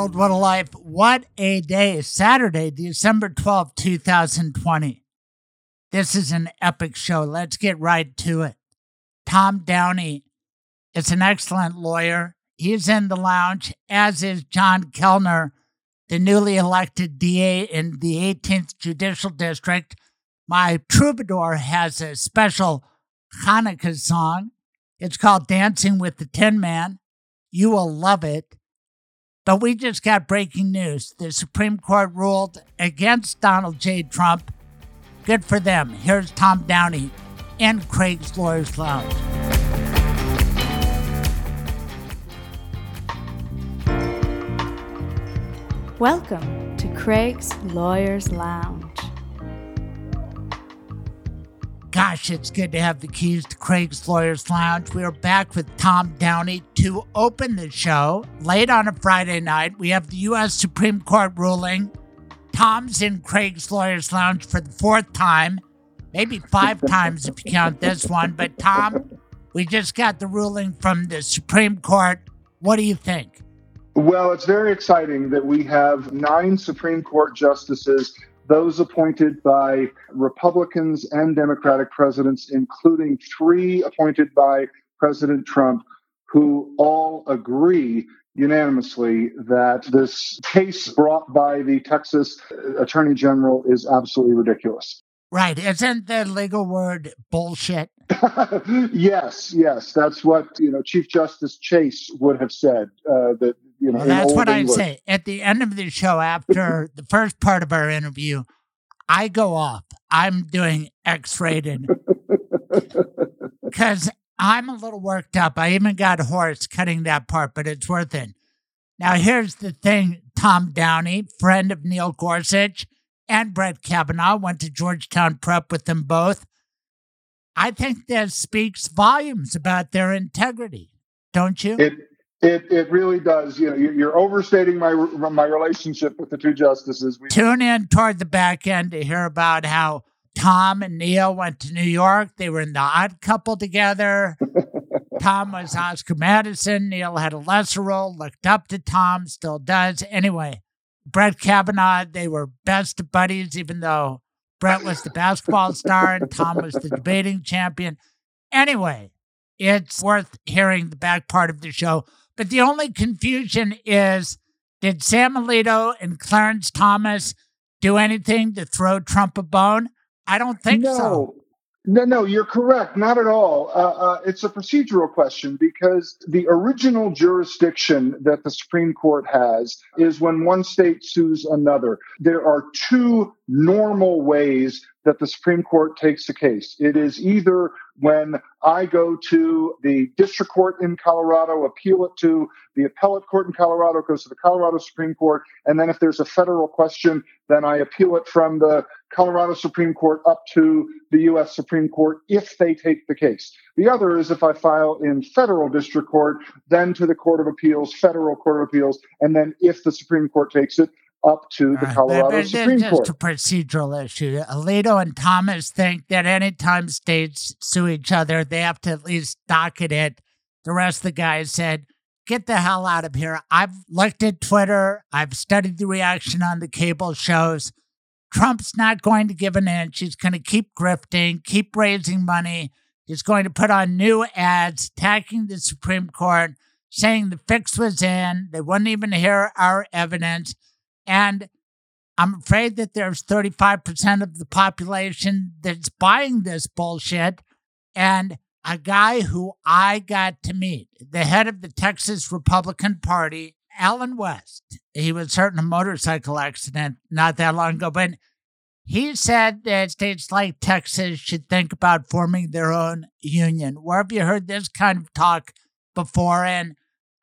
World, what a life. What a day. Saturday, December 12th, 2020. This is an epic show. Let's get right to it. Tom Downey is an excellent lawyer. He's in the lounge, as is John Kellner, the newly elected DA in the 18th Judicial District. My troubadour has a special Hanukkah song. It's called Dancing with the Tin Man. You will love it. But we just got breaking news. The Supreme Court ruled against Donald J. Trump. Good for them. Here's Tom Downey in Craig's Lawyers Lounge. Welcome to Craig's Lawyers Lounge. Gosh, it's good to have the keys to Craig's Lawyers Lounge. We are back with Tom Downey to open the show late on a Friday night. We have the U.S. Supreme Court ruling. Tom's in Craig's Lawyers Lounge for the fourth time, maybe five times if you count this one. But Tom, we just got the ruling from the Supreme Court. What do you think? Well, it's very exciting that we have nine Supreme Court justices, those appointed by Republicans and Democratic presidents, including three appointed by President Trump, who all agree unanimously that this case brought by the Texas Attorney General is absolutely ridiculous. Right. Isn't the legal word bullshit? yes, yes. That's what, you know, Chief Justice Chase would have said. Uh, that, you know, Well, that's what I say. At the end of the show, after the first part of our interview, I go off. I'm doing X rated because I'm a little worked up. I even got hoarse cutting that part, but it's worth it. Now, here's the thing Tom Downey, friend of Neil Gorsuch and Brett Kavanaugh, went to Georgetown Prep with them both. I think that speaks volumes about their integrity, don't you? It it it really does. You know, you're, overstating my my relationship with the two justices. We, Tune in toward the back end to hear about how Tom and Neil went to New York. They were in the odd couple together. Tom was Oscar Madison. Neil had a lesser role, looked up to Tom, still does. Anyway, Brett Kavanaugh, they were best buddies, even though Brett was the basketball star and Tom was the debating champion. Anyway, it's worth hearing the back part of the show. But the only confusion is did Sam Alito and Clarence Thomas do anything to throw Trump a bone? I don't think no, so. no, no. You're correct. Not at all. Uh, uh, it's a procedural question because the original jurisdiction that the Supreme Court has is when one state sues another. There are two normal ways that the Supreme Court takes a case. It is either when I go to the district court in Colorado, appeal it to the appellate court in Colorado, goes to the Colorado Supreme Court, and then if there's a federal question, then I appeal it from the Colorado Supreme Court up to the U.S. Supreme Court if they take the case. The other is if I file in federal district court, then to the Court of Appeals, federal Court of Appeals, and then if the Supreme Court takes it, up to the Colorado Supreme Court. just a procedural issue. Alito and Thomas think that anytime states sue each other, they have to at least docket it. The rest of the guys said, get the hell out of here. I've looked at Twitter. I've studied the reaction on the cable shows. Trump's not going to give an inch. He's going to keep grifting, keep raising money. He's going to put on new ads attacking the Supreme Court, saying the fix was in. They wouldn't even hear our evidence. And I'm afraid that there's 35% of the population that's buying this bullshit. And a guy who I got to meet, the head of the Texas Republican Party, Allen West, he was hurt in a motorcycle accident not that long ago, but he said that states like Texas should think about forming their own union. Where have you heard this kind of talk before? And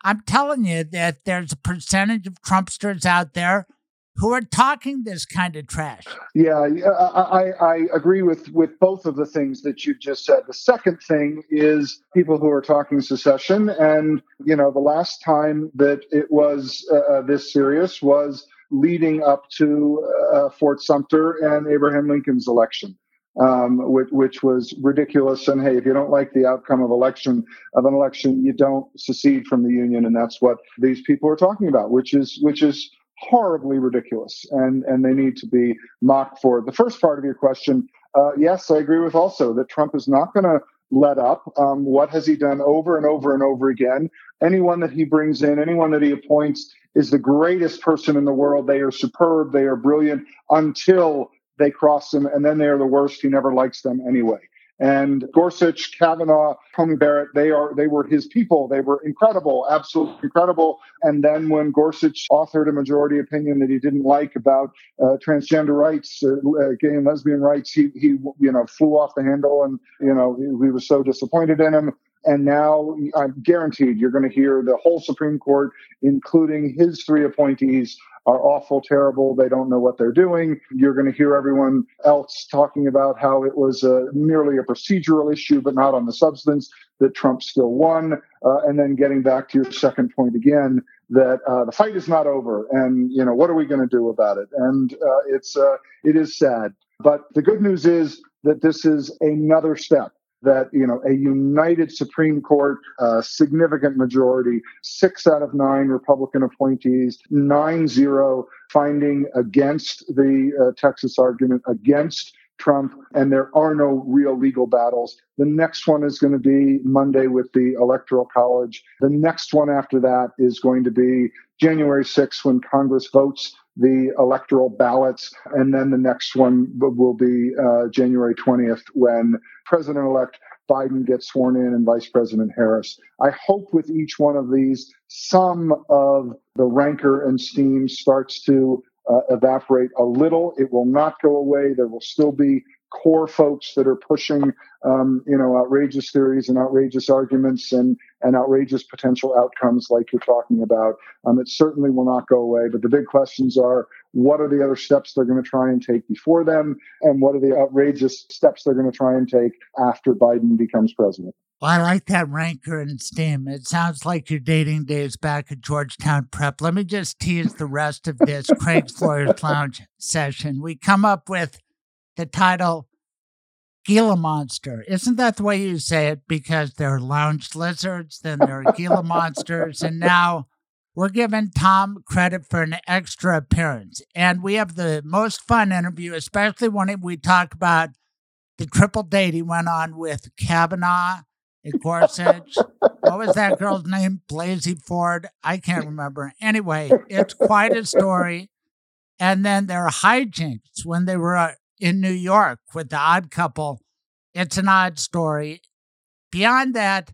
I'm telling you that there's a percentage of Trumpsters out there who are talking this kind of trash. Yeah, I, I, agree with, with both of the things that you just said. The second thing is people who are talking secession. And, you know, the last time that it was uh, uh this serious was leading up to uh, Fort Sumter and Abraham Lincoln's election. Um, which, which, was ridiculous. And hey, if you don't like the outcome of election of an election, you don't secede from the union, and that's what these people are talking about, which is which is horribly ridiculous and, and they need to be mocked for. The first part of your question, uh, yes, I agree with also that Trump is not going to let up. Um, what has he done over and over and over again? Anyone that he brings in, anyone that he appoints is the greatest person in the world. They are superb. They are brilliant until they cross him, and then they are the worst. He never likes them anyway. And Gorsuch, Kavanaugh, Coney Barrett, they are they were his people. They were incredible, absolutely incredible. And then when Gorsuch authored a majority opinion that he didn't like about uh, transgender rights, uh, uh gay and lesbian rights, he he you know flew off the handle, and you know we were so disappointed in him. And now I'm guaranteed you're going to hear the whole Supreme Court, including his three appointees, are awful, terrible. They don't know what they're doing. You're going to hear everyone else talking about how it was a, merely a procedural issue, but not on the substance, that Trump still won. Uh, and then getting back to your second point again, that uh, the fight is not over. And, you know, what are we going to do about it? And uh, it's, uh, it is sad. But the good news is that this is another step that you know a united Supreme Court, a significant majority, six out of nine Republican appointees, nine zero finding against the uh, Texas argument against Trump, and there are no real legal battles. The next one is going to be Monday with the Electoral College. The next one after that is going to be January 6th when Congress votes the electoral ballots. And then the next one will be uh, January 20th when President elect Biden gets sworn in and Vice President Harris. I hope with each one of these, some of the rancor and steam starts to uh, evaporate a little. It will not go away. There will still be core folks that are pushing, um, you know, outrageous theories and outrageous arguments and and outrageous potential outcomes like you're talking about. Um, it certainly will not go away. But the big questions are: what are the other steps they're going to try and take before them, and what are the outrageous steps they're going to try and take after Biden becomes president? Well, I like that rancor and steam. It sounds like your dating days back at Georgetown Prep. Let me just tease the rest of this Craig's Lawyers Lounge session. We come up with the title Gila Monster. Isn't that the way you say it? Because they're lounge lizards, then they're Gila monsters, and now we're giving Tom credit for an extra appearance. And we have the most fun interview, especially when we talk about the triple date he went on with Kavanaugh and Gorsuch. what was that girl's name? Blasey Ford? I can't remember. Anyway, it's quite a story. And then there are hijinks when they were in New York with the odd couple. It's an odd story. Beyond that,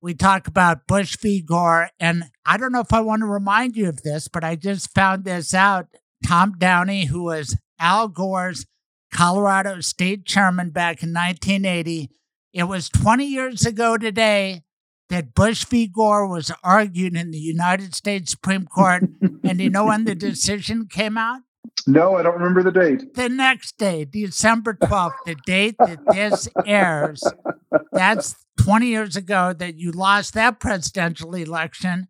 we talk about Bush v. Gore. And I don't know if I want to remind you of this, but I just found this out. Tom Downey, who was Al Gore's Colorado state chairman back in 1980, it was 20 years ago today that Bush v. Gore was argued in the United States Supreme Court. and you know when the decision came out? No, I don't remember the date. The next day, December 12th, the date that this airs. That's 20 years ago that you lost that presidential election.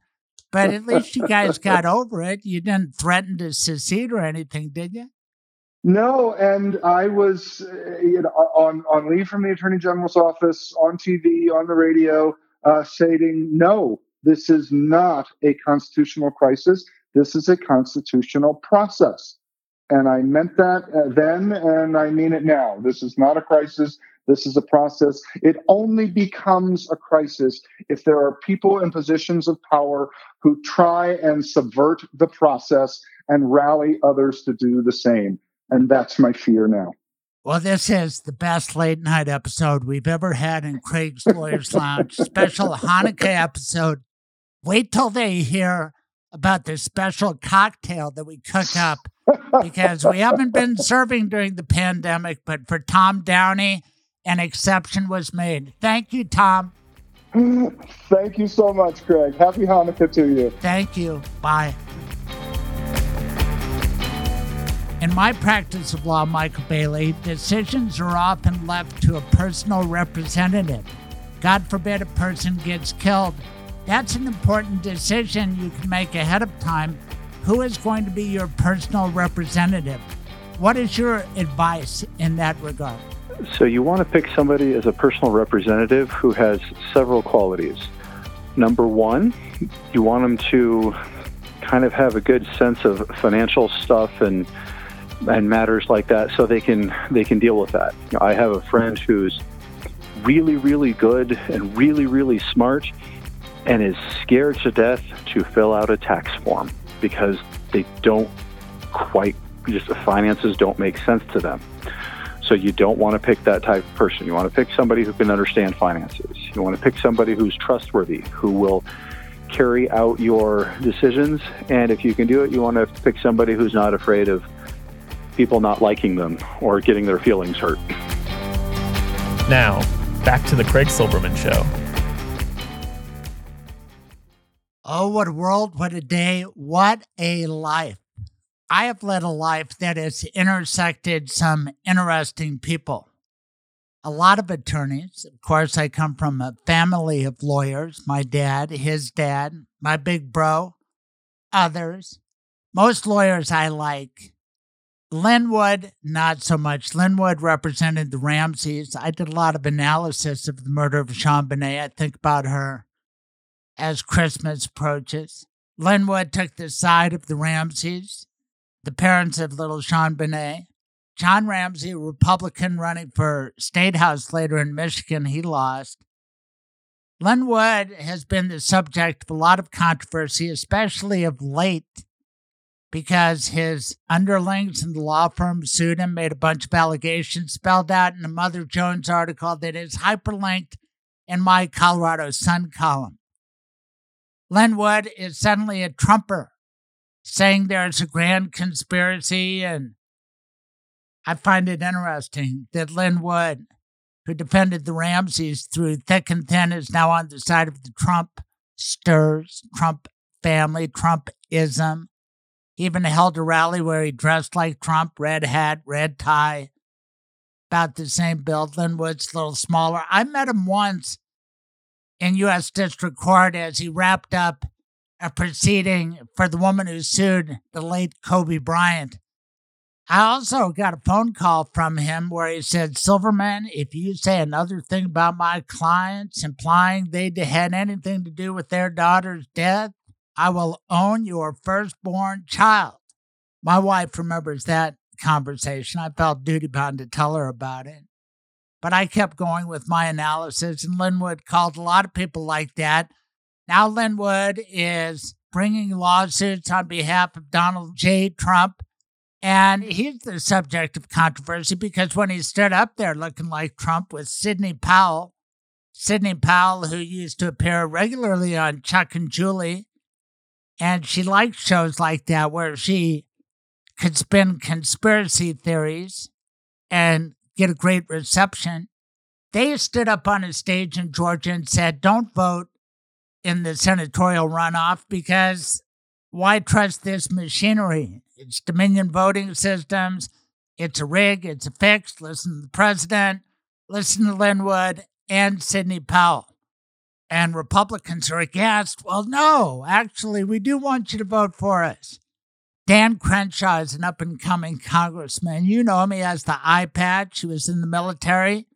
But at least you guys got over it. You didn't threaten to secede or anything, did you? No, and I was uh, you know, on on leave from the Attorney General's office, on TV, on the radio, uh, stating no, this is not a constitutional crisis. This is a constitutional process. And I meant that uh, then, and I mean it now. This is not a crisis. This is a process. It only becomes a crisis if there are people in positions of power who try and subvert the process and rally others to do the same. And that's my fear now. Well, this is the best late night episode we've ever had in Craig's Lawyers Lounge, special Hanukkah episode. Wait till they hear about this special cocktail that we cook up because we haven't been serving during the pandemic, but for Tom Downey, an exception was made. Thank you, Tom. Thank you so much, Craig. Happy Hanukkah to you. Thank you. Bye. In my practice of law, Michael Bailey, decisions are often left to a personal representative. God forbid a person gets killed. That's an important decision you can make ahead of time. Who is going to be your personal representative? What is your advice in that regard? So, you want to pick somebody as a personal representative who has several qualities. Number one, you want them to kind of have a good sense of financial stuff and and matters like that so they can they can deal with that. I have a friend who's really really good and really really smart and is scared to death to fill out a tax form because they don't quite just the finances don't make sense to them. So you don't want to pick that type of person. You want to pick somebody who can understand finances. You want to pick somebody who's trustworthy, who will carry out your decisions. And if you can do it, you want to pick somebody who's not afraid of people not liking them or getting their feelings hurt. Now, back to the Craig Silverman Show. Oh, what a world, what a day, what a life. I have led a life that has intersected some interesting people. A lot of attorneys. Of course, I come from a family of lawyers my dad, his dad, my big bro, others. Most lawyers I like Lin Wood, not so much. Lin Wood represented the Ramseys. I did a lot of analysis of the murder of JonBenét. I think about her as Christmas approaches. Lin Wood took the side of the Ramseys, the parents of little JonBenét. John Ramsey, Republican running for state house later in Michigan, he lost. Lin Wood has been the subject of a lot of controversy, especially of late because his underlings in the law firm sued him, made a bunch of allegations spelled out in a Mother Jones article that is hyperlinked in my Colorado Sun column. Lin Wood is suddenly a Trumper, saying there's a grand conspiracy. And I find it interesting that Lin Wood, who defended the Ramseys through thick and thin, is now on the side of the Trump stirs, Trump family, Trumpism. He even held a rally where he dressed like Trump, red hat, red tie, about the same build. Lin Wood's a little smaller. I met him once in U.S. District Court as he wrapped up a proceeding for the woman who sued the late Kobe Bryant. I also got a phone call from him where he said, Silverman, if you say another thing about my clients, implying they had anything to do with their daughter's death, I will own your firstborn child. My wife remembers that conversation. I felt duty bound to tell her about it. But I kept going with my analysis, and Lin Wood called a lot of people like that. Now, Lin Wood is bringing lawsuits on behalf of Donald J. Trump. And he's the subject of controversy because when he stood up there looking like Trump with Sidney Powell, Sidney Powell, who used to appear regularly on Chuck and Julie, and she likes shows like that where she could spin conspiracy theories and get a great reception. They stood up on a stage in Georgia and said, Don't vote in the senatorial runoff because why trust this machinery? It's Dominion voting systems. It's a rig. It's a fix. Listen to the president. Listen to Lin Wood and Sidney Powell. And Republicans are aghast. Well, no, actually, we do want you to vote for us. Dan Crenshaw is an up and coming congressman. You know him. He has the eye patch. He was in the military,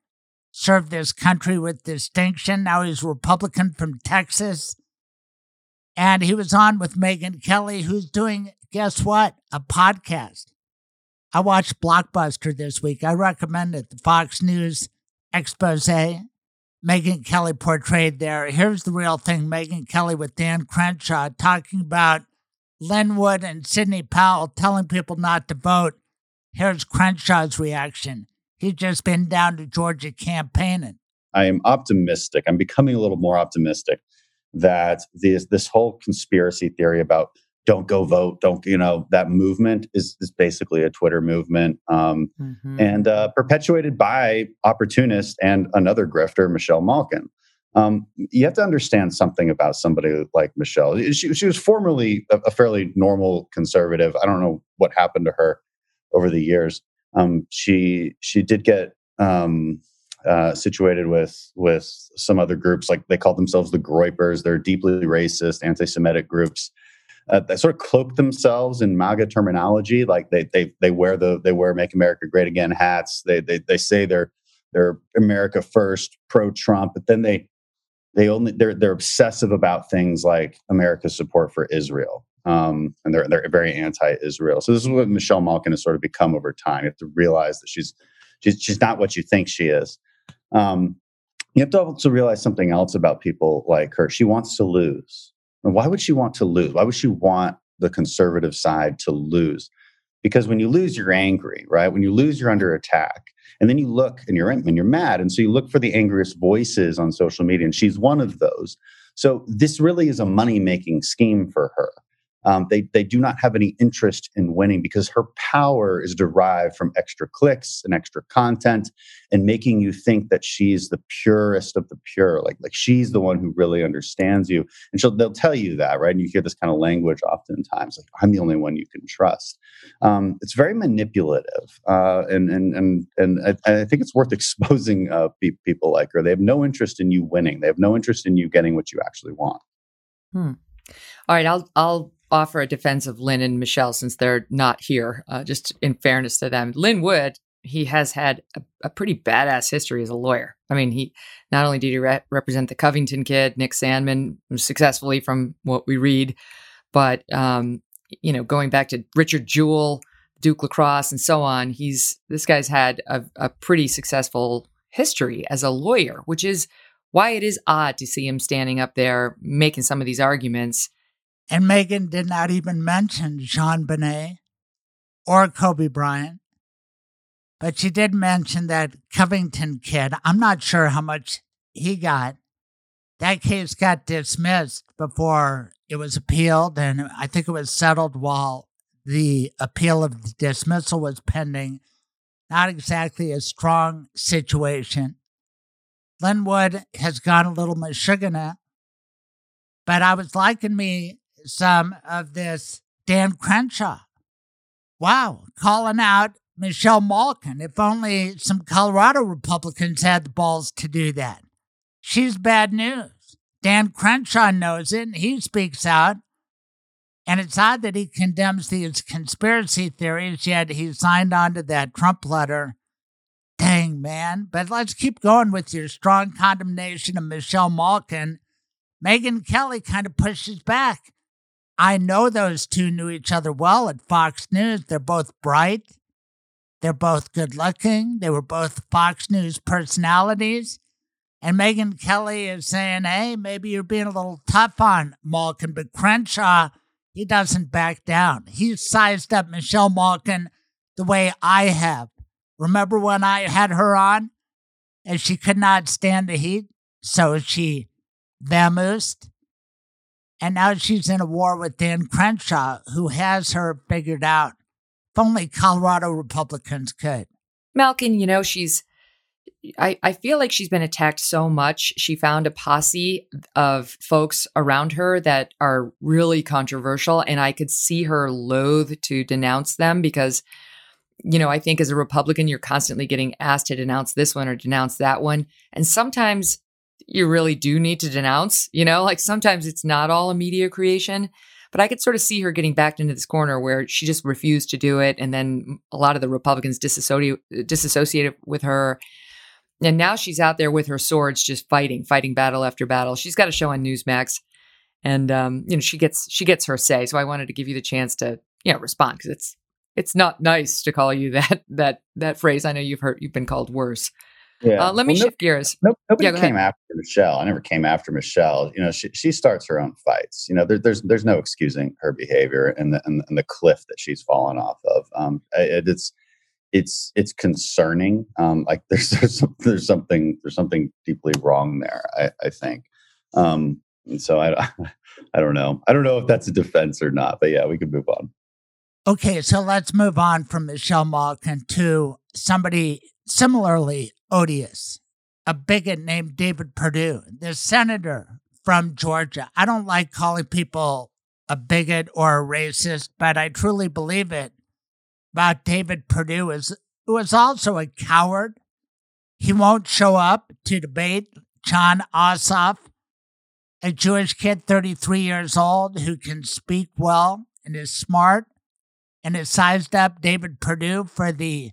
served this country with distinction. Now he's a Republican from Texas. And he was on with Megyn Kelly, who's doing, guess what? A podcast. I watched Blockbuster this week. I recommend it. The Fox News expose Megyn Kelly portrayed there. Here's the real thing Megyn Kelly with Dan Crenshaw talking about Lin Wood and Sidney Powell telling people not to vote. Here's Crenshaw's reaction. He's just been down to Georgia campaigning. I am optimistic. I'm becoming a little more optimistic that this this whole conspiracy theory about don't go vote, don't you know that movement is is basically a Twitter movement, um, mm-hmm. and uh, perpetuated by opportunist and another grifter, Michelle Malkin. Um, you have to understand something about somebody like Michelle. She, she was formerly a, a, fairly normal conservative. I don't know what happened to her over the years. Um, she she did get um, uh, situated with with some other groups, like they call themselves the Groypers. They're deeply racist, anti-Semitic groups. Uh, they sort of cloak themselves in MAGA terminology, like they they they wear the they wear "Make America Great Again" hats. They they they say they're they're America first, pro Trump, but then they they only they're they're obsessive about things like America's support for Israel. Um, and they're they're very anti-Israel. So this is what Michelle Malkin has sort of become over time. You have to realize that she's she's she's not what you think she is. Um, you have to also realize something else about people like her. She wants to lose. And why would she want to lose? Why would she want the conservative side to lose? Because when you lose, you're angry, right? When you lose, you're under attack. And then you look and you're and you're mad. And so you look for the angriest voices on social media, and she's one of those. So this really is a money-making scheme for her. Um, they, they do not have any interest in winning because her power is derived from extra clicks and extra content and making you think that she's the purest of the pure like like she's the one who really understands you. And she'll they'll tell you that right? And you hear this kind of language oftentimes like i'm the only one you can trust. Um, it's very manipulative uh, and and and and I, I, think it's worth exposing uh, people like her. They have no interest in you winning. They have no interest in you getting what you actually want. Hmm. all right i'll i'll offer a defense of Lin and Michelle since they're not here, uh, just in fairness to them. Lin Wood, he has had a, a, pretty badass history as a lawyer. I mean, he not only did he re- represent the Covington kid, Nick Sandmann, successfully from what we read, but, um, you know, going back to Richard Jewell, Duke Lacrosse, and so on, he's this guy's had a, a pretty successful history as a lawyer, which is why it is odd to see him standing up there making some of these arguments and Megyn did not even mention JonBenét or Kobe Bryant. But she did mention that Covington kid. I'm not sure how much he got. That case got dismissed before it was appealed, and I think it was settled while the appeal of the dismissal was pending. Not exactly a strong situation. Lin Wood has gone a little Michigan, but I was liking me some of this Dan Crenshaw. Wow, calling out Michelle Malkin. If only some Colorado Republicans had the balls to do that. She's bad news. Dan Crenshaw knows it and he speaks out. And it's odd that he condemns these conspiracy theories, yet he signed on to that Trump letter. Dang, man. But let's keep going with your strong condemnation of Michelle Malkin. Megyn Kelly kind of pushes back. I know those two knew each other well at Fox News. They're both bright. They're both good looking. They were both Fox News personalities. And Megyn Kelly is saying, hey, maybe you're being a little tough on Malkin, but Crenshaw, he doesn't back down. He sized up Michelle Malkin the way I have. Remember when I had her on and she could not stand the heat? So she vamoosed and now she's in a war with Dan Crenshaw, who has her figured out. If only Colorado Republicans could. Malkin, you know, she's I, I feel like she's been attacked so much. She found a posse of folks around her that are really controversial, and I could see her loath to denounce them because, you know, I think as a Republican, you're constantly getting asked to denounce this one or denounce that one. And sometimes you really do need to denounce. You know, like sometimes it's not all a media creation, but I could sort of see her getting backed into this corner where she just refused to do it. And then a lot of the Republicans disassociated, disassociated with her. And now she's out there with her swords, just fighting, fighting battle after battle. She's got a show on Newsmax, and um, you know she gets she gets her say. So I wanted to give you the chance to you know respond because it's it's not nice to call you that that that phrase. I know you've heard you've been called worse. Yeah. Uh, let me well, shift no, gears. No, nobody yeah, came ahead. after Michelle. I never came after Michelle. You know, she, she starts her own fights. You know, there, there's there's no excusing her behavior and the and, and the cliff that she's fallen off of. Um, it, it's it's it's concerning. Um, like there's there's, there's something there's something deeply wrong there. I, I think. Um, and so I I don't know. I don't know if that's a defense or not. But yeah, we could move on. Okay, so let's move on from Michelle Malkin to somebody similarly odious, a bigot named David Perdue, the senator from Georgia. I don't like calling people a bigot or a racist, but I truly believe it about David Perdue is who is also a coward. He won't show up to debate Jon Ossoff, a Jewish kid, 33 years old, who can speak well and is smart and has sized up David Perdue for the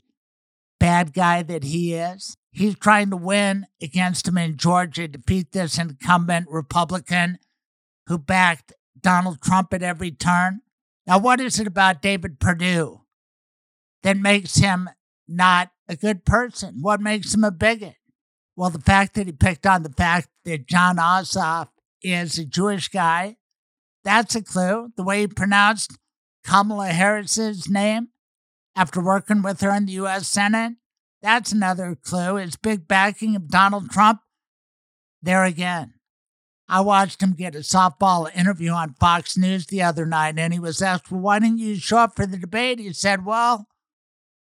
bad guy that he is. He's trying to win against him in Georgia, defeat this incumbent Republican who backed Donald Trump at every turn. Now, what is it about David Perdue that makes him not a good person? What makes him a bigot? Well, the fact that he picked on the fact that Jon Ossoff is a Jewish guy, that's a clue. The way he pronounced Kamala Harris's name after working with her in the U.S. Senate, that's another clue. His big backing of Donald Trump, there again. I watched him get a softball interview on Fox News the other night, and he was asked, Well, why didn't you show up for the debate? He said, Well,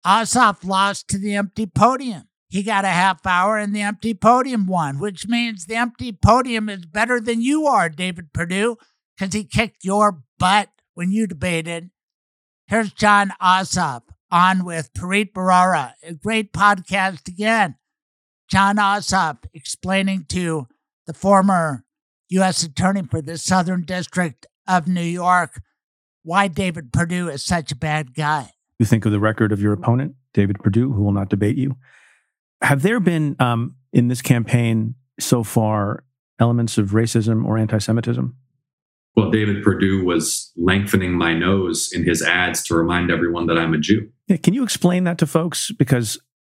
Ossoff lost to the empty podium. He got a half hour and the empty podium won, which means the empty podium is better than you are, David Perdue, because he kicked your butt when you debated. Here's Jon Ossoff on with Preet Bharara, a great podcast again. Jon Ossoff explaining to the former U.S. Attorney for the Southern District of New York why David Perdue is such a bad guy. You think of the record of your opponent, David Perdue, who will not debate you. Have there been um, in this campaign so far elements of racism or anti Semitism? Well, David Perdue was lengthening my nose in his ads to remind everyone that I'm a Jew. Yeah, can you explain that to folks? Because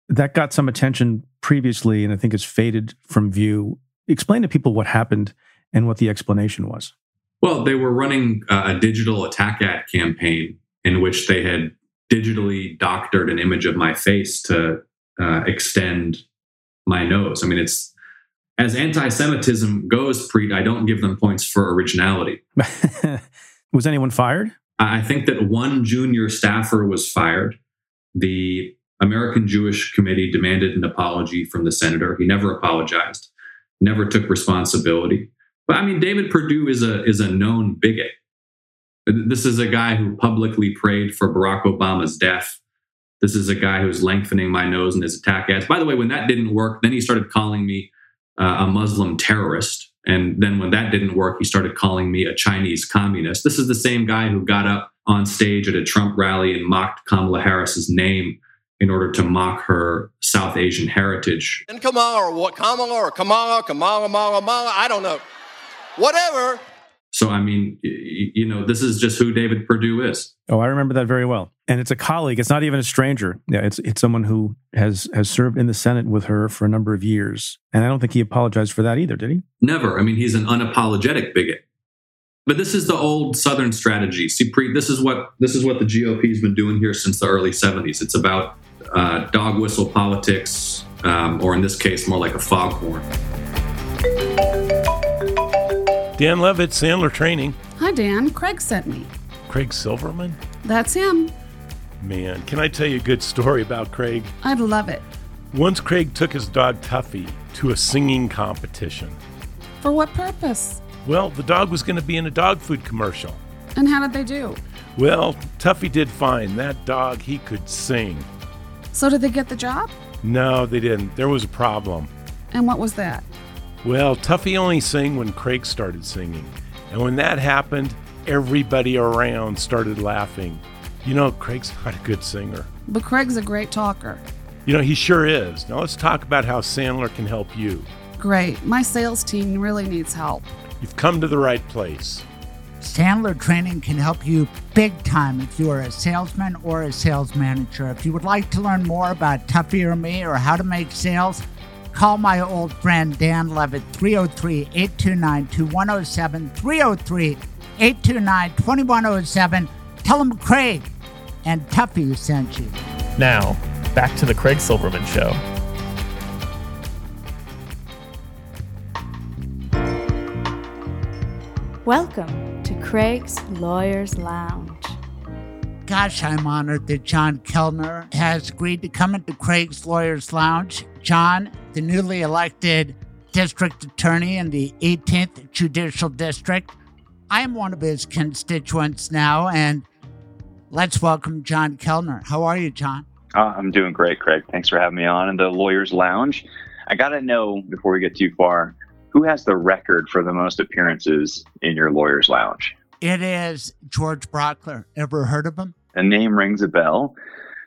that got some attention previously, and I think it's faded from view. Explain to people what happened and what the explanation was. Well, they were running a digital attack ad campaign in which they had digitally doctored an image of my face to uh, extend my nose. I mean, it's as anti-Semitism goes, Preet. I don't give them points for originality. was anyone fired? I think that one junior staffer was fired. The American Jewish Committee demanded an apology from the senator. He never apologized, never took responsibility. But I mean, David Perdue is a is a known bigot. This is a guy who publicly prayed for Barack Obama's death. This is a guy who's lengthening my nose in his attack ads. By the way, when that didn't work, then he started calling me Uh, a Muslim terrorist. And then when that didn't work, he started calling me a Chinese communist. This is the same guy who got up on stage at a Trump rally and mocked Kamala Harris's name in order to mock her South Asian heritage. And Kamala or what Kamala or Kamala, Kamala, Kamala, Kamala, I don't know whatever. So, I mean, you know, this is just who David Perdue is. Oh, I remember that very well. And it's a colleague. It's not even a stranger. Yeah, it's it's someone who has has served in the Senate with her for a number of years. And I don't think he apologized for that either, did he? Never. I mean, he's an unapologetic bigot. But this is the old Southern strategy. See, Preet, this is what this is what the GOP's been doing here since the early '70s. It's about uh, dog whistle politics, um, or in this case, more like a foghorn. Dan Levitt, Sandler Training. Hi, Dan. Craig sent me. Craig Silverman? That's him. Man, can I tell you a good story about Craig? I'd love it. Once Craig took his dog Tuffy to a singing competition. For what purpose? Well, the dog was going to be in a dog food commercial. And how did they do? Well, Tuffy did fine. That dog, he could sing. So, did they get the job? No, they didn't. There was a problem. And what was that? Well, Tuffy only sang when Craig started singing. And when that happened, everybody around started laughing. You know, Craig's not a good singer. But Craig's a great talker. You know, he sure is. Now let's talk about how Sandler can help you. Great. My sales team really needs help. You've come to the right place. Sandler Training can help you big time if you are a salesman or a sales manager. If you would like to learn more about Tuffy or me or how to make sales, Call my old friend Dan Levitt, 303 829 2107. 303 829 2107. Tell him Craig and Tuffy sent you. Now, back to the Craig Silverman Show. Welcome to Craig's Lawyers Lounge. Gosh, I'm honored that John Kellner has agreed to come into Craig's Lawyers Lounge. John, the newly elected district attorney in the 18th Judicial District. I am one of his constituents now, and let's welcome John Kellner. How are you, John? Uh, I'm doing great, Craig. Thanks for having me on in the Lawyers Lounge. I got to know before we get too far who has the record for the most appearances in your Lawyers Lounge? It is George Brauchler. Ever heard of him? A name rings a bell.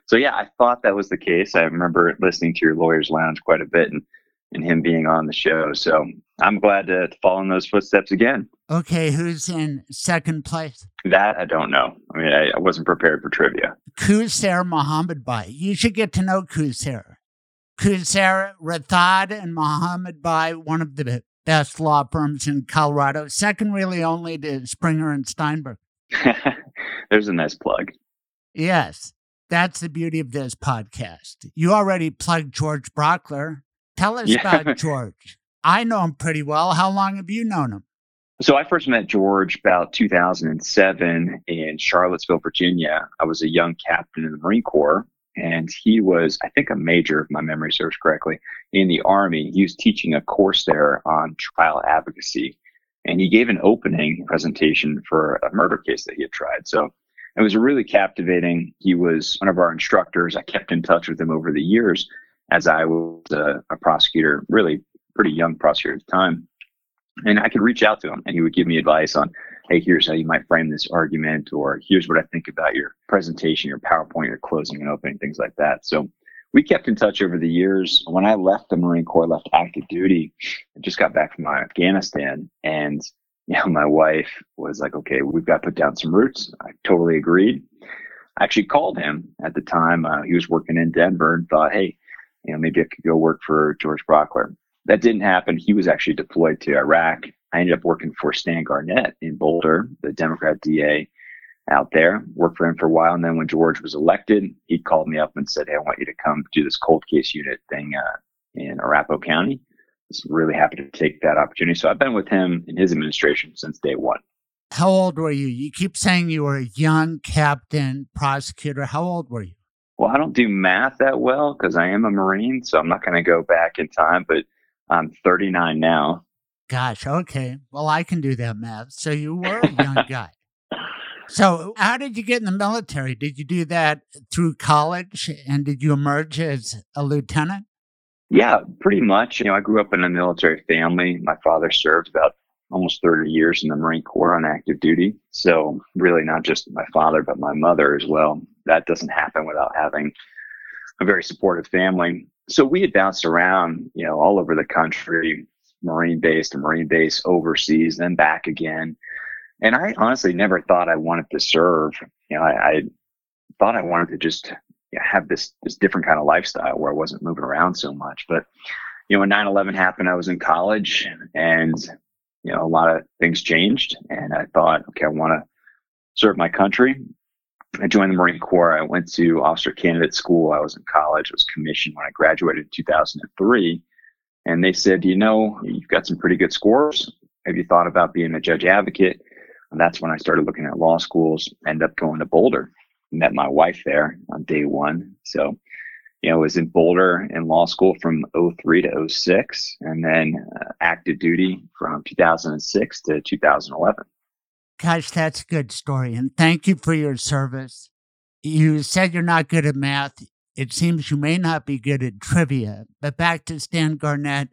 So, yeah, I thought that was the case. I remember listening to your Lawyers Lounge quite a bit and, and him being on the show. So, I'm glad to, to follow in those footsteps again. Okay, who's in second place? That I don't know. I mean, I, I wasn't prepared for trivia. Qusair Mohamedbhai. You should get to know Qusair. Qusair Rathod and Mohamedbhai, one of the best law firms in Colorado, second really only to Springer and Steinberg. There's a nice plug. Yes, that's the beauty of this podcast. You already plugged George Brauchler. Tell us yeah. about George. I know him pretty well. How long have you known him? So I first met George about 2007 in Charlottesville, Virginia. I was a young captain in the Marine Corps, and he was, I think, a major, if my memory serves correctly, in the Army. He was teaching a course there on trial advocacy, and he gave an opening presentation for a murder case that he had tried. So it was really captivating. He was one of our instructors. I kept in touch with him over the years as I was a, a prosecutor, really pretty young prosecutor at the time. And I could reach out to him and he would give me advice on, hey, here's how you might frame this argument, or here's what I think about your presentation, your PowerPoint, your closing and opening, things like that. So we kept in touch over the years. When I left the Marine Corps, left active duty, I just got back from Afghanistan and you know, my wife was like, okay, we've got to put down some roots. I totally agreed. I actually called him at the time. Uh, he was working in Denver and thought, hey, you know, maybe I could go work for George Brauchler. That didn't happen. He was actually deployed to Iraq. I ended up working for Stan Garnett in Boulder, the Democrat DA out there. Worked for him for a while, and then when George was elected, he called me up and said, "Hey, I want you to come do this cold case unit thing uh, in Arapahoe County." Was really happy to take that opportunity. So I've been with him in his administration since day one. How old were you? You keep saying you were a young captain prosecutor. How old were you? Well, I don't do math that well because I am a Marine, so I'm not going to go back in time. But I'm 39 now. Gosh, okay. Well, I can do that math. So you were a young guy. So, how did you get in the military? Did you do that through college and did you emerge as a lieutenant? Yeah, pretty much. You know, I grew up in a military family. My father served about almost 30 years in the Marine Corps on active duty. So, really, not just my father, but my mother as well. That doesn't happen without having a very supportive family so we had bounced around, you know, all over the country, Marine base to Marine base overseas, then back again. And I honestly never thought I wanted to serve. You know, I, I thought I wanted to just have this this different kind of lifestyle where I wasn't moving around so much. But you know, when 9/11 happened, I was in college, and you know, a lot of things changed, and I thought, okay, I want to serve my country. I joined the Marine Corps. I went to officer candidate school. I was in college. I was commissioned when I graduated in 2003. And they said, you know, you've got some pretty good scores. Have you thought about being a judge advocate? And that's when I started looking at law schools, end up going to Boulder. Met my wife there on day one. So, you know, I was in Boulder in law school from 03 to 06 and then uh, active duty from 2006 to 2011. Gosh, that's a good story. And thank you for your service. You said you're not good at math. It seems you may not be good at trivia. But back to Stan Garnett.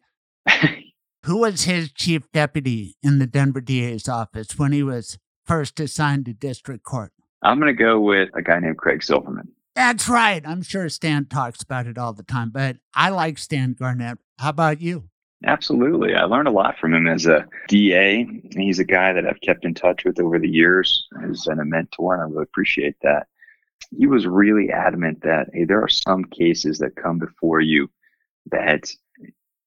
Who was his chief deputy in the Denver DA's office when he was first assigned to district court? I'm going to go with a guy named Craig Silverman. That's right. I'm sure Stan talks about it all the time, but I like Stan Garnett. How about you? Absolutely. I learned a lot from him as a DA. He's a guy that I've kept in touch with over the years. He's been a mentor, and I really appreciate that. He was really adamant that, hey, there are some cases that come before you that,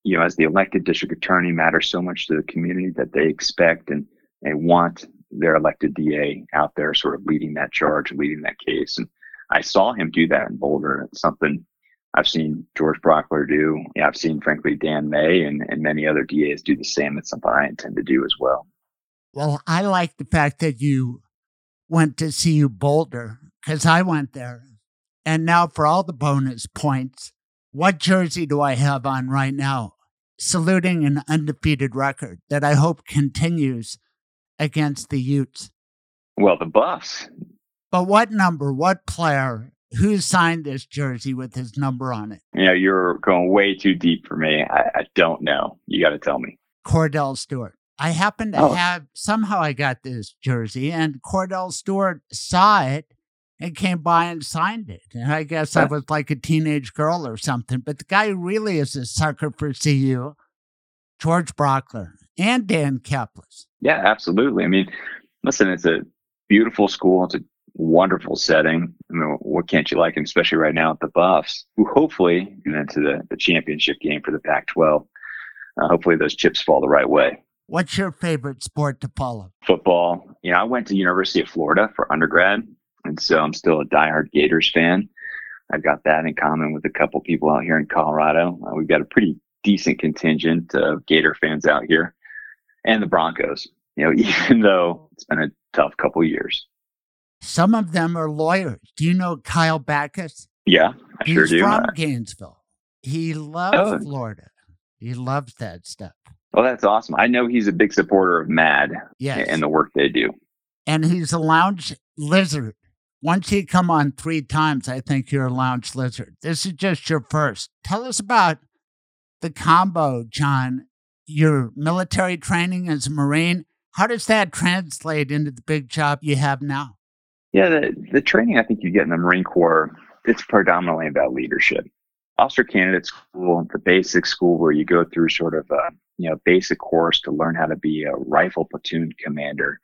you know, as the elected district attorney matter so much to the community that they expect and they want their elected DA out there sort of leading that charge, leading that case. And I saw him do that in Boulder. It's something I've seen George Brauchler do. I've seen, frankly, Dan May and, and many other DAs do the same. It's something I intend to do as well. Well, I like the fact that you went to CU Boulder because I went there. And now for all the bonus points, what jersey do I have on right now? Saluting an undefeated record that I hope continues against the Utes. Well, the Buffs. But what number, what player, who signed this jersey with his number on it? You know, you're going way too deep for me. I, I don't know. You got to tell me. Kordell Stewart. I happen to Oh. have, somehow I got this jersey, and Kordell Stewart saw it and came by and signed it. And I guess I was like a teenage girl or something. But the guy really is a sucker for CU, George Brauchler and Dan Caplis. Yeah, absolutely. I mean, listen, it's a beautiful school. It's a wonderful setting. I mean, what can't you like, and especially right now at the Buffs, who hopefully get into the, the championship game for the Pac 12. Uh, hopefully, those chips fall the right way. What's your favorite sport to follow? Football. You know, I went to University of Florida for undergrad, and so I'm still a diehard Gators fan. I've got that in common with a couple people out here in Colorado. Uh, we've got a pretty decent contingent of Gator fans out here, and the Broncos. You know, even though it's been a tough couple of years. Some of them are lawyers. Do you know Kyle Bachus? Yeah, I He's sure do. from Gainesville. He loves Oh. Florida. He loves that stuff. well, that's awesome. I know he's a big supporter of MADD Yes. and the work they do. and he's a lounge lizard. Once you come on three times, I think you're a lounge lizard. This is just your first. Tell us about the combo, John. Your military training as a Marine. How does that translate into the big job you have now? Yeah, the, the training I think you get in the Marine Corps, it's predominantly about leadership. Officer candidate school, the basic school where you go through sort of a you know basic course to learn how to be a rifle platoon commander.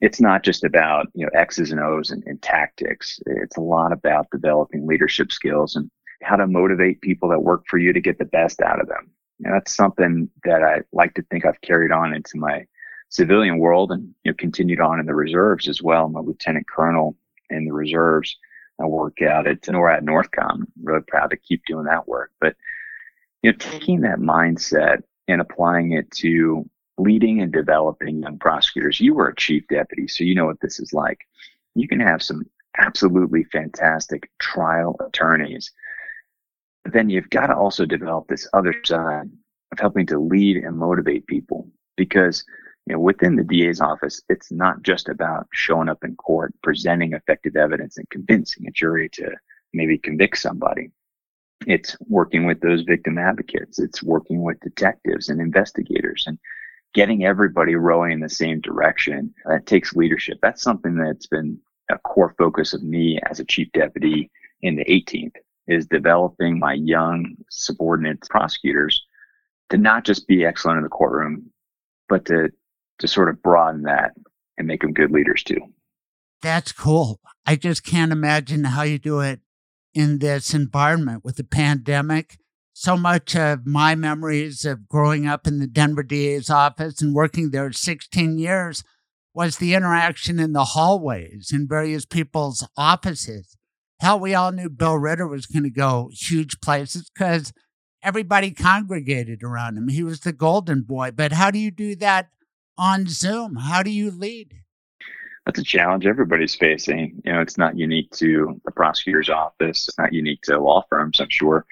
It's not just about you know X's and O's and, and tactics. It's a lot about developing leadership skills and how to motivate people that work for you to get the best out of them. And that's something that I like to think I've carried on into my civilian world and you know continued on in the reserves as well. I'm a lieutenant colonel in the reserves. I work out at NORAD Northcom. Really proud to keep doing that work. But you know, taking that mindset and applying it to leading and developing young prosecutors. You were a chief deputy, so you know what this is like. You can have some absolutely fantastic trial attorneys. But then you've got to also develop this other side of helping to lead and motivate people because you know within the DA's office it's not just about showing up in court presenting effective evidence and convincing a jury to maybe convict somebody. It's working with those victim advocates. It's working with detectives and investigators and getting everybody rowing in the same direction. That takes leadership. That's something that's been a core focus of me as a chief deputy in the 18th is developing my young subordinate prosecutors to not just be excellent in the courtroom, but to to sort of broaden that and make them good leaders too. That's cool. I just can't imagine how you do it in this environment with the pandemic. So much of my memories of growing up in the Denver DA's office and working there 16 years was the interaction in the hallways in various people's offices. Hell, we all knew Bill Ritter was going to go huge places because everybody congregated around him. He was the golden boy. But how do you do that on Zoom? How do you lead? That's a challenge everybody's facing. You know, it's not unique to the prosecutor's office. It's not unique to law firms, I'm sure.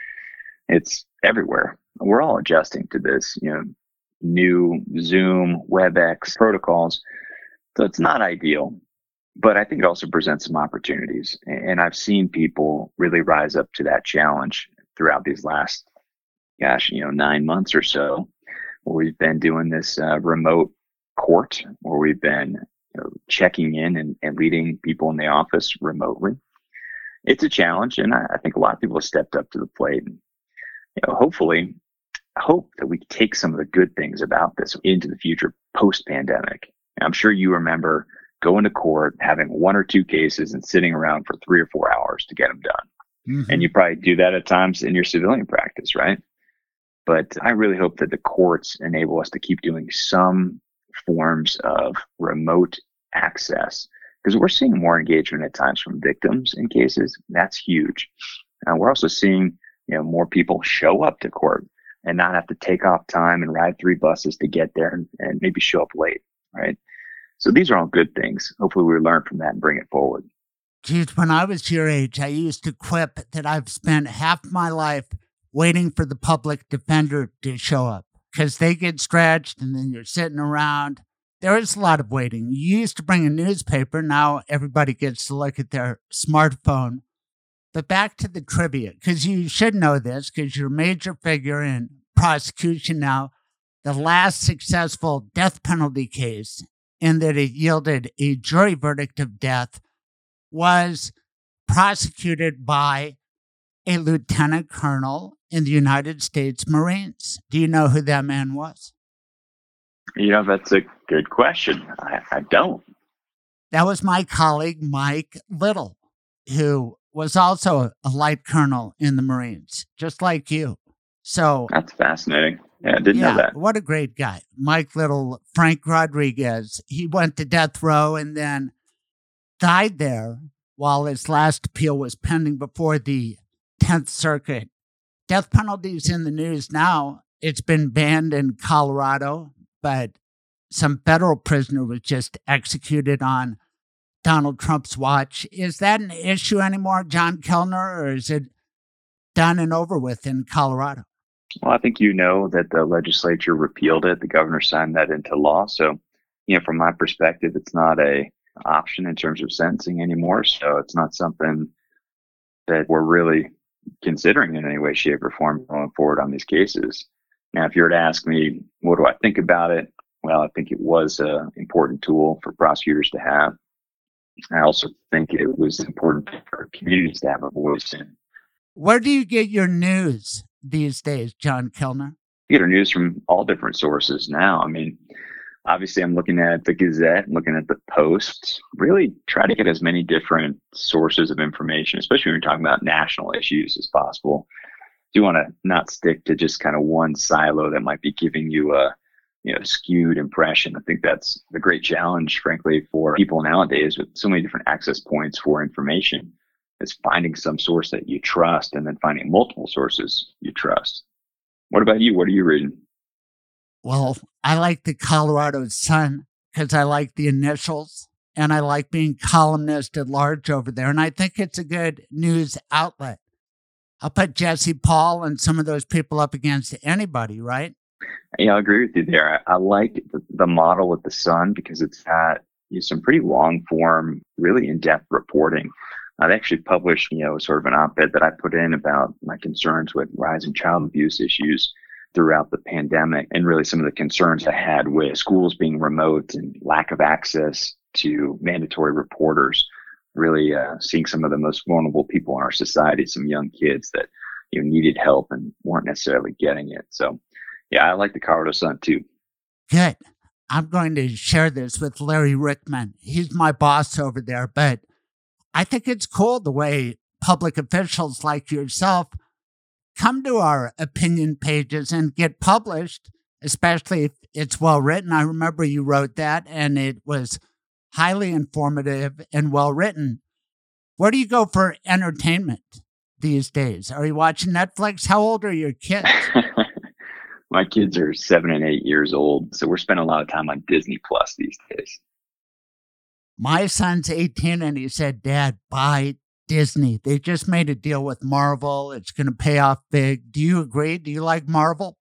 It's everywhere. We're all adjusting to this, you know, new Zoom, WebEx protocols. So it's not ideal, but I think it also presents some opportunities. And I've seen people really rise up to that challenge throughout these last, gosh, you know, nine months or so, where we've been doing this uh, remote court, where we've been you know, checking in and, and leading people in the office remotely. It's a challenge, and I, I think a lot of people have stepped up to the plate. And, you know, hopefully, hope that we take some of the good things about this into the future post pandemic. I'm sure you remember going to court, having one or two cases, and sitting around for three or four hours to get them done. And you probably do that at times in your civilian practice, right? But I really hope that the courts enable us to keep doing some forms of remote access because we're seeing more engagement at times from victims in cases. That's huge. Uh, we're also seeing you know more people show up to court and not have to take off time and ride three buses to get there and, and maybe show up late, right? So these are all good things. Hopefully we learn from that and bring it forward. Geez, when I was your age, I used to quip that I've spent half my life waiting for the public defender to show up because they get stretched and then you're sitting around. There is a lot of waiting. You used to bring a newspaper. Now everybody gets to look at their smartphone. But back to the trivia, because you should know this because you're a major figure in prosecution now. The last successful death penalty case, in that it yielded a jury verdict of death, was prosecuted by a lieutenant colonel in the United States Marines. Do you know who that man was? You know, that's a good question. I, I don't. That was my colleague, Mike Little, who was also a light colonel in the Marines, just like you. So that's fascinating. Yeah, I didn't yeah, know that. What a great guy. Mike Little, Frank Rodriguez. He went to death row and then died there while his last appeal was pending before the 10th Circuit. Death penalties in the news now. It's been banned in Colorado, but some federal prisoner was just executed on Donald Trump's watch. Is that an issue anymore, John Kellner, or is it done and over with in Colorado? Well, I think you know that the legislature repealed it. The governor signed that into law. So, you know, from my perspective, it's not a option in terms of sentencing anymore. So it's not something that we're really considering in any way, shape, or form going forward on these cases. Now, if you were to ask me, what do I think about it? Well, I think it was an important tool for prosecutors to have. I also think it was important for communities to have a voice in. Where do you get your news these days, John Kellner? You get our news from all different sources now. I mean, obviously I'm looking at the Gazette, looking at the Post, really try to get as many different sources of information, especially when you're talking about national issues as possible. Do you want to not stick to just kind of one silo that might be giving you a you know skewed impression. I think that's the great challenge, frankly, for people nowadays with so many different access points for information. Is finding some source that you trust and then finding multiple sources you trust. What about you? What are you reading? Well, I like the Colorado Sun because I like the initials and I like being columnist at large over there. And I think it's a good news outlet. I'll put Jesse Paul and some of those people up against anybody, right? Yeah, I agree with you there. I, I like the, the, model with the Sun because it's got you know, some pretty long form, really in depth reporting. I've actually published, you know, sort of an op-ed that I put in about my concerns with rising child abuse issues throughout the pandemic and really some of the concerns I had with schools being remote and lack of access to mandatory reporters, really uh, seeing some of the most vulnerable people in our society, some young kids that you know needed help and weren't necessarily getting it. So yeah, I like the Colorado Sun too. Good. I'm going to share this with Larry Ryckman. He's my boss over there, but I think it's cool the way public officials like yourself come to our opinion pages and get published, especially if it's well written. I remember you wrote that and it was highly informative and well written. Where do you go for entertainment these days? Are you watching Netflix? How old are your kids? My kids are seven and eight years old, so we're spending a lot of time on Disney Plus these days. My son's 18 and he said, Dad, buy Disney. They just made a deal with Marvel. It's going to pay off big. Do you agree? Do you like Marvel?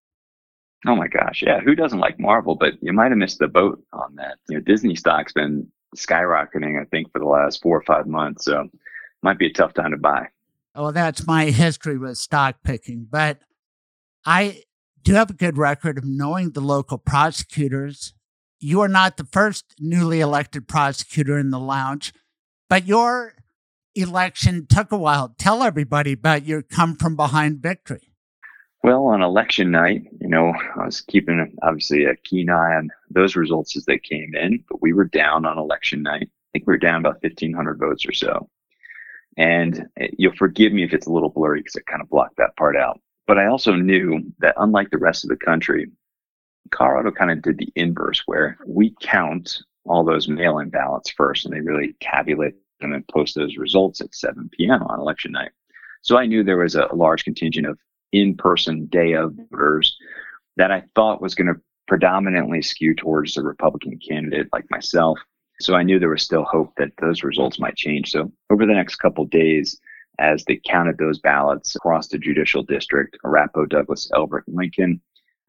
Oh my gosh, yeah. Who doesn't like Marvel? But you might have missed the boat on that. You know, Disney stock's been skyrocketing, I think, for the last four or five months. So might be a tough time to buy. Oh, that's my history with stock picking. But I do have a good record of knowing the local prosecutors. You are not the first newly elected prosecutor in the lounge, but your election took a while. Tell everybody about your come from behind victory. Well, on election night, you know, I was keeping obviously a keen eye on those results as they came in, but we were down on election night. I think we were down about 1,500 votes or so. And eh, you'll forgive me if it's a little blurry because I kind of blocked that part out. But I also knew that unlike the rest of the country, Colorado kind of did the inverse where we count all those mail in ballots first and they really tabulate them and post those results at 7 p.m. on election night. So I knew there was a large contingent of in-person day of voters that I thought was going to predominantly skew towards the Republican candidate like myself. So I knew there was still hope that those results might change. So over the next couple days, as they counted those ballots across the judicial district, Arapahoe, Douglas, Elbert, and Lincoln,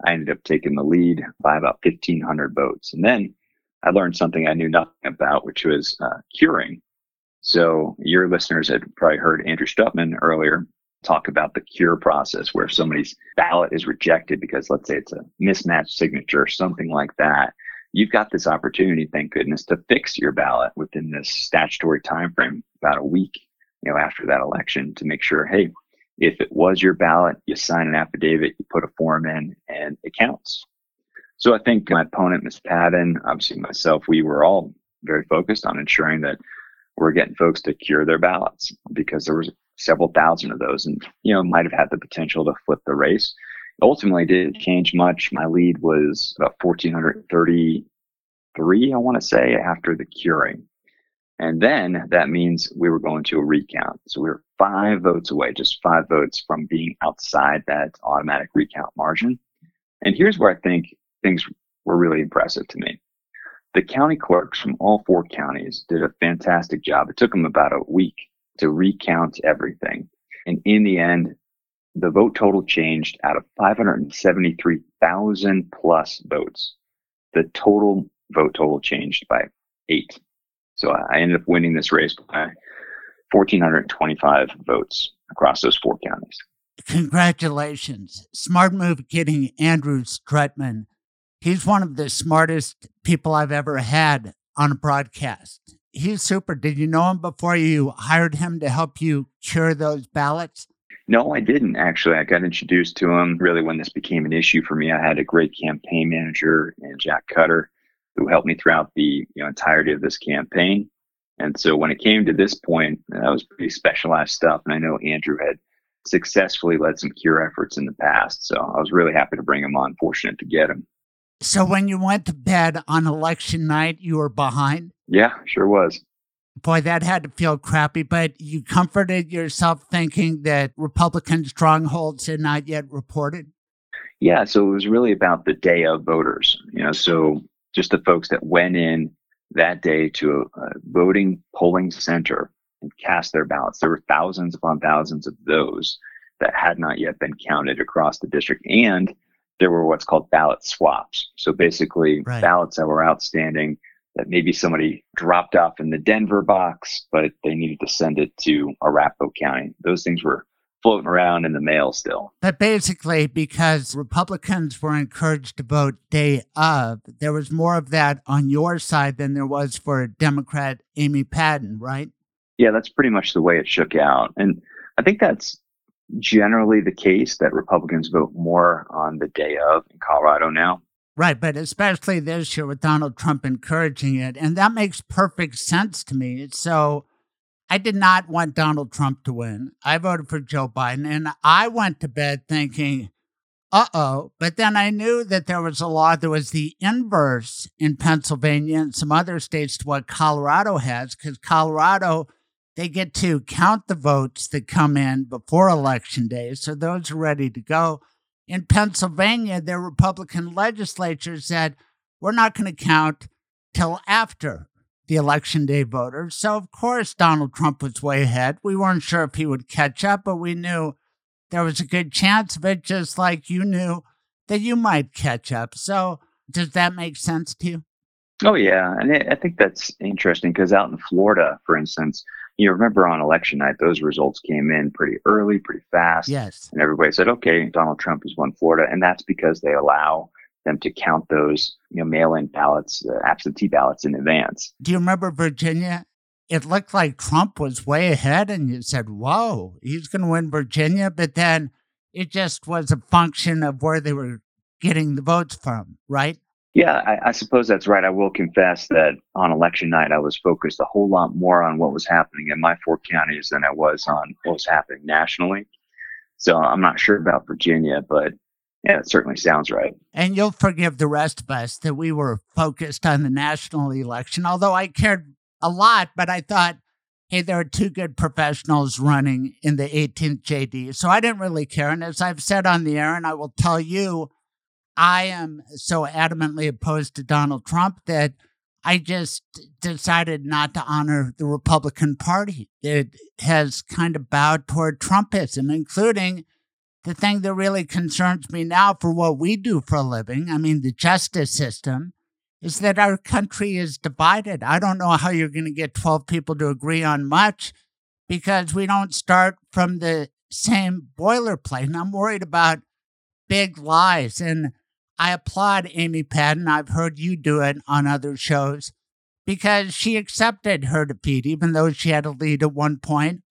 I ended up taking the lead by about 1,500 votes. And then I learned something I knew nothing about, which was uh, curing. So your listeners had probably heard Andrew Stutman earlier talk about the cure process where if somebody's ballot is rejected because let's say it's a mismatched signature or something like that. You've got this opportunity, thank goodness, to fix your ballot within this statutory time frame, about a week, you know, after that election to make sure, hey, if it was your ballot, you sign an affidavit, you put a form in, and it counts. So I think my opponent, Ms. Padden, obviously myself, we were all very focused on ensuring that we're getting folks to cure their ballots because there was several thousand of those and, you know, might have had the potential to flip the race. Ultimately didn't change much. My lead was about 1,433, I want to say, after the curing. And then that means we were going to a recount. So we were five votes away, just five votes from being outside that automatic recount margin. And here's where I think things were really impressive to me. The county clerks from all four counties did a fantastic job. It took them about a week to recount everything. And in the end, the vote total changed out of 573,000 plus votes. The total vote total changed by eight. So I ended up winning this race by 1,425 votes across those four counties. Congratulations. Smart move getting Andrew Stutman. He's one of the smartest people I've ever had on a broadcast. He's super. Did you know him before you hired him to help you cure those ballots? No, I didn't actually. I got introduced to him really when this became an issue for me. I had a great campaign manager and Jack Cutter who helped me throughout the you know, entirety of this campaign. And so when it came to this point, that was pretty specialized stuff. And I know Andrew had successfully led some cure efforts in the past. So I was really happy to bring him on, fortunate to get him. So when you went to bed on election night, you were behind? Yeah, sure was. Boy, that had to feel crappy, but you comforted yourself thinking that Republican strongholds had not yet reported? Yeah, so it was really about the day of voters. You know, so just the folks that went in that day to a, a voting polling center and cast their ballots. There were thousands upon thousands of those that had not yet been counted across the district. And there were what's called ballot swaps. So basically, right. ballots that were outstanding that maybe somebody dropped off in the Denver box, but they needed to send it to Arapahoe County. Those things were floating around in the mail still. But basically, because Republicans were encouraged to vote day of, there was more of that on your side than there was for Democrat Amy Padden, right? Yeah, that's pretty much the way it shook out. And I think that's generally the case that Republicans vote more on the day of in Colorado now. Right, but especially this year with Donald Trump encouraging it. And that makes perfect sense to me. So I did not want Donald Trump to win. I voted for Joe Biden. And I went to bed thinking, uh oh. But then I knew that there was a law that was the inverse in Pennsylvania and some other states to what Colorado has, because Colorado, they get to count the votes that come in before election day. So those are ready to go. In Pennsylvania, their Republican legislature said, we're not going to count till after the election day voters. So, of course, Donald Trump was way ahead. We weren't sure if he would catch up, but we knew there was a good chance of it, just like you knew that you might catch up. So, does that make sense to you? Oh, yeah. And I think that's interesting because out in Florida, for instance, you remember on election night, those results came in pretty early, pretty fast. Yes. And everybody said, okay, Donald Trump has won Florida. And that's because they allow them to count those, you know, mail-in ballots, uh, absentee ballots in advance. Do you remember Virginia? It looked like Trump was way ahead, and you said, "Whoa, he's going to win Virginia." But then it just was a function of where they were getting the votes from, right? Yeah, I, I, suppose that's right. I will confess that on election night, I was focused a whole lot more on what was happening in my four counties than I was on what was happening nationally. So I'm not sure about Virginia, but yeah, it certainly sounds right. And you'll forgive the rest of us that we were focused on the national election, although I cared a lot, but I thought, hey, there are two good professionals running in the 18th JD. So I didn't really care. And as I've said on the air, and I will tell you, I am so adamantly opposed to Donald Trump that I just decided not to honor the Republican Party. It has kind of bowed toward Trumpism, including the thing that really concerns me now for what we do for a living. I mean, the justice system is that our country is divided. I don't know how you're going to get 12 people to agree on much because we don't start from the same boilerplate. And I'm worried about big lies. And I applaud Amy Padden. I've heard you do it on other shows because she accepted her defeat, even though she had a lead at one point.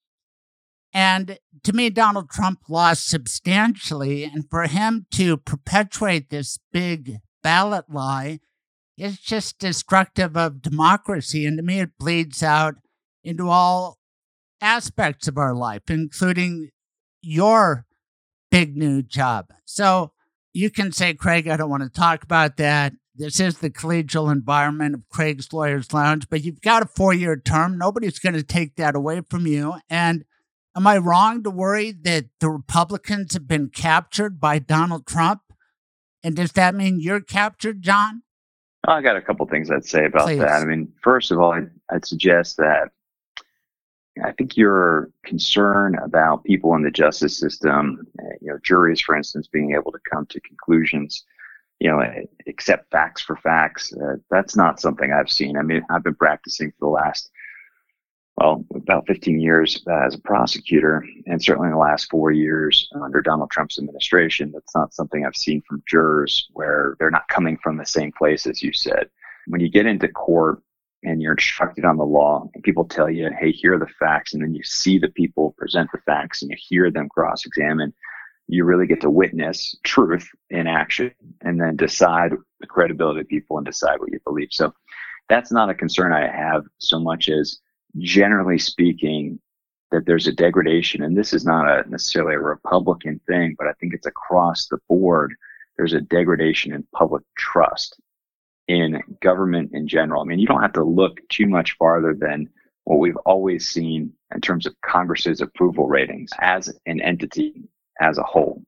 And to me, Donald Trump lost substantially. And for him to perpetuate this big ballot lie is just destructive of democracy. And to me, it bleeds out into all aspects of our life, including your big new job. So you can say, Craig, I don't want to talk about that. This is the collegial environment of Craig's Lawyers Lounge, but you've got a four year term. Nobody's going to take that away from you. And am I wrong to worry that the Republicans have been captured by Donald Trump? And does that mean you're captured, John? I got a couple things I'd say about Please. that. I mean, first of all, I'd, I'd suggest that I think your concern about people in the justice system, uh, you know, juries, for instance, being able to come to conclusions, you know, accept facts for facts, uh, that's not something I've seen. I mean, I've been practicing for the last, well, about 15 years as a prosecutor, and certainly in the last four years under Donald Trump's administration, that's not something I've seen from jurors where they're not coming from the same place, as you said. When you get into court, and you're instructed on the law and people tell you, hey, here are the facts. And then you see the people present the facts and you hear them cross examine. You really get to witness truth in action and then decide the credibility of people and decide what you believe. So that's not a concern I have so much as generally speaking, that there's a degradation. And this is not a necessarily a Republican thing, but I think it's across the board. There's a degradation in public trust in government in general. I mean, you don't have to look too much farther than what we've always seen in terms of Congress's approval ratings as an entity as a whole.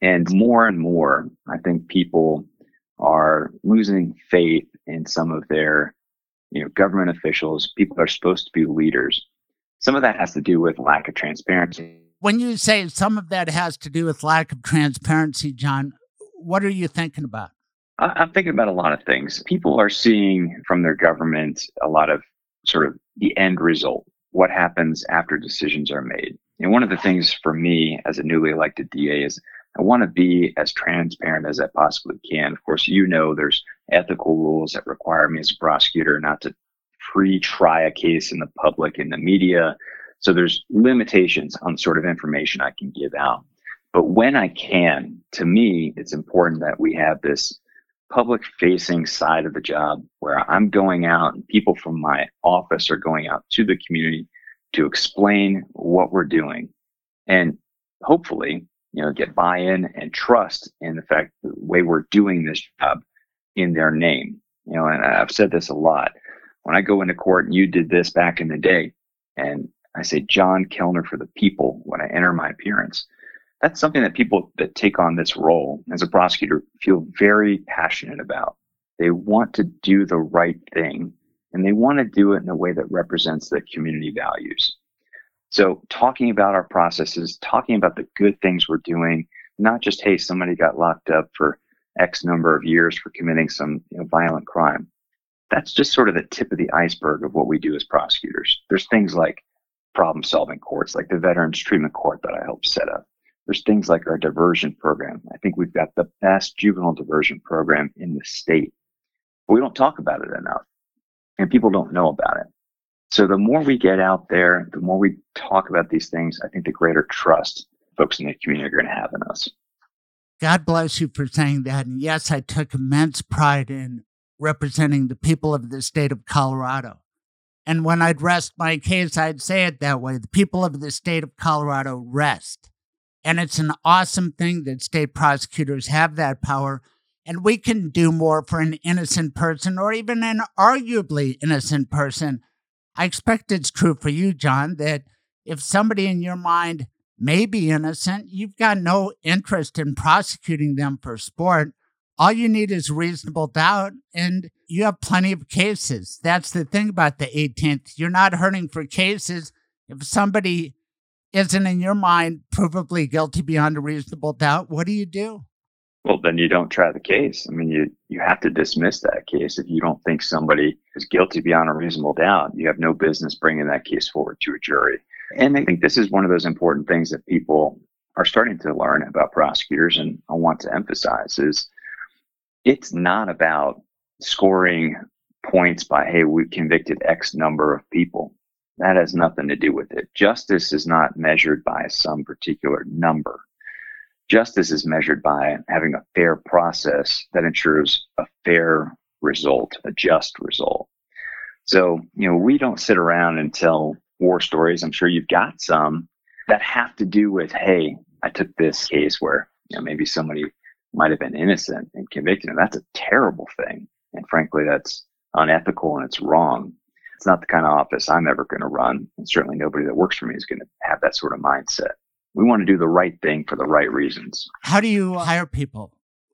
And more and more, I think people are losing faith in some of their, you know, government officials. People are supposed to be leaders. Some of that has to do with lack of transparency. When you say some of that has to do with lack of transparency, John, what are you thinking about? I- am thinking about a lot of things. People are seeing from their government a lot of sort of the end result, what happens after decisions are made. And one of the things for me as a newly elected DA is I want to be as transparent as I possibly can. Of course, you know there's ethical rules that require me as a prosecutor not to pre-try a case in the public in the media. So there's limitations on sort of information I can give out. But when I can, to me, it's important that we have this public facing side of the job where I'm going out and people from my office are going out to the community to explain what we're doing and hopefully, you know, get buy in and trust in the fact the way we're doing this job in their name. You know, and I've said this a lot. When I go into court and you did this back in the day and I say John Kellner for the people when I enter my appearance, that's something that people that take on this role as a prosecutor feel very passionate about. They want to do the right thing and they want to do it in a way that represents the community values. So talking about our processes, talking about the good things we're doing, not just, hey, somebody got locked up for X number of years for committing some you know, violent crime. That's just sort of the tip of the iceberg of what we do as prosecutors. There's things like problem solving courts, like the Veterans Treatment Court that I helped set up. There's things like our diversion program. I think we've got the best juvenile diversion program in the state. But we don't talk about it enough and people don't know about it. So the more we get out there, the more we talk about these things, I think the greater trust folks in the community are going to have in us. God bless you for saying that. And yes, I took immense pride in representing the people of the state of Colorado. And when I'd rest my case, I'd say it that way. The people of the state of Colorado rest. And it's an awesome thing that state prosecutors have that power. And we can do more for an innocent person or even an arguably innocent person. I expect it's true for you, John, that if somebody in your mind may be innocent, you've got no interest in prosecuting them for sport. all you need is reasonable doubt, and you have plenty of cases. That's the thing about the 18th. You're not hurting for cases. If somebody isn't in your mind provably guilty beyond a reasonable doubt, what do you do? Well, then you don't try the case. I mean, you, you have to dismiss that case. If you don't think somebody is guilty beyond a reasonable doubt, you have no business bringing that case forward to a jury. And I think this is one of those important things that people are starting to learn about prosecutors. And I want to emphasize is it's not about scoring points by, hey, we convicted X number of people. That has nothing to do with it. Justice is not measured by some particular number. Justice is measured by having a fair process that ensures a fair result, a just result. So, you know, we don't sit around and tell war stories. I'm sure you've got some that have to do with, hey, I took this case where, you know, maybe somebody might have been innocent and convicted. And that's a terrible thing. And frankly, that's unethical and it's wrong. It's not the kind of office I'm ever going to run. And certainly nobody that works for me is going to have that sort of mindset. We want to do the right thing for the right reasons. How do you hire people?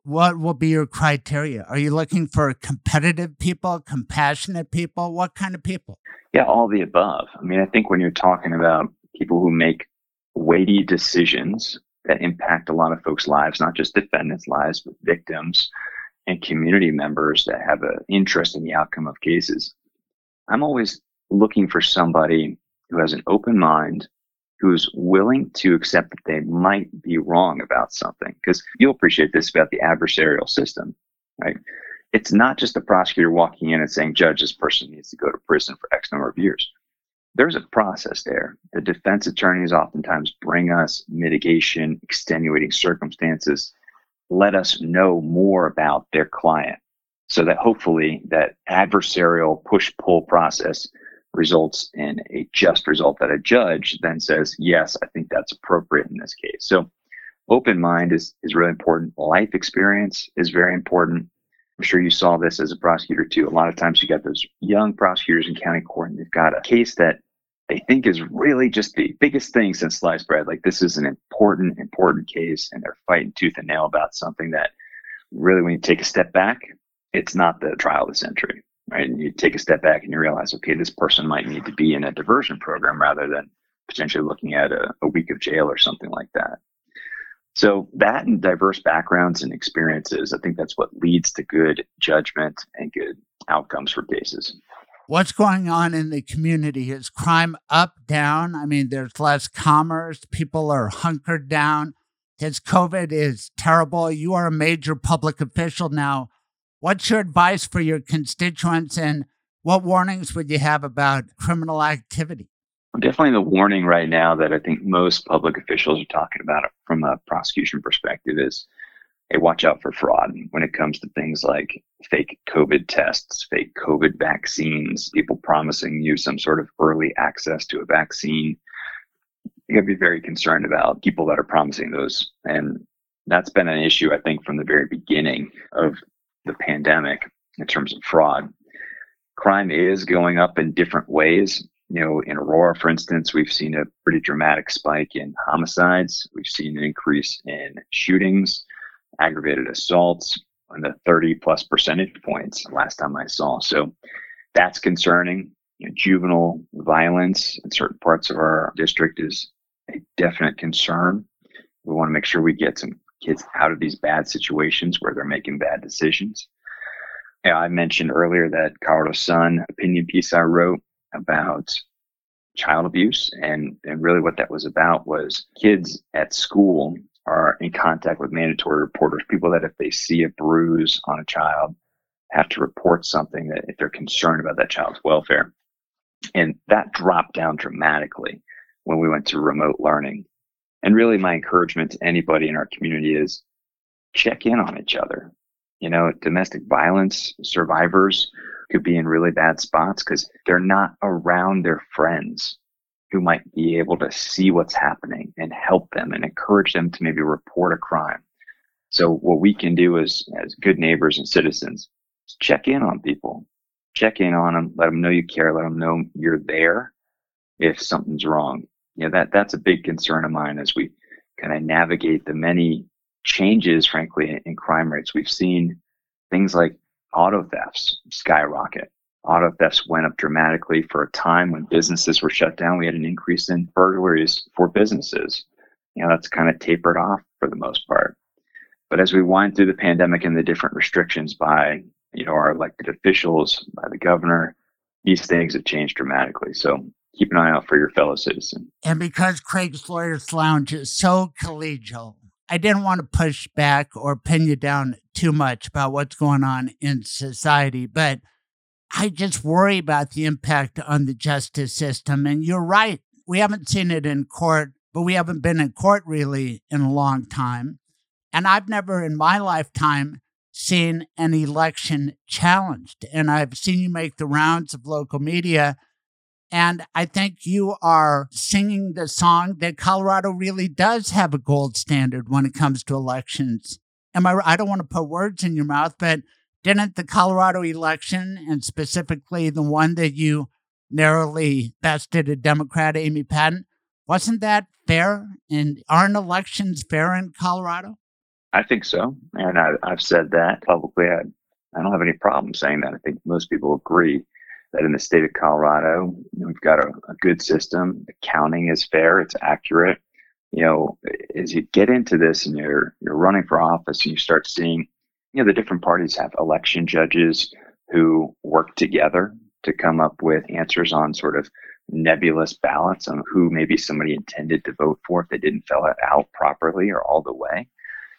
What will be your criteria? Are you looking for competitive people, compassionate people? What kind of people? Yeah, all the above. I mean, I think when you're talking about people who make weighty decisions that impact a lot of folks' lives, not just defendants' lives, but victims and community members that have an interest in the outcome of cases. I'm always looking for somebody who has an open mind, who's willing to accept that they might be wrong about something. Because you'll appreciate this about the adversarial system, right? It's not just the prosecutor walking in and saying, Judge, this person needs to go to prison for X number of years. There's a process there. The defense attorneys oftentimes bring us mitigation, extenuating circumstances, let us know more about their client so that hopefully that adversarial push pull process results in a just result that a judge then says, yes, I think that's appropriate in this case. So open mind is, is really important. Life experience is very important. I'm sure you saw this as a prosecutor too. A lot of times you got those young prosecutors in county court and they've got a case that they think is really just the biggest thing since sliced bread. Like this is an important, important case and they're fighting tooth and nail about something that really, when you take a step back, it's not the trial of the century right? And you take a step back and you realize, okay, this person might need to be in a diversion program rather than potentially looking at a, a week of jail or something like that. So that and diverse backgrounds and experiences, I think that's what leads to good judgment and good outcomes for cases. What's going on in the community? Is crime up, down? I mean, there's less commerce. People are hunkered down. This COVID is terrible. You are a major public official now. What's your advice for your constituents and what warnings would you have about criminal activity? Definitely the warning right now that I think most public officials are talking about from a prosecution perspective is hey, watch out for fraud when it comes to things like fake COVID tests, fake COVID vaccines, people promising you some sort of early access to a vaccine. You got to be very concerned about people that are promising those. And that's been an issue, I think, from the very beginning of the pandemic in terms of fraud. Crime is going up in different ways. You know, in Aurora, for instance, we've seen a pretty dramatic spike in homicides. We've seen an increase in shootings, aggravated assaults, in the 30 plus percentage points last time I saw. So that's concerning. You know, juvenile violence in certain parts of our district is a definite concern. We want to make sure we get some kids out of these bad situations where they're making bad decisions. I mentioned earlier that Colorado Sun opinion piece I wrote about child abuse and, and really what that was about was kids at school are in contact with mandatory reporters, people that if they see a bruise on a child have to report something that if they're concerned about that child's welfare. And that dropped down dramatically when we went to remote learning. And really, my encouragement to anybody in our community is check in on each other. You know, domestic violence survivors could be in really bad spots because they're not around their friends who might be able to see what's happening and help them and encourage them to maybe report a crime. So what we can do as, as good neighbors and citizens is check in on people, check in on them, let them know you care, let them know you're there if something's wrong you know that that's a big concern of mine as we kind of navigate the many changes, frankly, in crime rates. We've seen things like auto thefts skyrocket. Auto thefts went up dramatically for a time when businesses were shut down. We had an increase in burglaries for businesses. You know, that's kind of tapered off for the most part. But as we wind through the pandemic and the different restrictions by, you know, our elected officials, by the governor, these things have changed dramatically. So keep an eye out for your fellow citizen. And because Craig's Lawyers Lounge is so collegial, I didn't want to push back or pin you down too much about what's going on in society, but I just worry about the impact on the justice system. And you're right. We haven't seen it in court, but we haven't been in court really in a long time. And I've never in my lifetime seen an election challenged. And I've seen you make the rounds of local media. And I think you are singing the song that Colorado really does have a gold standard when it comes to elections. Am I? I don't want to put words in your mouth, but didn't the Colorado election, and specifically the one that you narrowly bested a Democrat, Amy Padden, wasn't that fair? And aren't elections fair in Colorado? I think so. And I, have said that publicly. I, I don't have any problem saying that. I think most people agree that in the state of Colorado, we've got a, a good system. The counting is fair, it's accurate. You know, as you get into this and you're you're running for office and you start seeing, you know, the different parties have election judges who work together to come up with answers on sort of nebulous ballots on who maybe somebody intended to vote for if they didn't fill it out properly or all the way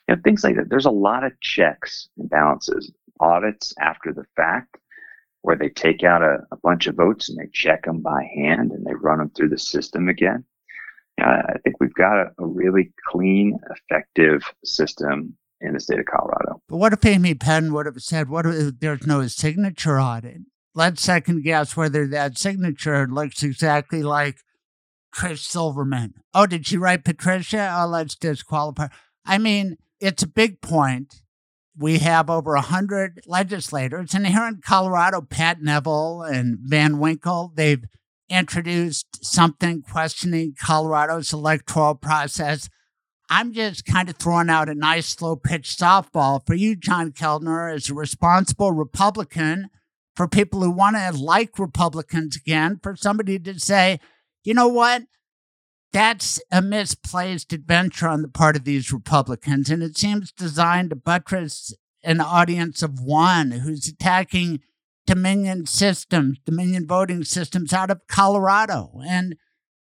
you know, things like that. There's a lot of checks and balances, audits after the fact, where they take out a, a bunch of votes and they check them by hand and they run them through the system again. Uh, I think we've got a, a really clean, effective system in the state of Colorado. But what if Amy Penn would have said, "What if there's no signature audit?" Let's second guess whether that signature looks exactly like Trish Silverman. Oh, did she write Patricia? Oh, let's disqualify. I mean, it's a big point. We have over 100 legislators, and here in Colorado, Pat Neville and Van Winkle, they've introduced something questioning Colorado's electoral process. I'm just kind of throwing out a nice slow pitch softball for you, John Kellner, as a responsible Republican, for people who want to like Republicans again, for somebody to say, you know what? That's a misplaced adventure on the part of these Republicans, and it seems designed to buttress an audience of one who's attacking Dominion systems, Dominion voting systems out of Colorado. And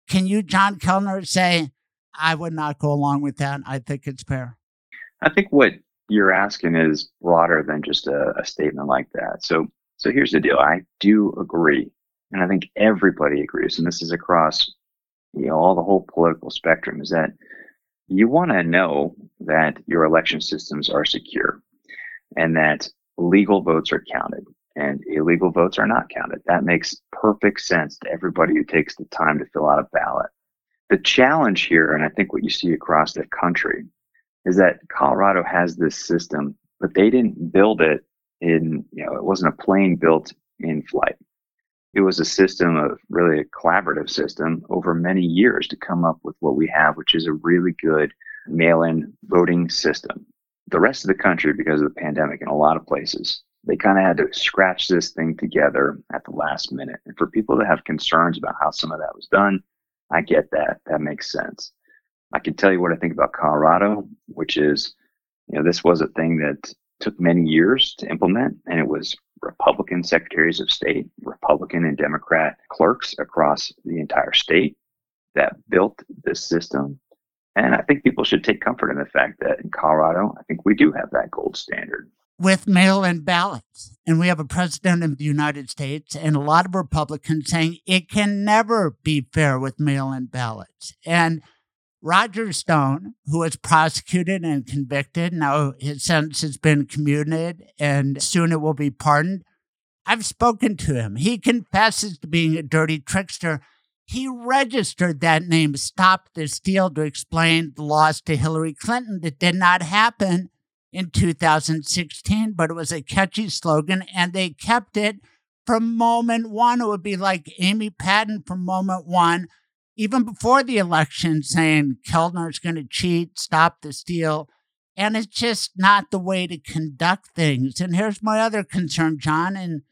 can you, John Kellner, say, I would not go along with that? I think it's fair. I think what you're asking is broader than just a, a statement like that. So, so here's the deal. I do agree, and I think everybody agrees, and this is across you know, all the whole political spectrum is that you want to know that your election systems are secure and that legal votes are counted and illegal votes are not counted. That makes perfect sense to everybody who takes the time to fill out a ballot. The challenge here, and I think what you see across the country, is that Colorado has this system, but they didn't build it in, you know, it wasn't a plane built in flight it was a system of really a collaborative system over many years to come up with what we have, which is a really good mail in voting system. The rest of the country, because of the pandemic in a lot of places, they kind of had to scratch this thing together at the last minute. And for people to have concerns about how some of that was done, I get that. That makes sense. I can tell you what I think about Colorado, which is, you know, this was a thing that took many years to implement, and it was Republican secretaries of state, Republican and Democrat clerks across the entire state that built this system. And I think people should take comfort in the fact that in Colorado, I think we do have that gold standard. With mail in ballots. And we have a president of the United States and a lot of Republicans saying it can never be fair with mail in ballots. And Roger Stone, who was prosecuted and convicted, now his sentence has been commuted and soon it will be pardoned. I've spoken to him. He confesses to being a dirty trickster. He registered that name, Stop the Steal, to explain the loss to Hillary Clinton that did not happen in 2016, but it was a catchy slogan and they kept it from moment one. It would be like Amy Padden from moment one even before the election saying Kellner's going to cheat, stop the steal. And it's just not the way to conduct things. And here's my other concern, John, and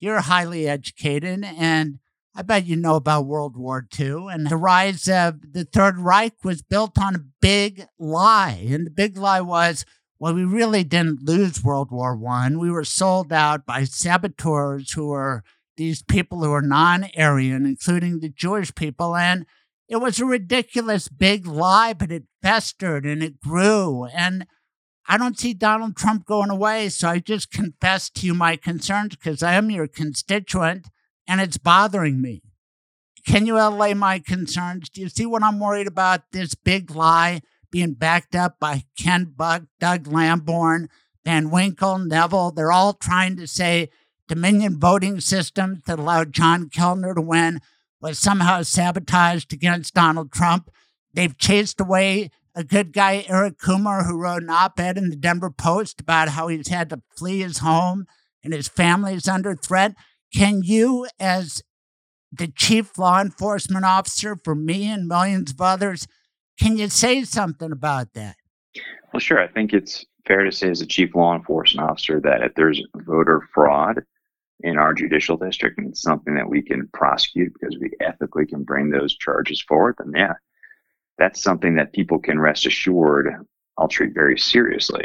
you're highly educated, and I bet you know about World War II. And the rise of the Third Reich was built on a big lie. And the big lie was, well, we really didn't lose World War One. We were sold out by saboteurs who were these people who are non-Aryan, including the Jewish people. And it was a ridiculous big lie, but it festered and it grew. And I don't see Donald Trump going away. So I just confess to you my concerns because I am your constituent and it's bothering me. Can you allay my concerns? Do you see what I'm worried about? This big lie being backed up by Ken Buck, Doug Lamborn, Van Winkle, Neville. They're all trying to say Dominion voting systems that allowed John Kellner to win was somehow sabotaged against Donald Trump. They've chased away a good guy, Eric Coomer, who wrote an op ed in the Denver Post about how he's had to flee his home and his family is under threat. Can you, as the chief law enforcement officer for me and millions of others, can you say something about that? Well, sure. I think it's fair to say, as a chief law enforcement officer, that if there's voter fraud in our judicial district and it's something that we can prosecute because we ethically can bring those charges forward, then yeah, that's something that people can rest assured I'll treat very seriously.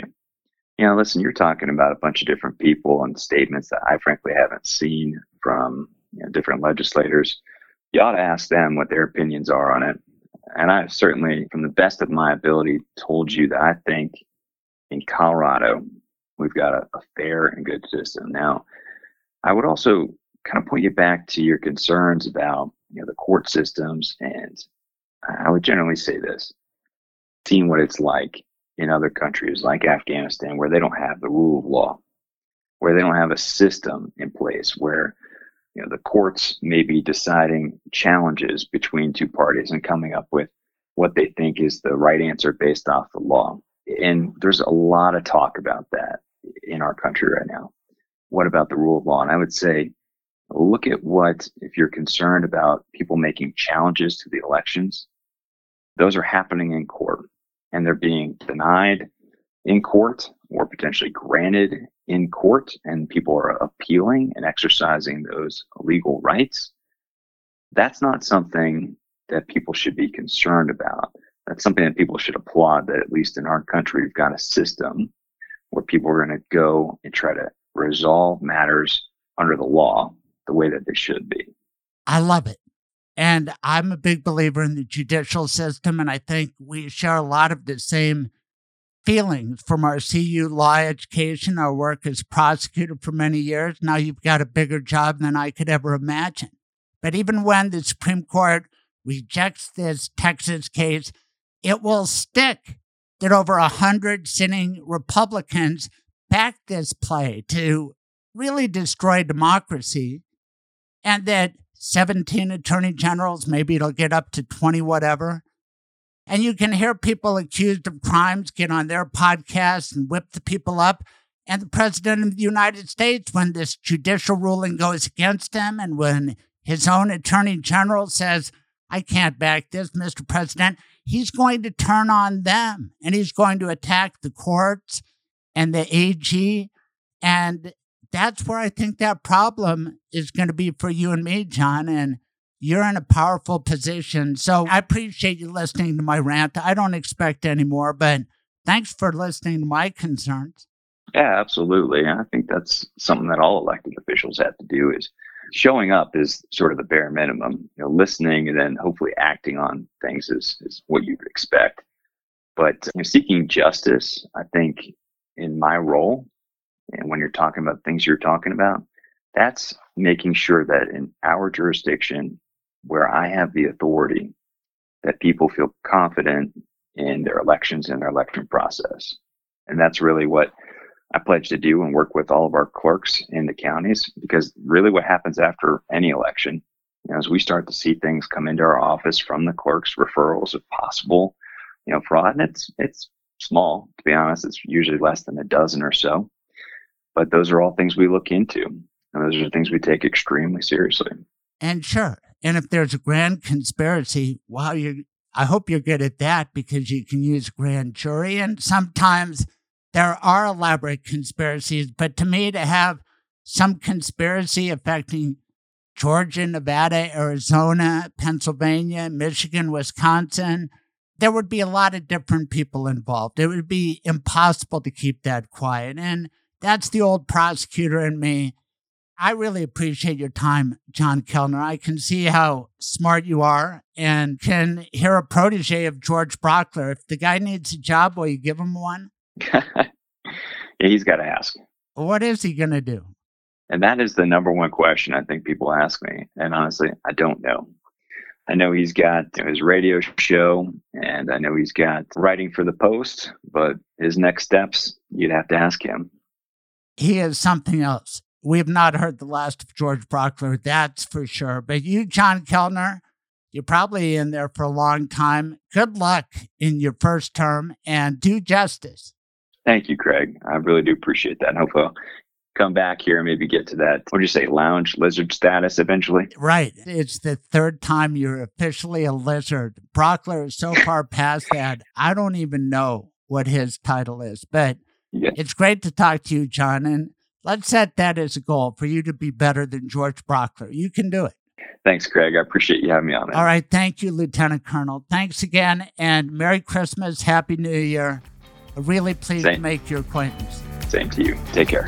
You know, listen, you're talking about a bunch of different people and statements that I frankly haven't seen from you know, different legislators. You ought to ask them what their opinions are on it. And I've certainly, from the best of my ability, told you that I think in Colorado, we've got a, a fair and good system. Now, I would also kind of point you back to your concerns about you know the court systems, and I would generally say this: seeing what it's like in other countries like Afghanistan, where they don't have the rule of law, where they don't have a system in place, where you know the courts may be deciding challenges between two parties and coming up with what they think is the right answer based off the law. And there's a lot of talk about that in our country right now. What about the rule of law? And I would say, look at what, if you're concerned about people making challenges to the elections, those are happening in court and they're being denied in court or potentially granted in court and people are appealing and exercising those legal rights. That's not something that people should be concerned about. That's something that people should applaud that at least in our country, we've got a system where people are going to go and try to resolve matters under the law the way that they should be. I love it. And I'm a big believer in the judicial system, and I think we share a lot of the same feelings from our CU law education, our work as prosecutor for many years. Now you've got a bigger job than I could ever imagine. But even when the Supreme Court rejects this Texas case, it will stick that over a hundred sitting Republicans backed this play to really destroy democracy, and that 17 attorney generals, maybe it'll get up to 20, whatever. And you can hear people accused of crimes get on their podcasts and whip the people up. And the president of the United States, when this judicial ruling goes against him, and when his own attorney general says, I can't back this, Mr. President, he's going to turn on them and he's going to attack the courts and the AG. And that's where I think that problem is going to be for you and me, John. And you're in a powerful position. So I appreciate you listening to my rant. I don't expect any more, but thanks for listening to my concerns. Yeah, absolutely. I think that's something that all elected officials have to do is showing up is sort of the bare minimum. You know, listening and then hopefully acting on things is, is what you would expect. But you know, seeking justice, I think in my role, and when you're talking about things you're talking about, that's making sure that in our jurisdiction, where I have the authority, that people feel confident in their elections and their election process. And that's really what I pledge to do and work with all of our clerks in the counties because really what happens after any election, you know, as we start to see things come into our office from the clerks, referrals if possible, you know, fraud, and it's it's small, to be honest, it's usually less than a dozen or so. But those are all things we look into. And those are things we take extremely seriously. And sure. And if there's a grand conspiracy, wow, you I hope you're good at that because you can use grand jury. And sometimes there are elaborate conspiracies, but to me, to have some conspiracy affecting Georgia, Nevada, Arizona, Pennsylvania, Michigan, Wisconsin, there would be a lot of different people involved. It would be impossible to keep that quiet. And that's the old prosecutor in me. I really appreciate your time, John Kellner. I can see how smart you are and can hear a protege of George Brauchler. If the guy needs a job, will you give him one? yeah, he's got to ask. What is he going to do? And that is the number one question I think people ask me. And honestly, I don't know. I know he's got his radio show and I know he's got writing for the Post, but his next steps, you'd have to ask him. He is something else. We have not heard the last of George Brauchler, that's for sure. But you, John Kellner, you're probably in there for a long time. Good luck in your first term and do justice. Thank you, Craig. I really do appreciate that. And hopefully uh, come back here and maybe get to that, what do you say, lounge lizard status eventually? Right. It's the third time you're officially a lizard. Brauchler is so far past that, I don't even know what his title is. But yeah. it's great to talk to you, John. And let's set that as a goal for you to be better than George Brauchler. You can do it. Thanks, Greg. I appreciate you having me on. It. All right. Thank you, Lieutenant Colonel. Thanks again. And Merry Christmas. Happy New Year. Really pleased Same. to make your acquaintance. Same to you. Take care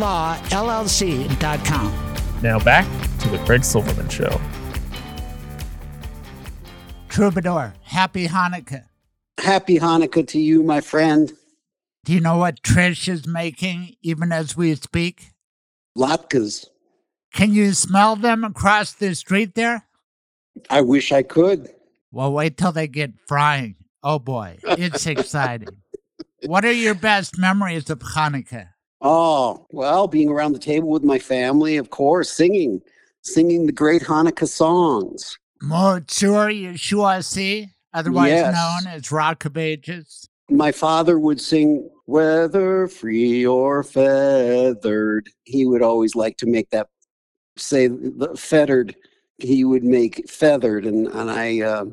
lawllc.com. Now back to the Craig Silverman Show. Troubadour, happy Hanukkah. Happy Hanukkah to you, my friend. Do you know what Trish is making even as we speak? Latkes. Can you smell them across the street there? I wish I could. Well, wait till they get frying. Oh boy, it's exciting. What are your best memories of Hanukkah? Oh, well, being around the table with my family, of course, singing, singing the great Hanukkah songs. Maoz Tzur Yeshua otherwise yes. known as Rock of Ages. My father would sing, whether free or feathered. He would always like to make that, say, the fettered. He would make feathered. And, and I, uh,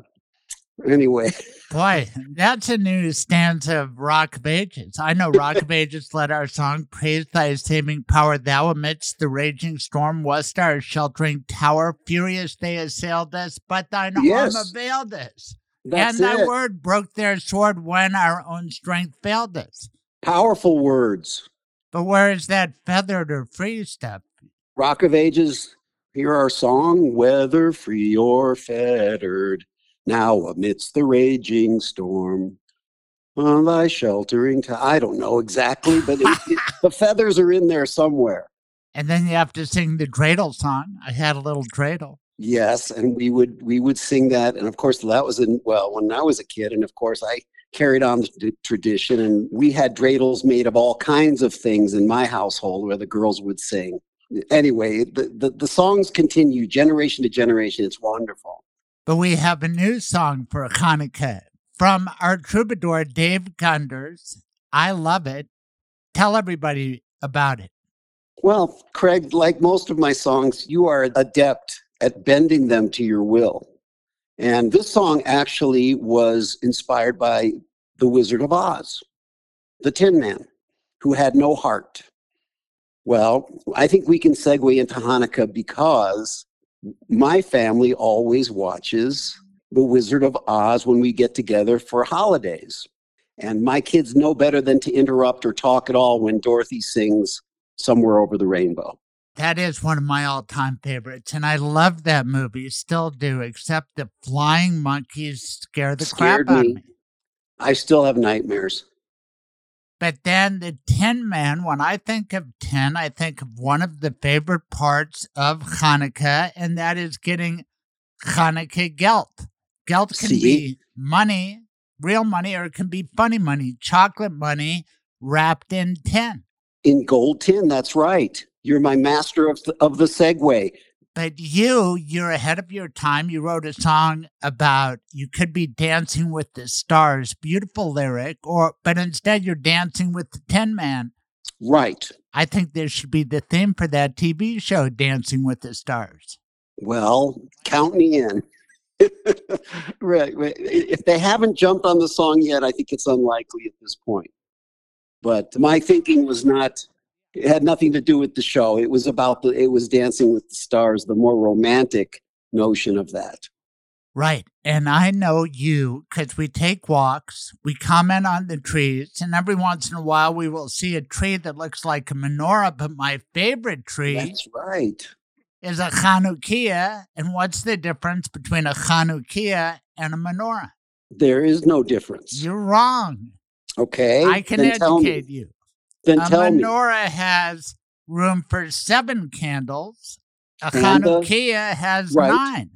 anyway. Boy, that's a new stance of Rock of Ages. I know Rock of Ages led our song, Praise Thy Saving Power, Thou amidst the raging storm, wast our sheltering tower. Furious they assailed us, but thine yes. arm availed us. That's and thy it. word broke their sword when our own strength failed us. Powerful words. But where is that feathered or free stuff? Rock of Ages, hear our song, whether free or fettered now amidst the raging storm. On thy sheltering to I don't know exactly, but it, it, the feathers are in there somewhere. And then you have to sing the dreidel song. I had a little dreidel. Yes, and we would we would sing that, and of course that was in well when I was a kid, and of course I carried on the tradition, and we had dreidels made of all kinds of things in my household where the girls would sing. Anyway, the, the, the songs continue generation to generation. It's wonderful. But we have a new song for Hanukkah from our troubadour, Dave Gunders. I love it. Tell everybody about it. Well, Craig, like most of my songs, you are adept at bending them to your will. And this song actually was inspired by the Wizard of Oz, the Tin Man, who had no heart. Well, I think we can segue into Hanukkah because my family always watches The Wizard of Oz when we get together for holidays. And my kids know better than to interrupt or talk at all when Dorothy sings Somewhere Over the Rainbow. That is one of my all time favorites. And I love that movie, still do, except the flying monkeys scare the Scared crap out me. of me. I still have nightmares. But then the Tin Man, when I think of tin, I think of one of the favorite parts of Hanukkah, and that is getting Hanukkah gelt. Gelt can See? be money, real money, or it can be funny money, chocolate money wrapped in tin. In gold tin, that's right. You're my master of the, of the segue. But you, you're ahead of your time. You wrote a song about you could be dancing with the stars. Beautiful lyric, or but instead you're dancing with the Tin Man. Right. I think there should be the theme for that TV show, Dancing with the Stars. Well, count me in. right, right. If they haven't jumped on the song yet, I think it's unlikely at this point. But my thinking was not it had nothing to do with the show. It was about the it was dancing with the stars, the more romantic notion of that. Right. And I know you because we take walks, we comment on the trees, and every once in a while we will see a tree that looks like a menorah. But my favorite tree That's right. is a Chanukia. And what's the difference between a Chanukia and a menorah? There is no difference. You're wrong. Okay. I can then tell me. educate you. Then a tell me. menorah has room for seven candles. A And a- Chanukia has right. nine.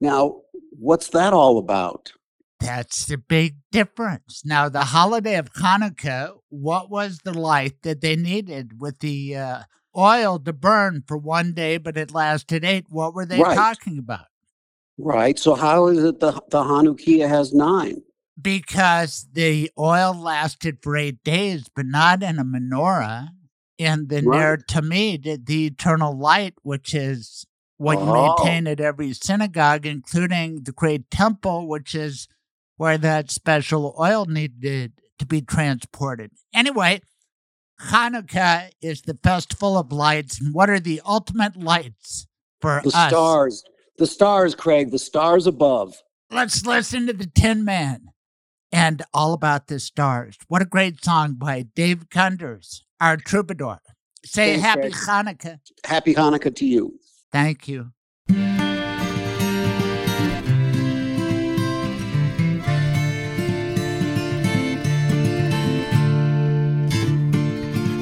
Now, what's that all about? That's the big difference. Now, the holiday of Hanukkah, what was the light that they needed with the uh, oil to burn for one day, but it lasted eight? What were they Right. talking about? Right. So how is it the the Hanukkah has nine? Because the oil lasted for eight days, but not in a menorah. In the Right. Ner Tamid, the eternal light, which is what you Oh. maintain at every synagogue, including the great temple, which is where that special oil needed to be transported. Anyway, Hanukkah is the festival of lights. And what are the ultimate lights for The us? stars. The stars, Craig, the stars above. Let's listen to the Tin Man and All About the Stars. What a great song by Dave Gunders, our troubadour. Say Thanks, Happy Craig. Hanukkah. Happy Hanukkah to you. Thank you.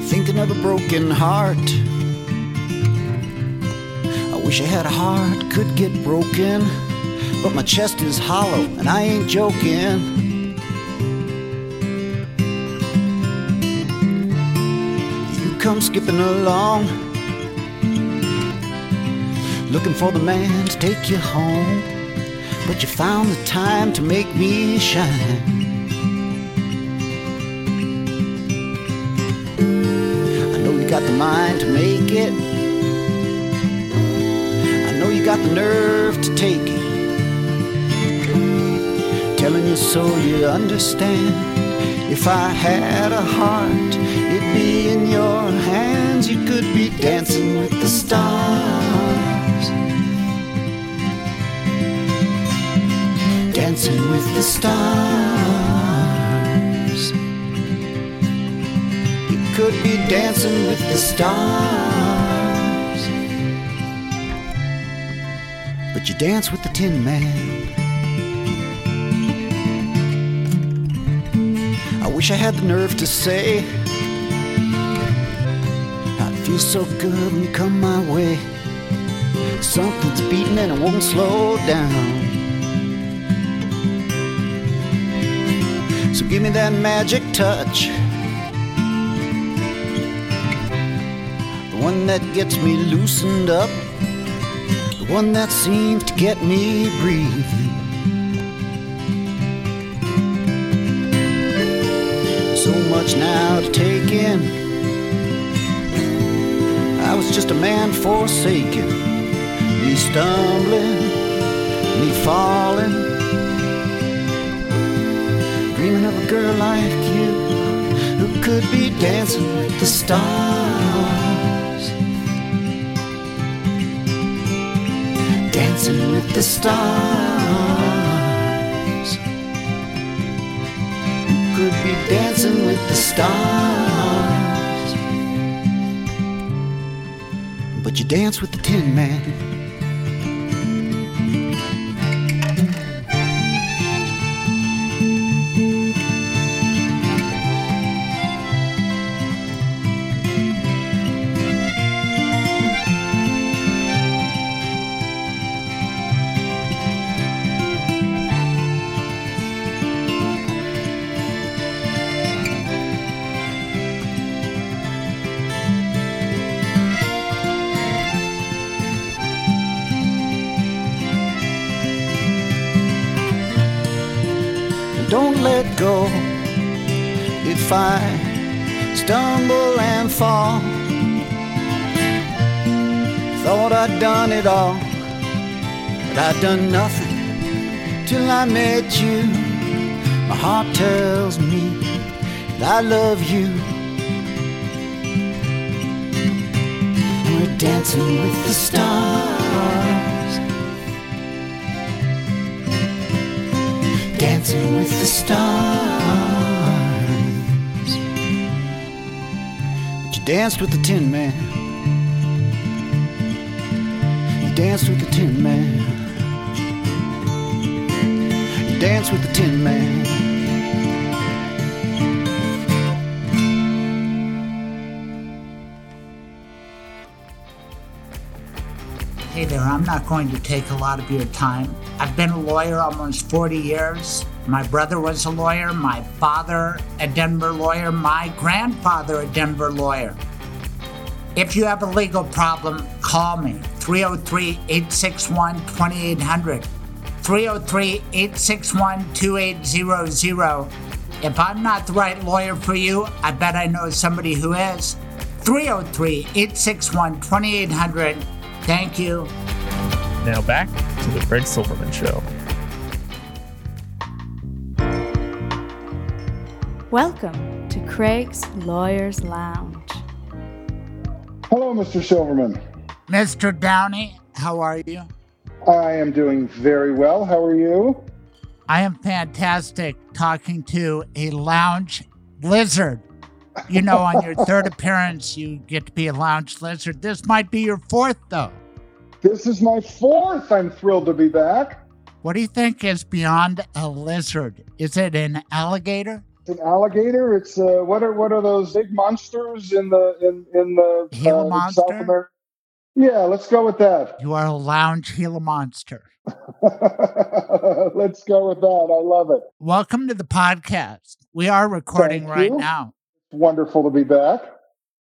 thinking of a broken heart. I wish I had a heart could get broken, but my chest is hollow and I ain't joking. Come skipping along, looking for the man to take you home, but you found the time to make me shine. I know you got the mind to make it. I know you got the nerve to take it. Telling you so you understand. If I had a heart, it'd be in your hands. You could be dancing with the stars. Dancing with the stars. You could be dancing with the stars. But you dance with the Tin Man. Wish I had the nerve to say, I feel so good when you come my way. Something's beating and it won't slow down. So give me that magic touch. The one that gets me loosened up. The one that seems to get me breathing. So much now to take in. I was just a man forsaken. Me stumbling, me falling. Dreaming of a girl like you who could be dancing with the stars. Dancing with the stars. With the stars. But you dance with the Tin Man. I stumble and fall, thought I'd done it all, but I'd done nothing till I met you. My heart tells me that I love you. Danced with the Tin Man. You danced with the Tin Man. You danced with the Tin Man. Hey there, I'm not going to take a lot of your time. I've been a lawyer almost 40 years. My brother was a lawyer, my father a Denver lawyer, my grandfather a Denver lawyer. If you have a legal problem, call me 303 861 2800. 303 861 2800. If I'm not the right lawyer for you, I bet I know somebody who is. 303 861 2800. Thank you. Now back to the Craig Silverman Show. Welcome to Craig's Lawyers Lounge. Hello, Mr. Silverman. Mr. Downey, how are you? I am doing very well. How are you? I am fantastic talking to a lounge lizard. You know, on your third appearance, you get to be a lounge lizard. This might be your fourth, though. This is my fourth. I'm thrilled to be back. What do you think is beyond a lizard? Is it an alligator? It's an alligator. It's uh, what are what are those big monsters in the in in the Gila uh, monster? South America? Yeah, let's go with that. You are a lounge Gila monster. let's go with that. I love it. Welcome to the podcast. We are recording Thank right you. now. Wonderful to be back.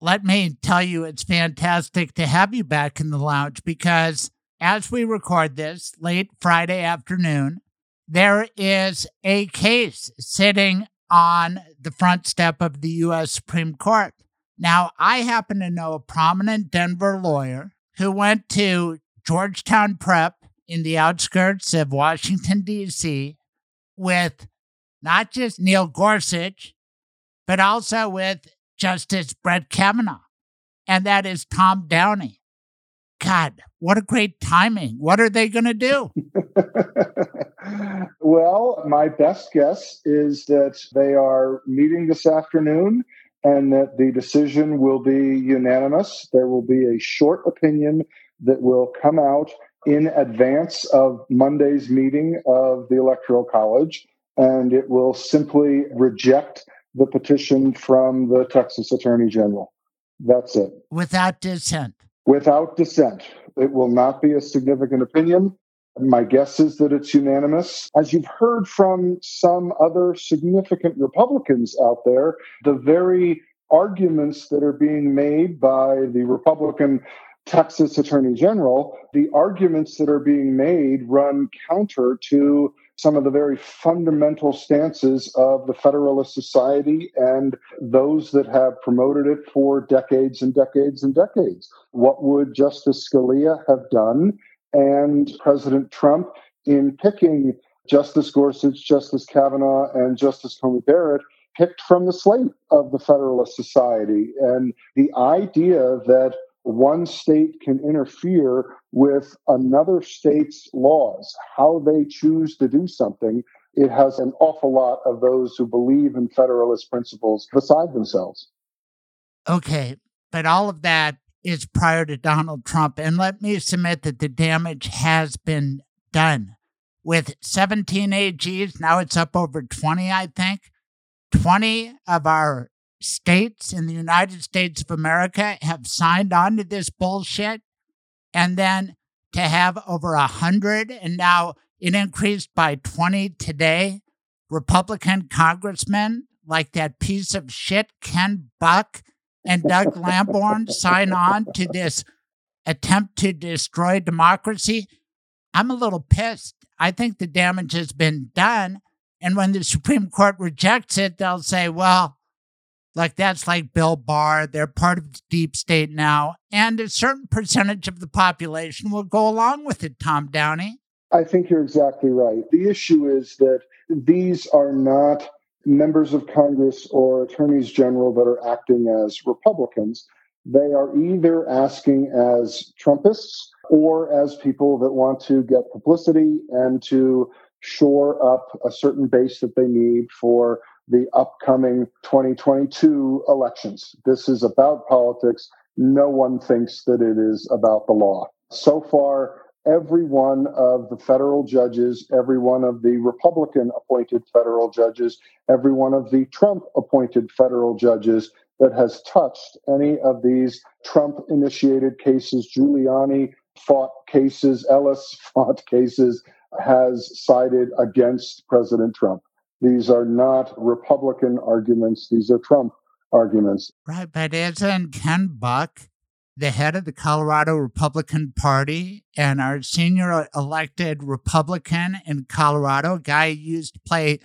Let me tell you, it's fantastic to have you back in the lounge because as we record this late Friday afternoon, there is a case sitting on the front step of the U.S. Supreme Court. Now, I happen to know a prominent Denver lawyer who went to Georgetown Prep in the outskirts of Washington, D.C., with not just Neil Gorsuch, but also with Justice Brett Kavanaugh, and that is Tom Downey. God, what a great timing. What are they going to do? Well, my best guess is that they are meeting this afternoon and that the decision will be unanimous. There will be a short opinion that will come out in advance of Monday's meeting of the Electoral College, and it will simply reject the petition from the Texas Attorney General. That's it. Without dissent. Without dissent. It will not be a significant opinion. My guess is that it's unanimous. As you've heard from some other significant Republicans out there, the very arguments that are being made by the Republican Texas Attorney General, the arguments that are being made run counter to some of the very fundamental stances of the Federalist Society and those that have promoted it for decades and decades and decades. What would Justice Scalia have done and President Trump in picking Justice Gorsuch, Justice Kavanaugh, and Justice Coney Barrett picked from the slate of the Federalist Society. And the idea that one state can interfere with another state's laws, how they choose to do something, it has an awful lot of those who believe in federalist principles beside themselves. Okay, but all of that is prior to Donald Trump. And let me submit that the damage has been done. With 17 AGs, now it's up over 20, I think. 20 of our states in the United States of America have signed on to this bullshit. And then to have over a 100, and now it increased by 20 today, Republican congressmen like that piece of shit, Ken Buck and Doug Lamborn, sign on to this attempt to destroy democracy. I'm a little pissed. I think the damage has been done. And when the Supreme Court rejects it, they'll say, well, like that's like Bill Barr. They're part of the deep state now. And a certain percentage of the population will go along with it, Tom Downey. I think you're exactly right. The issue is that these are not members of Congress or attorneys general that are acting as Republicans. They are either asking as Trumpists or as people that want to get publicity and to shore up a certain base that they need for the upcoming 2022 elections. This is about politics. No one thinks that it is about the law. So far, every one of the federal judges, every one of the Republican appointed federal judges, every one of the Trump appointed federal judges that has touched any of these Trump initiated cases, Giuliani fought cases, Ellis fought cases, has sided against President Trump. These are not Republican arguments, these are Trump arguments. Right, but isn't Ken Buck the head of the Colorado Republican Party and our senior elected Republican in Colorado, guy I used to play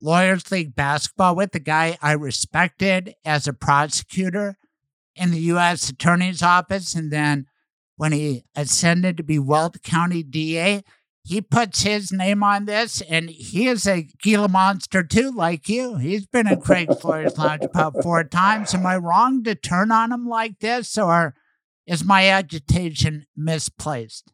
Lawyers League basketball with, the guy I respected as a prosecutor in the U.S. Attorney's Office. And then when he ascended to be Weld County DA, he puts his name on this, and he is a Gila monster too, like you. He's been in Craig's Lawyers Lounge about four times. Am I wrong to turn on him like this, or is my agitation misplaced?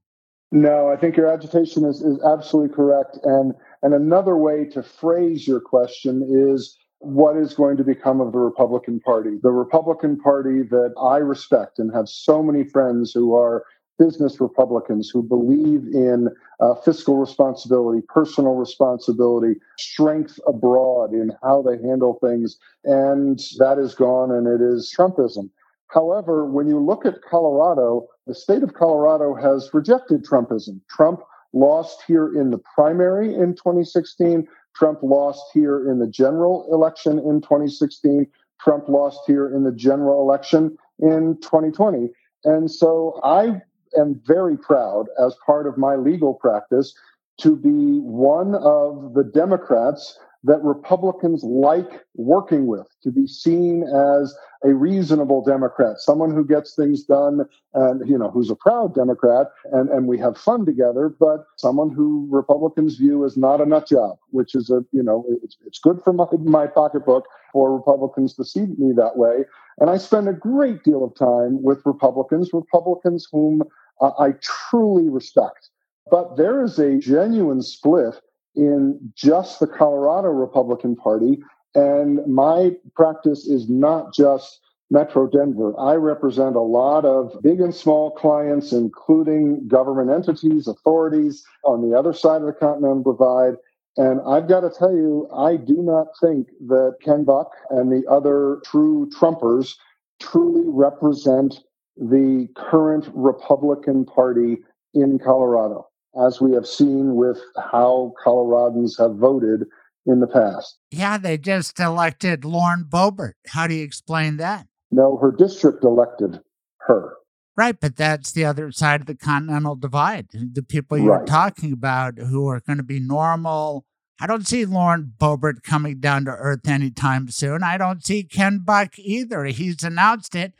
No, I think your agitation is, is absolutely correct. And and another way to phrase your question is what is going to become of the Republican Party? The Republican Party that I respect and have so many friends who are business Republicans who believe in uh, fiscal responsibility, personal responsibility, strength abroad in how they handle things. And that is gone and it is Trumpism. However, when you look at Colorado, the state of Colorado has rejected Trumpism. Trump lost here in the primary in 2016. Trump lost here in the general election in 2016. Trump lost here in the general election in 2020. And so I am very proud, as part of my legal practice, to be one of the Democrats that Republicans like working with, to be seen as a reasonable Democrat, someone who gets things done and, you know, who's a proud Democrat and, and we have fun together, but someone who Republicans view as not a nut job, which is a, you know, it's, it's good for my, my pocketbook for Republicans to see me that way. And I spend a great deal of time with Republicans, Republicans whom I truly respect. But there is a genuine split in just the Colorado Republican Party. And my practice is not just Metro Denver. I represent a lot of big and small clients, including government entities, authorities on the other side of the Continental Divide. And I've got to tell you, I do not think that Ken Buck and the other true Trumpers truly represent the current Republican Party in Colorado as we have seen with how Coloradans have voted in the past. Yeah, they just elected Lauren Boebert. How do you explain that? No, her district elected her. Right, but that's the other side of the continental divide. The people you're right. talking about who are going to be normal. I don't see Lauren Boebert coming down to earth anytime soon. I don't see Ken Buck either. He's announced it.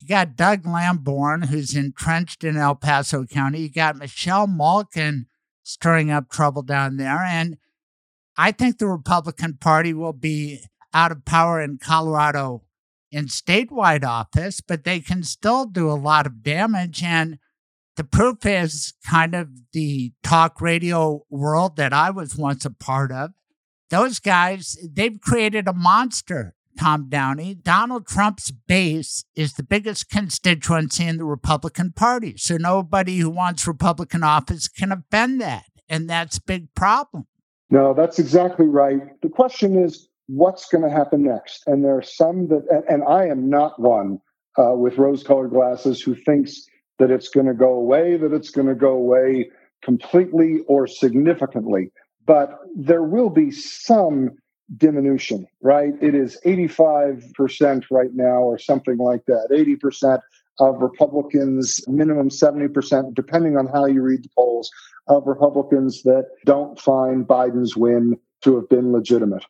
You got Doug Lamborn, who's entrenched in El Paso County. You got Michelle Malkin stirring up trouble down there. And I think the Republican Party will be out of power in Colorado in statewide office, but they can still do a lot of damage. And the proof is kind of the talk radio world that I was once a part of. those guys, they've created a monster, Tom Downey. Donald Trump's base is the biggest constituency in the Republican Party. So nobody who wants Republican office can offend that. And that's a big problem. No, that's exactly right. The question is, what's going to happen next? And there are some that, and, and I am not one uh, with rose colored glasses who thinks that it's going to go away, that it's going to go away completely or significantly. But there will be some diminution, right? It is 85% right now, or something like that, 80% of Republicans, minimum 70%, depending on how you read the polls, of Republicans that don't find Biden's win to have been legitimate.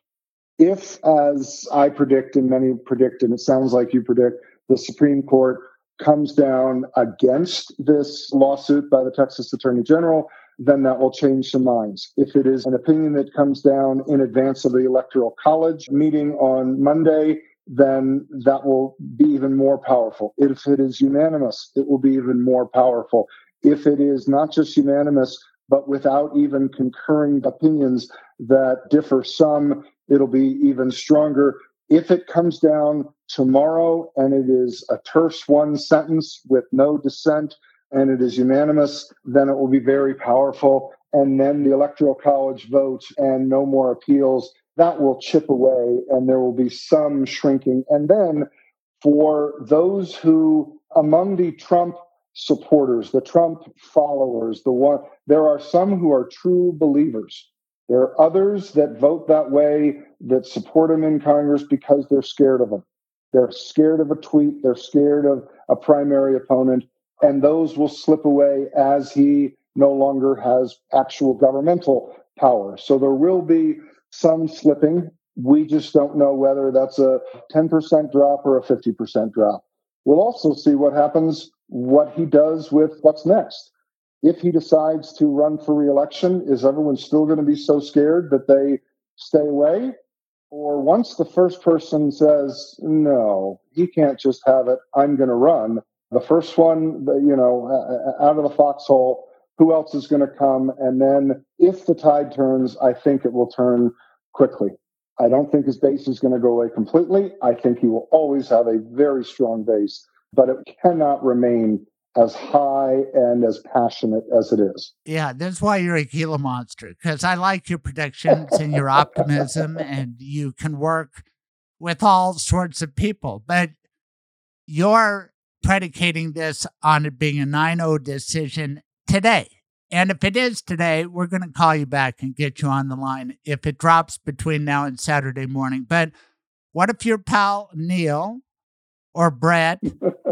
If, as I predict and many predict, and it sounds like you predict, the Supreme Court comes down against this lawsuit by the Texas Attorney General, then that will change some minds. If it is an opinion that comes down in advance of the Electoral College meeting on Monday, then that will be even more powerful. If it is unanimous, it will be even more powerful. If it is not just unanimous, but without even concurring opinions that differ some, it'll be even stronger. If it comes down tomorrow and it is a terse one sentence with no dissent and it is unanimous, then it will be very powerful. And then the Electoral College vote and no more appeals, that will chip away and there will be some shrinking. And then for those who, among the Trump supporters, the Trump followers, the one, there are some who are true believers there are others that vote that way that support him in Congress because they're scared of him. They're scared of a tweet. They're scared of a primary opponent. And those will slip away as he no longer has actual governmental power. So there will be some slipping. We just don't know whether that's a 10% drop or a 50% drop. We'll also see what happens, what he does with what's next if he decides to run for reelection, is everyone still going to be so scared that they stay away? Or once the first person says, no, he can't just have it, I'm going to run, the first one, you know, uh, uh, out of the foxhole, who else is going to come? And then if the tide turns, I think it will turn quickly. I don't think his base is going to go away completely. I think he will always have a very strong base, but it cannot remain as high and as passionate as it is. Yeah, that's why you're a Gila monster because I like your predictions and your optimism, and you can work with all sorts of people. But you're predicating this on it being a 9 0 decision today. And if it is today, we're going to call you back and get you on the line if it drops between now and Saturday morning. But what if your pal Neil or Brett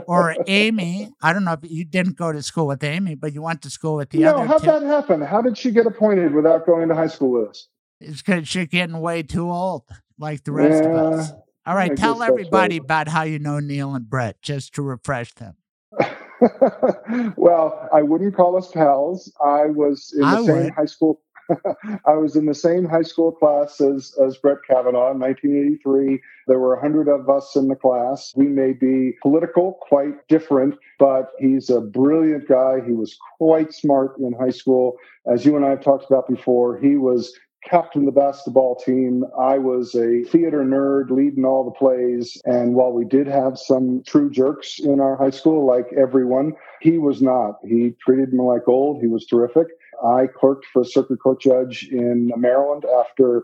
or Amy. I don't know if you didn't go to school with Amy, but you went to school with the other. no, other. How'd that happen? How did she get appointed without going to high school with us? It's because she's getting way too old, like the rest yeah, of us. All right, tell everybody about how you know Neil and Brett, just to refresh them. well, I wouldn't call us pals. I was in the I same would. high school. I was in the same high school class as, as Brett Kavanaugh in 1983. There were 100 of us in the class. We may be political, quite different, but he's a brilliant guy. He was quite smart in high school. As you and I have talked about before, he was captain the basketball team. I was a theater nerd leading all the plays. And while we did have some true jerks in our high school, like everyone, he was not. He treated me like gold. He was terrific. I clerked for a circuit court judge in Maryland after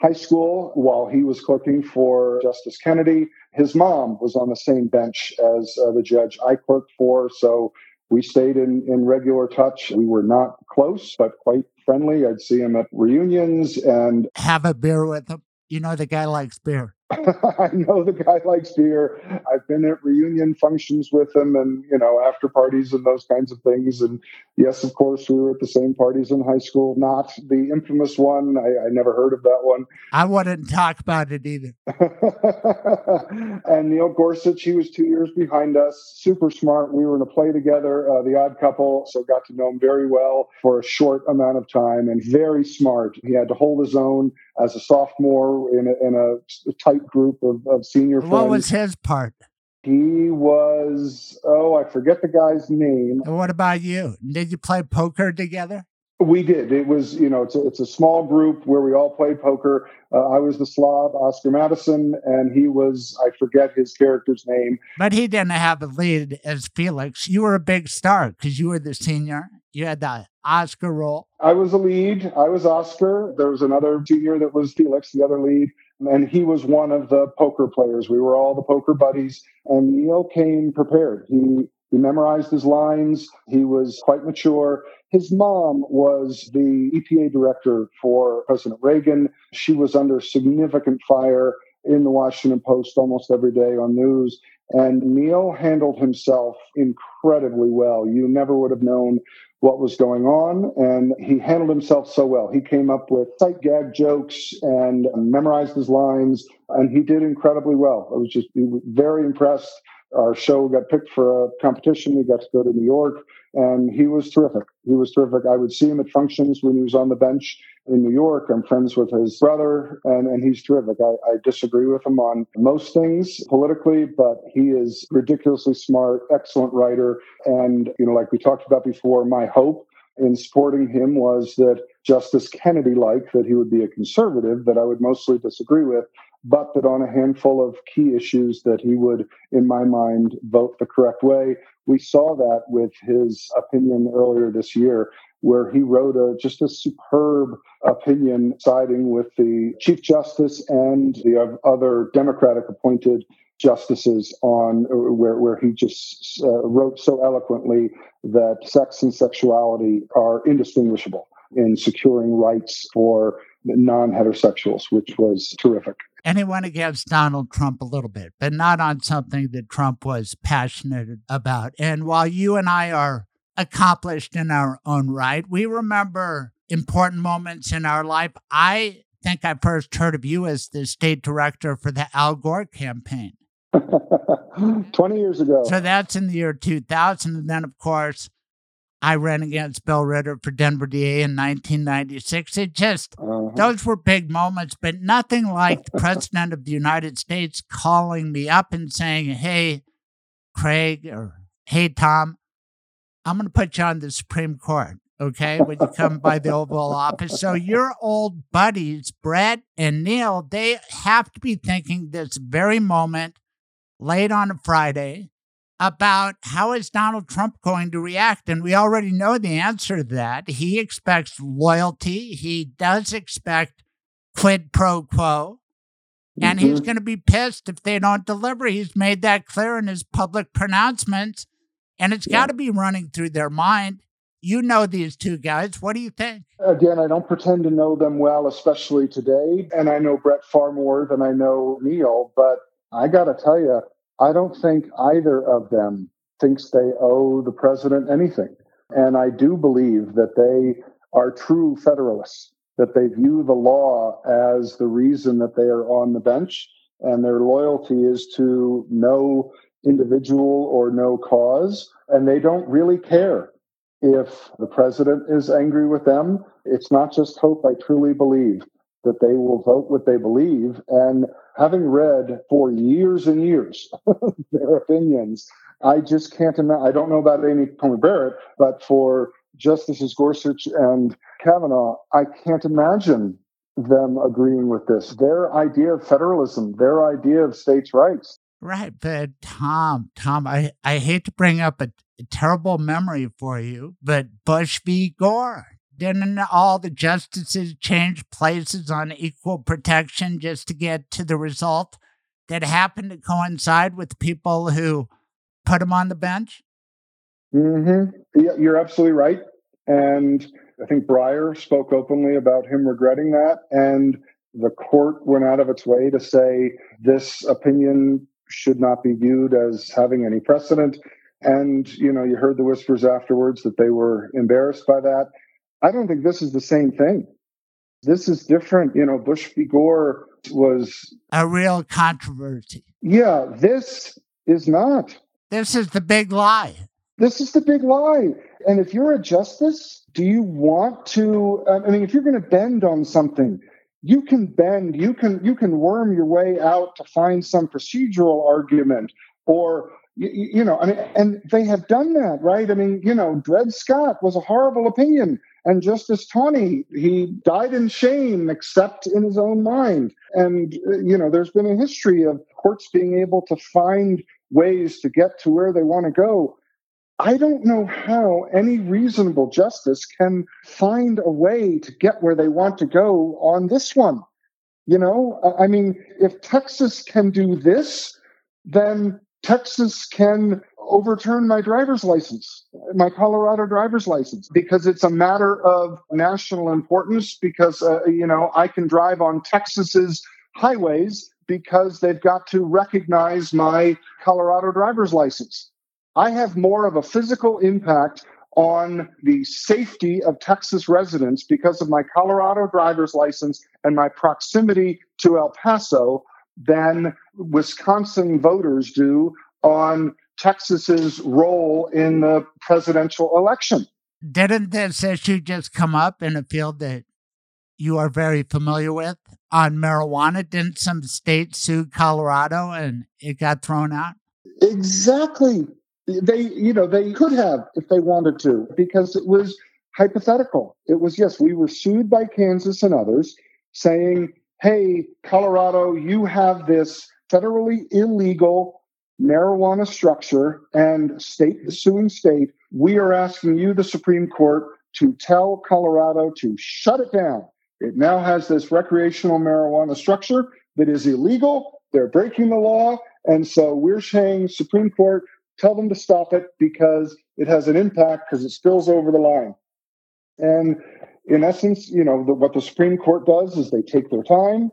high school while he was clerking for Justice Kennedy. His mom was on the same bench as uh, the judge I clerked for. So we stayed in, in regular touch. We were not close, but quite friendly. I'd see him at reunions and have a beer with him. You know, the guy likes beer. I know the guy likes beer. I've been at reunion functions with him and, you know, after parties and those kinds of things. And yes, of course, we were at the same parties in high school, not the infamous one. I, I never heard of that one. I wouldn't talk about it either. and Neil Gorsuch, he was two years behind us, super smart. We were in a play together, uh, The Odd Couple, so got to know him very well for a short amount of time and very smart. He had to hold his own as a sophomore in a, in a tight group of, of senior what friends. What was his part? He was, oh, I forget the guy's name. And what about you? Did you play poker together? We did. It was, you know, it's a, it's a small group where we all played poker. Uh, I was the Slav, Oscar Madison, and he was, I forget his character's name. But he didn't have a lead as Felix. You were a big star because you were the senior. You had the Oscar role. I was a lead. I was Oscar. There was another senior that was Felix, the other lead. And he was one of the poker players. We were all the poker buddies. And Neil came prepared. He he memorized his lines. He was quite mature. His mom was the EPA director for President Reagan. She was under significant fire in the Washington Post almost every day on news. And Neil handled himself incredibly well. You never would have known what was going on. And he handled himself so well. He came up with sight gag jokes and memorized his lines, and he did incredibly well. I was just very impressed our show got picked for a competition. We got to go to New York, and he was terrific. He was terrific. I would see him at functions when he was on the bench in New York. I'm friends with his brother, and, and he's terrific. I, I disagree with him on most things politically, but he is ridiculously smart, excellent writer. And, you know, like we talked about before, my hope in supporting him was that Justice Kennedy like that he would be a conservative that I would mostly disagree with, but that on a handful of key issues that he would, in my mind, vote the correct way. We saw that with his opinion earlier this year, where he wrote a just a superb opinion siding with the Chief Justice and the other Democratic appointed justices on where, where he just uh, wrote so eloquently that sex and sexuality are indistinguishable in securing rights for non heterosexuals, which was terrific and he went against Donald Trump a little bit, but not on something that Trump was passionate about. And while you and I are accomplished in our own right, we remember important moments in our life. I think I first heard of you as the state director for the Al Gore campaign. 20 years ago. So that's in the year 2000. And then, of course, I ran against Bill Ritter for Denver DA in 1996. It just, uh-huh. those were big moments, but nothing like the President of the United States calling me up and saying, hey, Craig, or hey, Tom, I'm going to put you on the Supreme Court, okay, when you come by the Oval Office. So your old buddies, Brett and Neil, they have to be thinking this very moment, late on a Friday, about how is Donald Trump going to react. And we already know the answer to that. He expects loyalty. He does expect quid pro quo. And mm-hmm. he's going to be pissed if they don't deliver. He's made that clear in his public pronouncements. And it's yeah. got to be running through their mind. You know these two guys. What do you think? Again, I don't pretend to know them well, especially today. And I know Brett far more than I know Neil. But I got to tell you, I don't think either of them thinks they owe the president anything. And I do believe that they are true Federalists, that they view the law as the reason that they are on the bench, and their loyalty is to no individual or no cause. And they don't really care if the president is angry with them. It's not just hope, I truly believe that they will vote what they believe. And having read for years and years their opinions, I just can't imagine. I don't know about Amy Coney Barrett, but for Justices Gorsuch and Kavanaugh, I can't imagine them agreeing with this. Their idea of federalism, their idea of states' rights. Right. But Tom, Tom, I, I hate to bring up a, a terrible memory for you, but Bush v. Gore didn't all the justices change places on equal protection just to get to the result that happened to coincide with people who put him on the bench? Mm-hmm. You're absolutely right. And I think Breyer spoke openly about him regretting that. And the court went out of its way to say this opinion should not be viewed as having any precedent. And, you know, you heard the whispers afterwards that they were embarrassed by that. I don't think this is the same thing. This is different. You know, Bush v. Gore was a real controversy. Yeah, this is not. This is the big lie. This is the big lie. And if you're a justice, do you want to? I mean, if you're going to bend on something, you can bend. You can you can worm your way out to find some procedural argument or you, you know, I mean, and they have done that, right? I mean, you know, Dred Scott was a horrible opinion And Justice Taney, he died in shame, except in his own mind. And, you know, there's been a history of courts being able to find ways to get to where they want to go. I don't know how any reasonable justice can find a way to get where they want to go on this one. You know, I mean, if Texas can do this, then Texas can overturn my driver's license, my Colorado driver's license, because it's a matter of national importance. Because, uh, you know, I can drive on Texas's highways because they've got to recognize my Colorado driver's license. I have more of a physical impact on the safety of Texas residents because of my Colorado driver's license and my proximity to El Paso than Wisconsin voters do on Texas's role in the presidential election. Didn't this issue just come up in a field that you are very familiar with on marijuana? Didn't some state sue Colorado and it got thrown out? Exactly. They, you know, they could have if they wanted to, because it was hypothetical. It was, yes, we were sued by Kansas and others saying, hey, Colorado, you have this federally illegal marijuana structure and state suing state. We are asking you, the Supreme Court, to tell Colorado to shut it down. It now has this recreational marijuana structure that is illegal. They're breaking the law. And so we're saying, Supreme Court, tell them to stop it because it has an impact because it spills over the line. And in essence, you know, the, what the Supreme Court does is they take their time.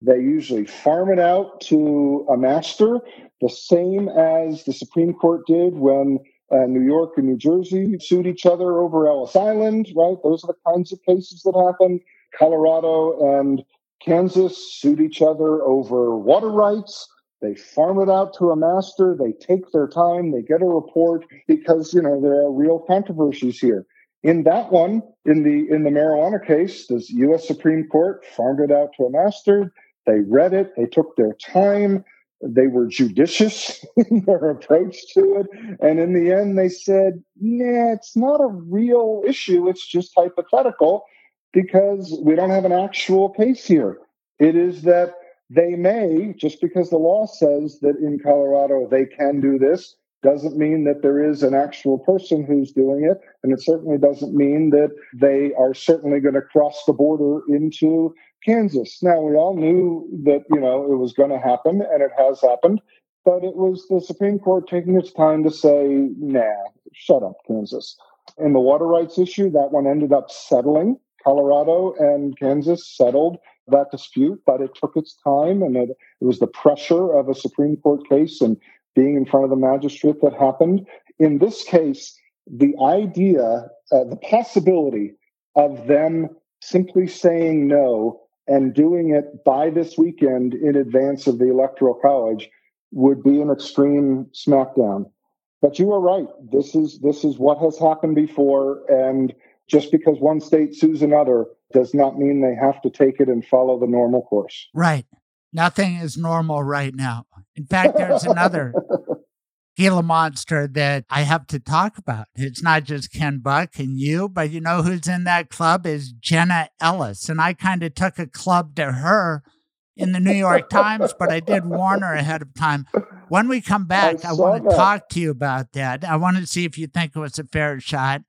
They usually farm it out to a master, the same as the Supreme Court did when uh, New York and New Jersey sued each other over Ellis Island, right? Those are the kinds of cases that happen. Colorado and Kansas sued each other over water rights. They farm it out to a master. They take their time. They get a report because, you know, there are real controversies here. In that one, in the in the marijuana case, the U.S. Supreme Court farmed it out to a master. They read it. They took their time. They were judicious in their approach to it. And in the end, they said, nah, it's not a real issue. It's just hypothetical because we don't have an actual case here. It is that they may, just because the law says that in Colorado they can do this, doesn't mean that there is an actual person who's doing it. And it certainly doesn't mean that they are certainly going to cross the border into Kansas. Now, we all knew that, you know, it was going to happen and it has happened, but it was the Supreme Court taking its time to say, nah, shut up, Kansas. In the water rights issue, that one ended up settling. Colorado and Kansas settled that dispute, but it took its time and it, it was the pressure of a Supreme Court case and being in front of the magistrate that happened. In this case, the idea, uh, the possibility of them simply saying no and doing it by this weekend in advance of the Electoral College would be an extreme smackdown. But you are right. This is this is what has happened before, and just because one state sues another does not mean they have to take it and follow the normal course. Right. Nothing is normal right now. In fact, there's another Gila monster that I have to talk about. It's not just Ken Buck and you, but you know who's in that club is Jenna Ellis. And I kind of took a club to her in the New York Times, but I did warn her ahead of time. When we come back, I, I want to that. talk to you about that. I want to see if you think it was a fair shot.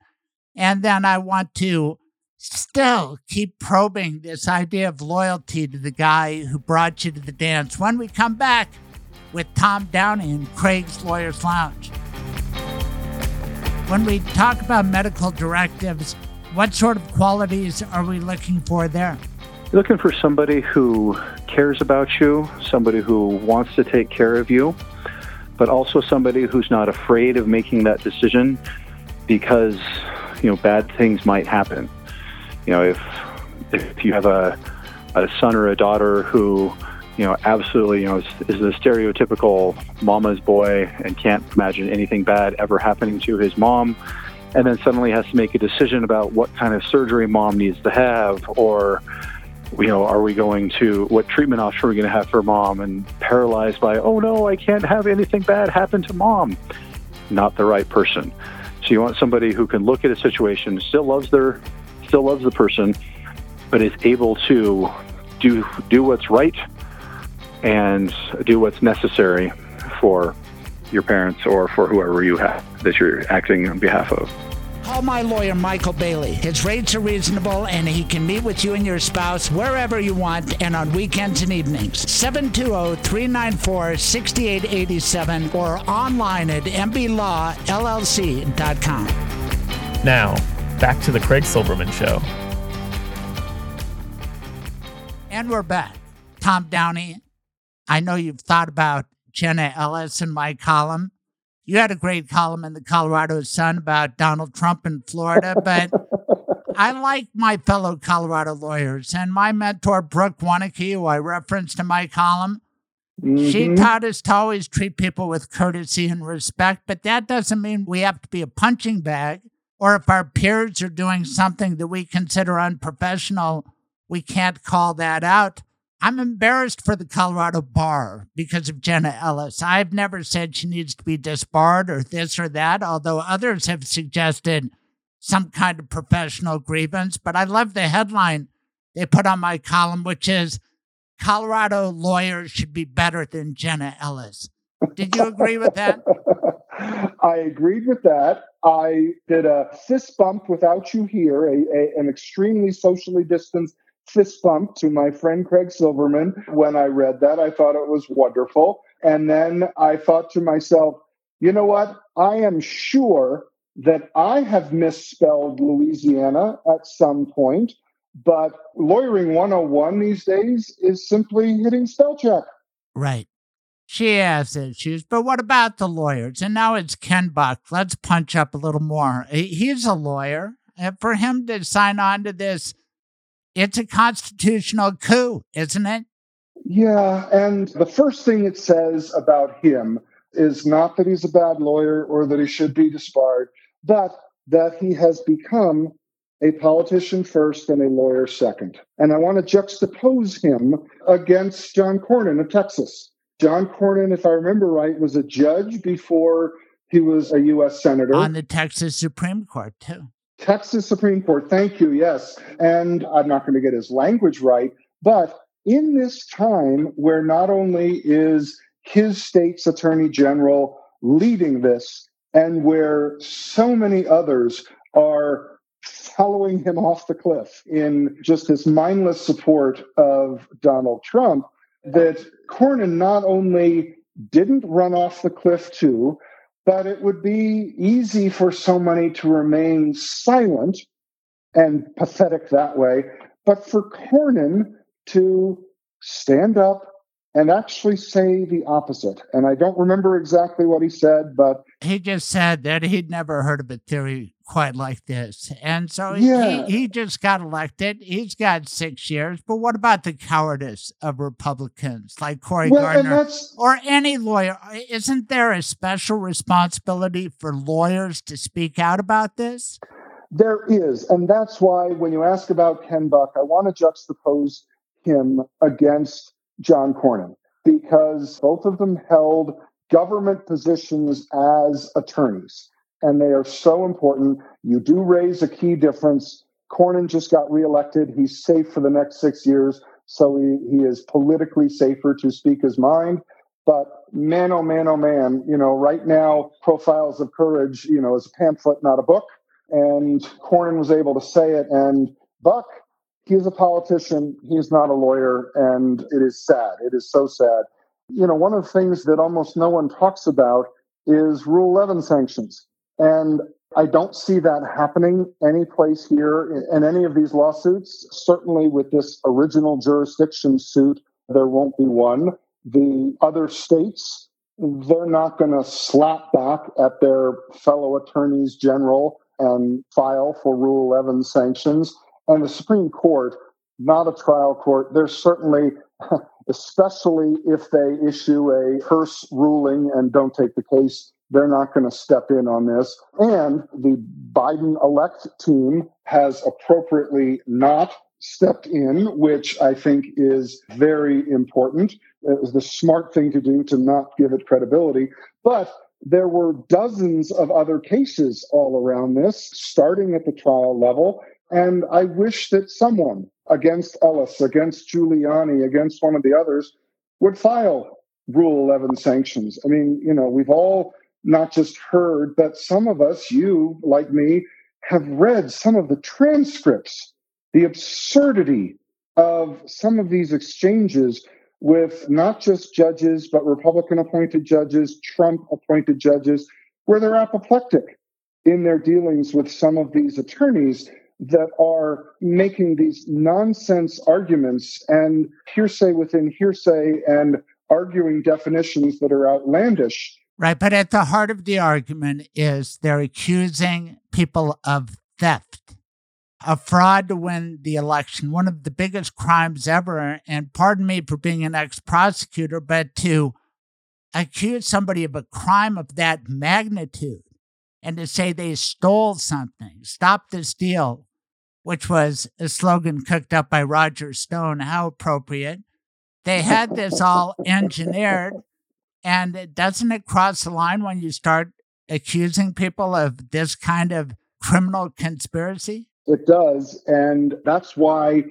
And then I want to still keep probing this idea of loyalty to the guy who brought you to the dance when we come back with Tom Downey and Craig's Lawyers Lounge. When we talk about medical directives, what sort of qualities are we looking for there? You're looking for somebody who cares about you, somebody who wants to take care of you, but also somebody who's not afraid of making that decision because, you know, bad things might happen you know, if if you have a a son or a daughter who you know absolutely you know is, is the stereotypical mama's boy and can't imagine anything bad ever happening to his mom and then suddenly has to make a decision about what kind of surgery mom needs to have or you know are we going to what treatment option are we going to have for mom and paralyzed by oh no i can't have anything bad happen to mom not the right person. So you want somebody who can look at a situation still loves their still loves the person, but is able to do do what's right and do what's necessary for your parents or for whoever you have that you're acting on behalf of. Call my lawyer, Michael Bailey. His rates are reasonable, and he can meet with you and your spouse wherever you want and on weekends and evenings. 720 394 6887 or online at mblawllc.com. Now, back to the Craig Silverman Show. And we're back. Tom Downey, I know you've thought about Jenna Ellis in my column. You had a great column in the Colorado Sun about Donald Trump in Florida, but I like my fellow Colorado lawyers. And my mentor, Brooke Wunnicke, who I referenced in my column, mm-hmm. she taught us to always treat people with courtesy and respect, but that doesn't mean we have to be a punching bag. Or if our peers are doing something that we consider unprofessional, we can't call that out. I'm embarrassed for the Colorado bar because of Jenna Ellis. I've never said she needs to be disbarred or this or that, although others have suggested some kind of professional grievance. But I love the headline they put on my column, which is Colorado lawyers should be better than Jenna Ellis. Did you agree with that? I agreed with that. I did a fist bump without you here, a, a, an extremely socially distanced fist bump to my friend Craig Silverman when I read that. I thought it was wonderful. And then I thought to myself, you know what? I am sure that I have misspelled Louisiana at some point, but lawyering 101 these days is simply hitting spell check. Right. She has issues, but what about the lawyers? And now it's Ken Buck. Let's punch up a little more. He's a lawyer. And for him to sign on to this it's a constitutional coup, isn't it? Yeah. And the first thing it says about him is not that he's a bad lawyer or that he should be disbarred, but that he has become a politician first and a lawyer second. And I want to juxtapose him against John Cornyn of Texas. John Cornyn, if I remember right, was a judge before he was a U.S. Senator. On the Texas Supreme Court, too. Texas Supreme Court, thank you, yes. And I'm not going to get his language right, but in this time where not only is his state's attorney general leading this, and where so many others are following him off the cliff in just this mindless support of Donald Trump, that Cornyn not only didn't run off the cliff too, but it would be easy for so many to remain silent and pathetic that way, but for Cornyn to stand up and actually say the opposite. And I don't remember exactly what he said, but he just said that he'd never heard of a theory quite like this. And so yeah. he, he just got elected. He's got six years. But what about the cowardice of Republicans like Cory well, Gardner or any lawyer? Isn't there a special responsibility for lawyers to speak out about this? There is. And that's why when you ask about Ken Buck, I want to juxtapose him against John Cornyn because both of them held government positions as attorneys. And they are so important. You do raise a key difference. Cornyn just got reelected. He's safe for the next six years. So he, he is politically safer to speak his mind. But man, oh man, oh man, you know, right now, Profiles of Courage, you know, is a pamphlet, not a book. And Cornyn was able to say it. And Buck, he's a politician. He's not a lawyer. And it is sad. It is so sad you know, one of the things that almost no one talks about is Rule 11 sanctions. And I don't see that happening any place here in, in any of these lawsuits. Certainly with this original jurisdiction suit, there won't be one. The other states, they're not going to slap back at their fellow attorneys general and file for Rule 11 sanctions. And the Supreme Court, not a trial court, they're certainly especially if they issue a Hearst ruling and don't take the case. They're not going to step in on this. And the Biden elect team has appropriately not stepped in, which I think is very important. It was the smart thing to do to not give it credibility. But there were dozens of other cases all around this, starting at the trial level And I wish that someone against Ellis, against Giuliani, against one of the others would file Rule 11 sanctions. I mean, you know, we've all not just heard, but some of us, you like me, have read some of the transcripts, the absurdity of some of these exchanges with not just judges, but Republican appointed judges, Trump appointed judges, where they're apoplectic in their dealings with some of these attorneys that are making these nonsense arguments and hearsay within hearsay and arguing definitions that are outlandish. Right. But at the heart of the argument is they're accusing people of theft, a fraud to win the election, one of the biggest crimes ever. And pardon me for being an ex prosecutor, but to accuse somebody of a crime of that magnitude and to say they stole something, stop this deal, which was a slogan cooked up by Roger Stone, how appropriate. They had this all engineered. And doesn't it cross the line when you start accusing people of this kind of criminal conspiracy? It does. And that's why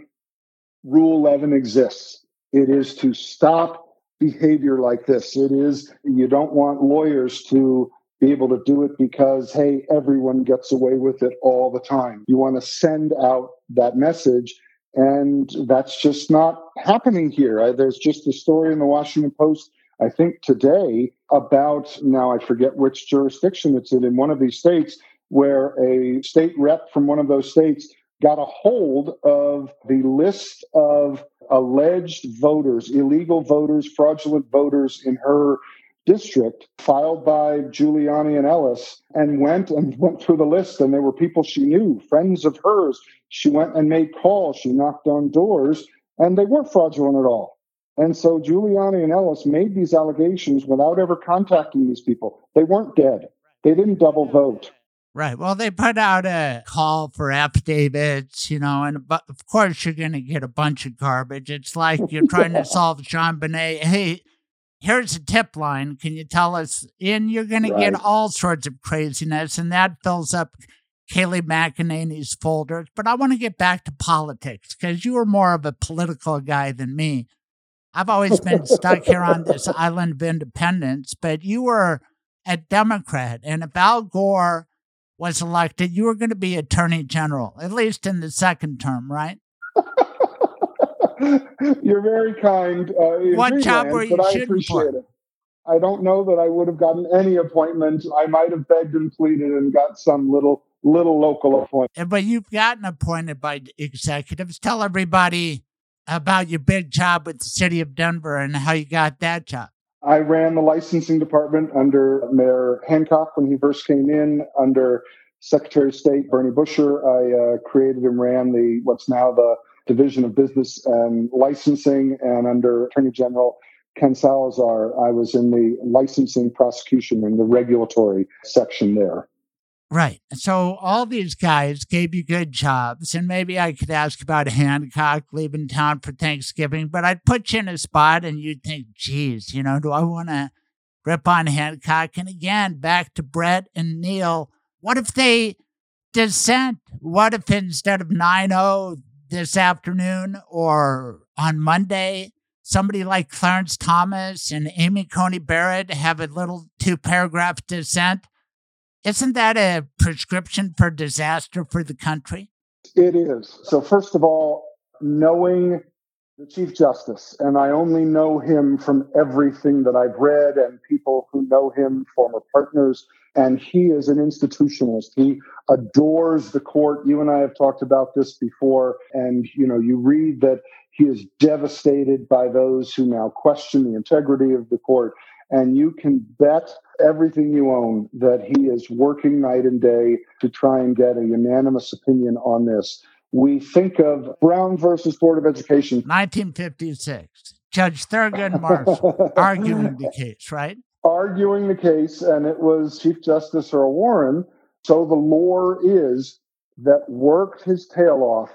Rule 11 exists. It is to stop behavior like this. It is, you don't want lawyers to be able to do it because, hey, everyone gets away with it all the time. You want to send out that message. And that's just not happening here. There's just a story in the Washington Post, I think today, about now I forget which jurisdiction it's in, in one of these states, where a state rep from one of those states got a hold of the list of alleged voters, illegal voters, fraudulent voters in her district filed by Giuliani and Ellis and went and went through the list and there were people she knew, friends of hers. She went and made calls, she knocked on doors and they weren't fraudulent at all. And so Giuliani and Ellis made these allegations without ever contacting these people. They weren't dead. They didn't double vote. Right. Well, they put out a call for affidavits, you know, and of course you're going to get a bunch of garbage. It's like you're trying to solve JonBenét. Hey, here's a tip line. Can you tell us? And you're going right. to get all sorts of craziness, and that fills up Kayleigh McEnany's folders. But I want to get back to politics because you were more of a political guy than me. I've always been stuck here on this island of independence, but you were a Democrat. And if Al Gore was elected, you were going to be attorney general, at least in the second term, right? You're very kind. Uh, what job were you I shooting appreciate for? it. I don't know that I would have gotten any appointment. I might have begged and pleaded and got some little little local appointment. But you've gotten appointed by executives. Tell everybody about your big job with the city of Denver and how you got that job. I ran the licensing department under Mayor Hancock when he first came in, under Secretary of State Bernie Buescher. I uh, created and ran the what's now the Division of Business and Licensing, and under Attorney General Ken Salazar, I was in the licensing, prosecution, and the regulatory section there. Right. So all these guys gave you good jobs, and maybe I could ask about Hancock leaving town for Thanksgiving, but I'd put you in a spot and you'd think, geez, you know, do I want to rip on Hancock? And again, back to Brett and Neil. What if they dissent? What if instead of 9 0 this afternoon or on Monday, somebody like Clarence Thomas and Amy Coney Barrett have a little two paragraph dissent? Isn't that a prescription for disaster for the country? It is. So, first of all, knowing the Chief Justice, and I only know him from everything that I've read and people who know him, former partners, and he is an institutionalist. He adores the court. You and I have talked about this before, and you know, you read that he is devastated by those who now question the integrity of the court. And you can bet everything you own that he is working night and day to try and get a unanimous opinion on this. We think of Brown versus Board of Education. 1956. Judge Thurgood Marshall arguing the case, right? Arguing the case, and it was Chief Justice Earl Warren. So the lore is that worked his tail off,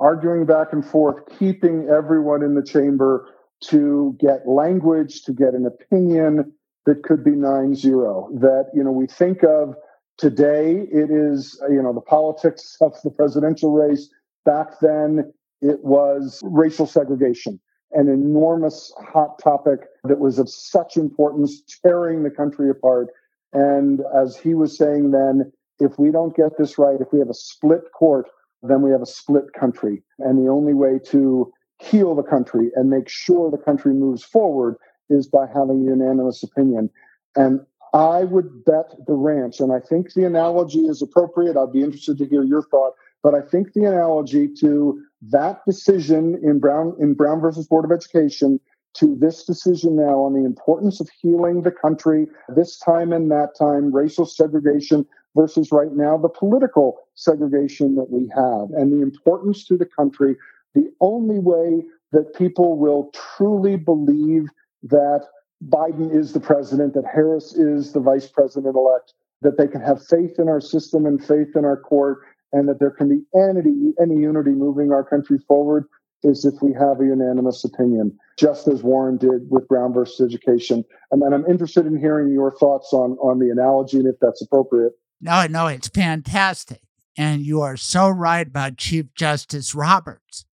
arguing back and forth, keeping everyone in the chamber to get language, to get an opinion that could be 9 0. That, you know, we think of Today, it is, you know, the politics of the presidential race. Back then, it was racial segregation, an enormous hot topic that was of such importance, tearing the country apart. And as he was saying then, if we don't get this right, if we have a split court, then we have a split country. And the only way to heal the country and make sure the country moves forward is by having unanimous opinion. And I would bet the ranch, and I think the analogy is appropriate. I'd be interested to hear your thought, but I think the analogy to that decision in Brown in Brown versus Board of Education to this decision now on the importance of healing the country this time and that time, racial segregation versus right now the political segregation that we have, and the importance to the country. The only way that people will truly believe that Biden is the president, that Harris is the vice president elect, that they can have faith in our system and faith in our court, and that there can be any, any unity moving our country forward is if we have a unanimous opinion, just as Warren did with Brown versus education. And then I'm interested in hearing your thoughts on, on the analogy and if that's appropriate. No, no, it's fantastic. And you are so right about Chief Justice Roberts.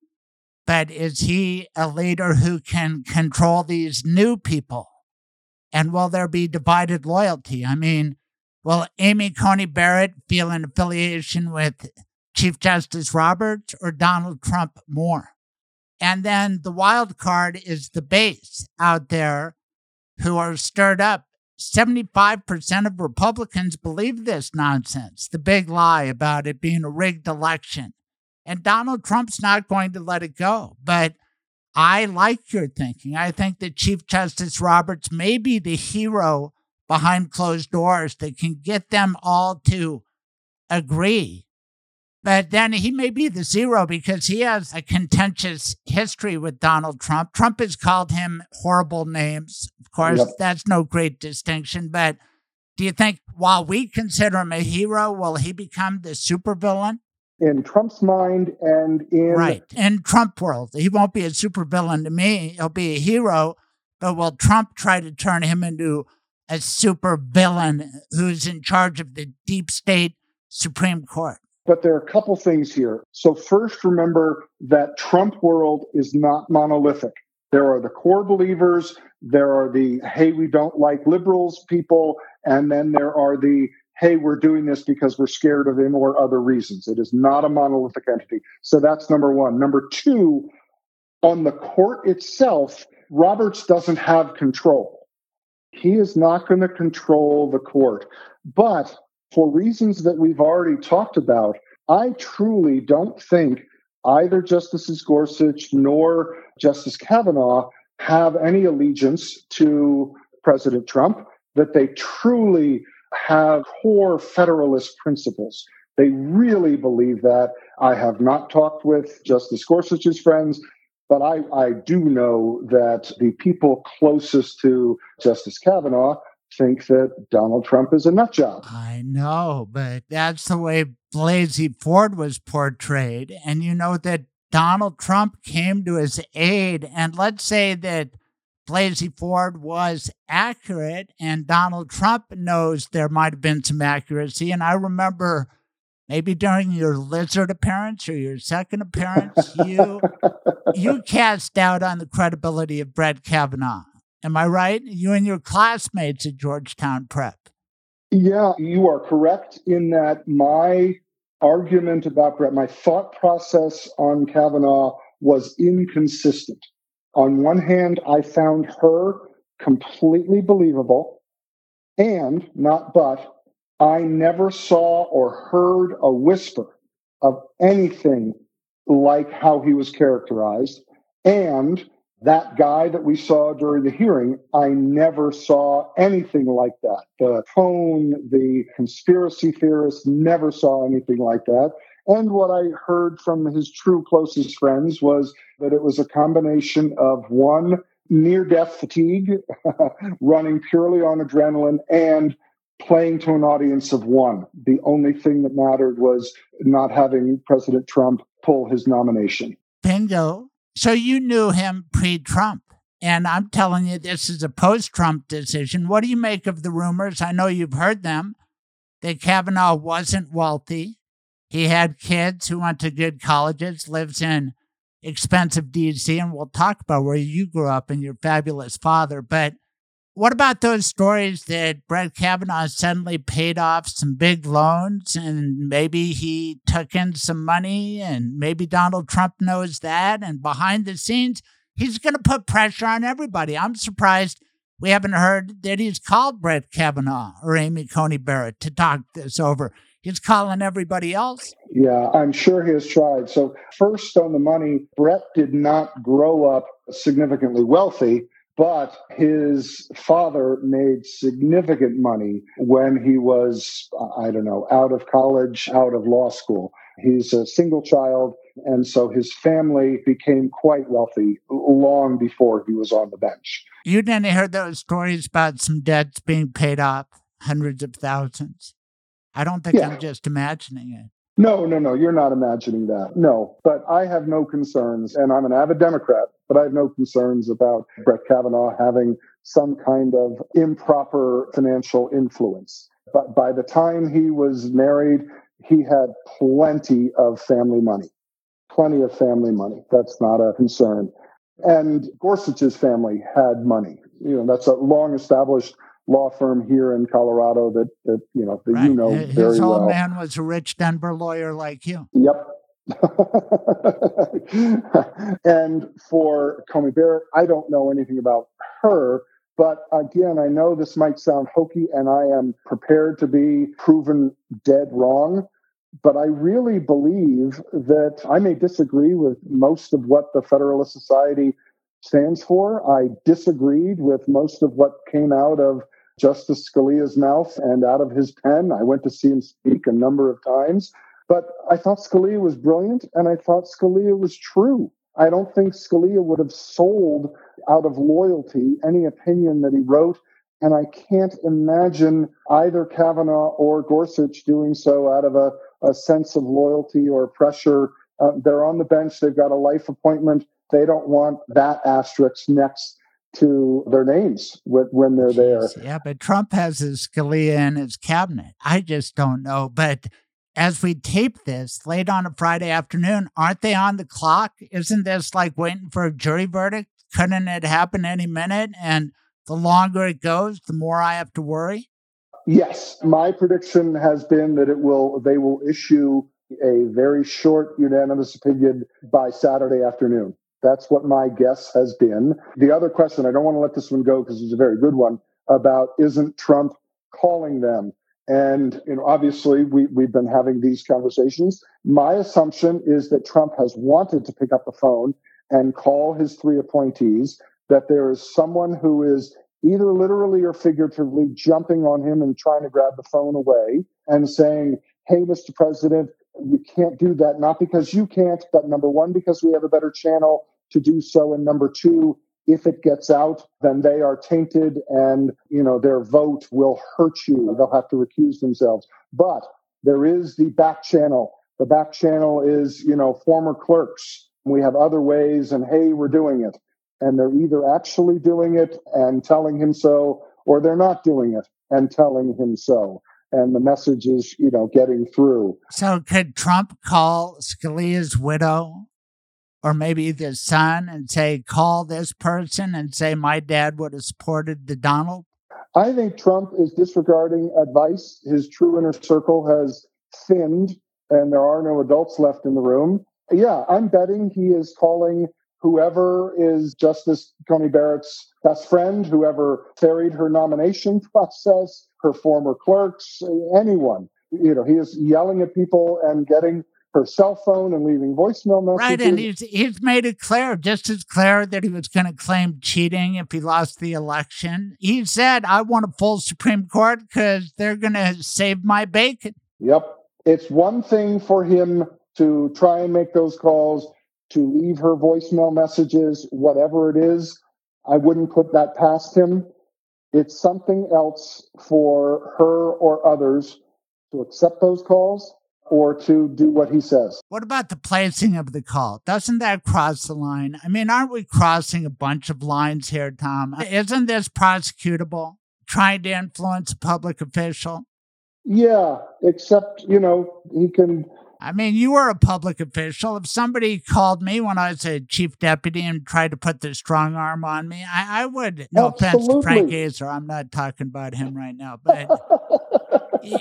But is he a leader who can control these new people? And will there be divided loyalty? I mean, will Amy Coney Barrett feel an affiliation with Chief Justice Roberts or Donald Trump more? And then the wild card is the base out there who are stirred up. 75% of Republicans believe this nonsense, the big lie about it being a rigged election. And Donald Trump's not going to let it go. But I like your thinking. I think that Chief Justice Roberts may be the hero behind closed doors that can get them all to agree. But then he may be the zero because he has a contentious history with Donald Trump. Trump has called him horrible names. Of course, yep. that's no great distinction. But do you think while we consider him a hero, will he become the supervillain? In Trump's mind and in right in Trump world. He won't be a supervillain to me. He'll be a hero, but will Trump try to turn him into a supervillain who's in charge of the deep state Supreme Court? But there are a couple things here. So first, remember that Trump world is not monolithic. There are the core believers. There are the hey, we don't like liberals people, and then there are the hey, we're doing this because we're scared of him or other reasons. It is not a monolithic entity. So that's number one. Number two, on the court itself, Roberts doesn't have control. He is not going to control the court. But for reasons that we've already talked about, I truly don't think either Justices Gorsuch nor Justice Kavanaugh have any allegiance to President Trump, that they truly have core Federalist principles. They really believe that. I have not talked with Justice Gorsuch's friends, but I, I do know that the people closest to Justice Kavanaugh think that Donald Trump is a nut job. I know, but that's the way Blasey Ford was portrayed. And you know that Donald Trump came to his aid. And let's say that Blasey Ford was accurate, and Donald Trump knows there might have been some accuracy. And I remember maybe during your lizard appearance or your second appearance, you you cast doubt on the credibility of Brett Kavanaugh. Am I right? You and your classmates at Georgetown Prep. Yeah, you are correct in that my argument about Brett, my thought process on Kavanaugh was inconsistent on one hand, I found her completely believable, and not but, I never saw or heard a whisper of anything like how he was characterized. And that guy that we saw during the hearing, I never saw anything like that. The tone, the conspiracy theorists never saw anything like that. And what I heard from his true closest friends was that it was a combination of one, near death fatigue, running purely on adrenaline, and playing to an audience of one. The only thing that mattered was not having President Trump pull his nomination. Bingo. So you knew him pre Trump. And I'm telling you, this is a post Trump decision. What do you make of the rumors? I know you've heard them that Kavanaugh wasn't wealthy. He had kids who went to good colleges, lives in expensive DC, and we'll talk about where you grew up and your fabulous father. But what about those stories that Brett Kavanaugh suddenly paid off some big loans and maybe he took in some money and maybe Donald Trump knows that? And behind the scenes, he's going to put pressure on everybody. I'm surprised we haven't heard that he's called Brett Kavanaugh or Amy Coney Barrett to talk this over. He's calling everybody else. Yeah, I'm sure he has tried. So, first on the money, Brett did not grow up significantly wealthy but his father made significant money when he was, I don't know, out of college, out of law school. He's a single child, and so his family became quite wealthy long before he was on the bench. You didn't hear those stories about some debts being paid off, hundreds of thousands. I don't think yeah. I'm just imagining it. No, no, no, you're not imagining that. No, but I have no concerns, and I'm an avid Democrat, but I have no concerns about Brett Kavanaugh having some kind of improper financial influence. But by the time he was married, he had plenty of family money, plenty of family money. That's not a concern. And Gorsuch's family had money. You know, that's a long established law firm here in Colorado that that you know that right. you know His very old well. man was a rich Denver lawyer like you. Yep. and for Coney Barrett, I don't know anything about her, but again, I know this might sound hokey, and I am prepared to be proven dead wrong. But I really believe that I may disagree with most of what the Federalist Society stands for. I disagreed with most of what came out of Justice Scalia's mouth and out of his pen. I went to see him speak a number of times, but I thought Scalia was brilliant and I thought Scalia was true. I don't think Scalia would have sold out of loyalty any opinion that he wrote. And I can't imagine either Kavanaugh or Gorsuch doing so out of a, a sense of loyalty or pressure. Uh, they're on the bench, they've got a life appointment. They don't want that asterisk next to their names when they're there. Yeah, but Trump has his Scalia in his cabinet. I just don't know. But as we tape this late on a Friday afternoon, aren't they on the clock? Isn't this like waiting for a jury verdict? Couldn't it happen any minute? And the longer it goes, the more I have to worry. Yes, my prediction has been that it will. They will issue a very short unanimous opinion by Saturday afternoon. That's what my guess has been. The other question, I don't want to let this one go because it's a very good one about isn't Trump calling them? And you know, obviously, we, we've been having these conversations. My assumption is that Trump has wanted to pick up the phone and call his three appointees, that there is someone who is either literally or figuratively jumping on him and trying to grab the phone away and saying, Hey, Mr. President, you can't do that, not because you can't, but number one, because we have a better channel to do so. And number two, if it gets out, then they are tainted and, you know, their vote will hurt you. They'll have to recuse themselves. But there is the back channel. The back channel is, you know, former clerks. We have other ways and hey, we're doing it. And they're either actually doing it and telling him so, or they're not doing it and telling him so and the message is, you know, getting through. So could Trump call Scalia's widow or maybe the son and say, call this person and say, my dad would have supported the Donald? I think Trump is disregarding advice. His true inner circle has thinned and there are no adults left in the room. Yeah, I'm betting he is calling whoever is Justice Coney Barrett's best friend, whoever ferried her nomination process, her former clerks, anyone. You know, he is yelling at people and getting her cell phone and leaving voicemail messages. Right, and he's, he's made it clear, just as clear, that he was going to claim cheating if he lost the election. He said, I want a full Supreme Court because they're going to save my bacon. Yep. It's one thing for him to try and make those calls, to leave her voicemail messages, whatever it is. I wouldn't put that past him. It's something else for her or others to accept those calls or to do what he says. What about the placing of the call? Doesn't that cross the line? I mean, aren't we crossing a bunch of lines here, Tom? Isn't this prosecutable? Trying to influence a public official? Yeah, except, you know, he can. I mean, you were a public official. If somebody called me when I was a chief deputy and tried to put the strong arm on me, I, I would. No offense to Frank Absolutely. Azar, I'm not talking about him right now, but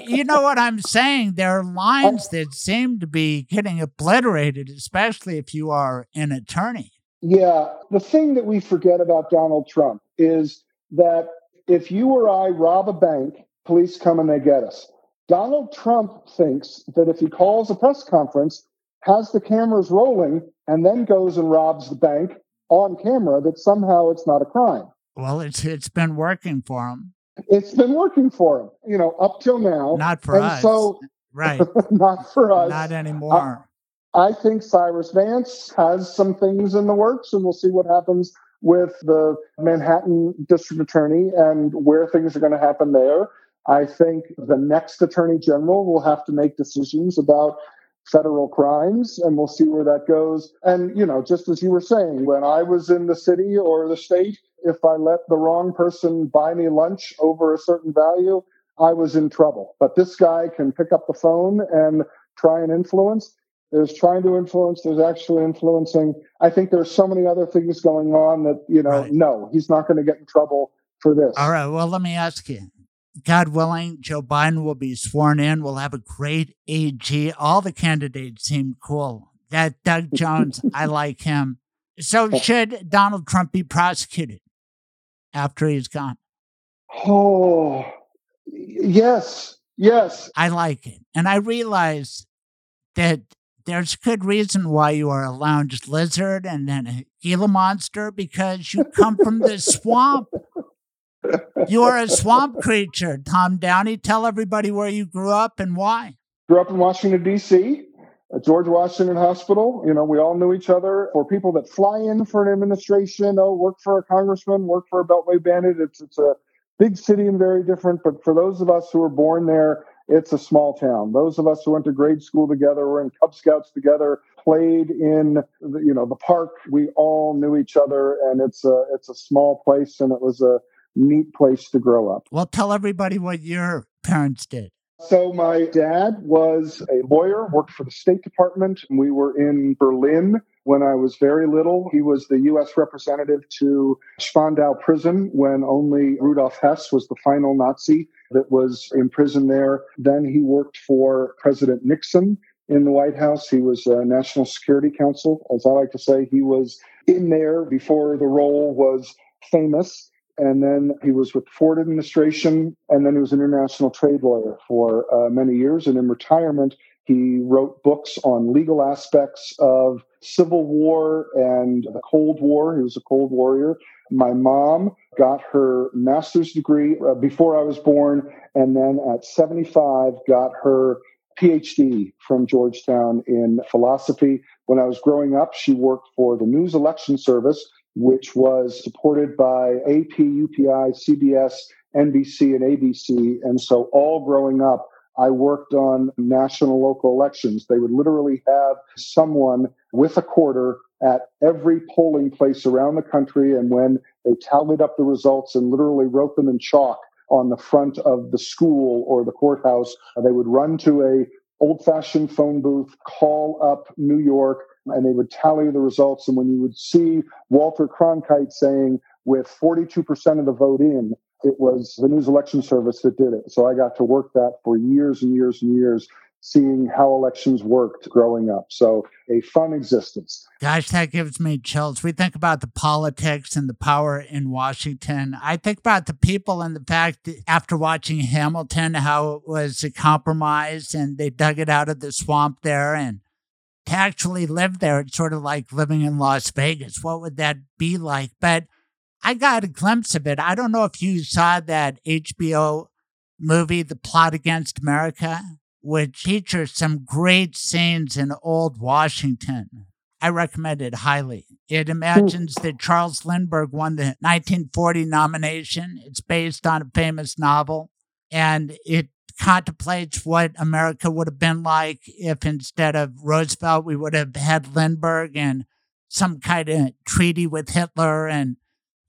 you know what I'm saying? There are oh. lines that seem to be getting obliterated, especially if you are an attorney. Yeah, the thing that we forget about Donald Trump is that if you or I rob a bank, police come and they get us. Donald Trump thinks that if he calls a press conference, has the cameras rolling, and then goes and robs the bank on camera, that somehow it's not a crime. Well, it's it's been working for him. It's been working for him, you know, up till now. Not for and us. So, Right. not for us. Not anymore. I think Cyrus Vance has some things in the works, and we'll see what happens with the Manhattan district attorney and where things are going to happen there. I think the next attorney general will have to make decisions about federal crimes, and we'll see where that goes. And, you know, just as you were saying, when I was in the city or the state, if I let the wrong person buy me lunch over a certain value, I was in trouble. But this guy can pick up the phone and try and influence. There's trying to influence, there's actually influencing. I think there's so many other things going on that, you know, no, he's not going to get in trouble for this. All right. Well, let me ask you. God willing, Joe Biden will be sworn in. We'll have a great AG. All the candidates seem cool. That Doug Jones, I like him. So, should Donald Trump be prosecuted after he's gone? Oh, yes, yes. I like it. And I realize that there's good reason why you are a lounge lizard and then a Gila monster because you come from the swamp. You are a swamp creature, Tom Downey. Tell everybody where you grew up and why. Grew up in Washington, D.C., at George Washington Hospital. You know, we all knew each other. For people that fly in for an administration, oh, work for a congressman, work for a Beltway bandit, it's, it's a big city and very different. But for those of us who were born there, it's a small town. Those of us who went to grade school together, were in Cub Scouts together, played in the, you know the park. We all knew each other, and it's a it's a small place, and it was a neat place to grow up. Well, tell everybody what your parents did. So my dad was a lawyer, worked for the State Department. We were in Berlin when I was very little. He was the U.S. representative to Spandau prison when only Rudolf Hess was the final Nazi that was imprisoned there. Then he worked for President Nixon in the White House. He was a National Security Council, as I like to say. He was in there before the role was famous and then he was with the Ford administration, and then he was an international trade lawyer for uh, many years. And in retirement, he wrote books on legal aspects of Civil War and the Cold War. He was a Cold Warrior. My mom got her master's degree uh, before I was born, and then at 75 got her PhD from Georgetown in philosophy. When I was growing up, she worked for the News Election Service, which was supported by AP, UPI, CBS, NBC, and ABC. And so, all growing up, I worked on national local elections. They would literally have someone with a quarter at every polling place around the country. And when they tallied up the results and literally wrote them in chalk on the front of the school or the courthouse, they would run to a old fashioned phone booth, call up New York, and they would tally the results. And when you would see Walter Cronkite saying, with 42% of the vote in, it was the News Election Service that did it. So I got to work that for years and years and years, seeing how elections worked growing up. So a fun existence. Gosh, that gives me chills. We think about the politics and the power in Washington. I think about the people and the fact that after watching Hamilton, how it was a compromise and they dug it out of the swamp there and to actually live there, it's sort of like living in Las Vegas. What would that be like? But I got a glimpse of it. I don't know if you saw that HBO movie, The Plot Against America, which features some great scenes in old Washington. I recommend it highly. It hmm. imagines that Charles Lindbergh won the 1940 nomination. It's based on a famous novel, and it contemplates what America would have been like if instead of Roosevelt, we would have had Lindbergh and some kind of treaty with Hitler and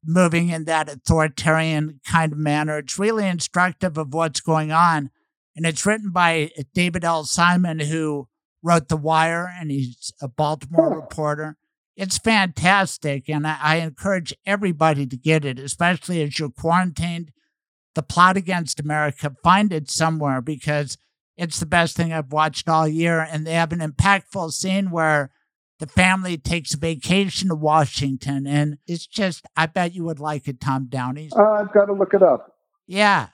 moving in that authoritarian kind of manner. It's really instructive of what's going on. and it's written by David L. Simon, who wrote The Wire, and he's a Baltimore reporter. It's fantastic, and I, I encourage everybody to get it, especially as you're quarantined. The Plot Against America, find it somewhere because it's the best thing I've watched all year. And they have an impactful scene where the family takes a vacation to Washington, and it's just, I bet you would like it, Tom Downey. Uh, I've got to look it up. Yeah.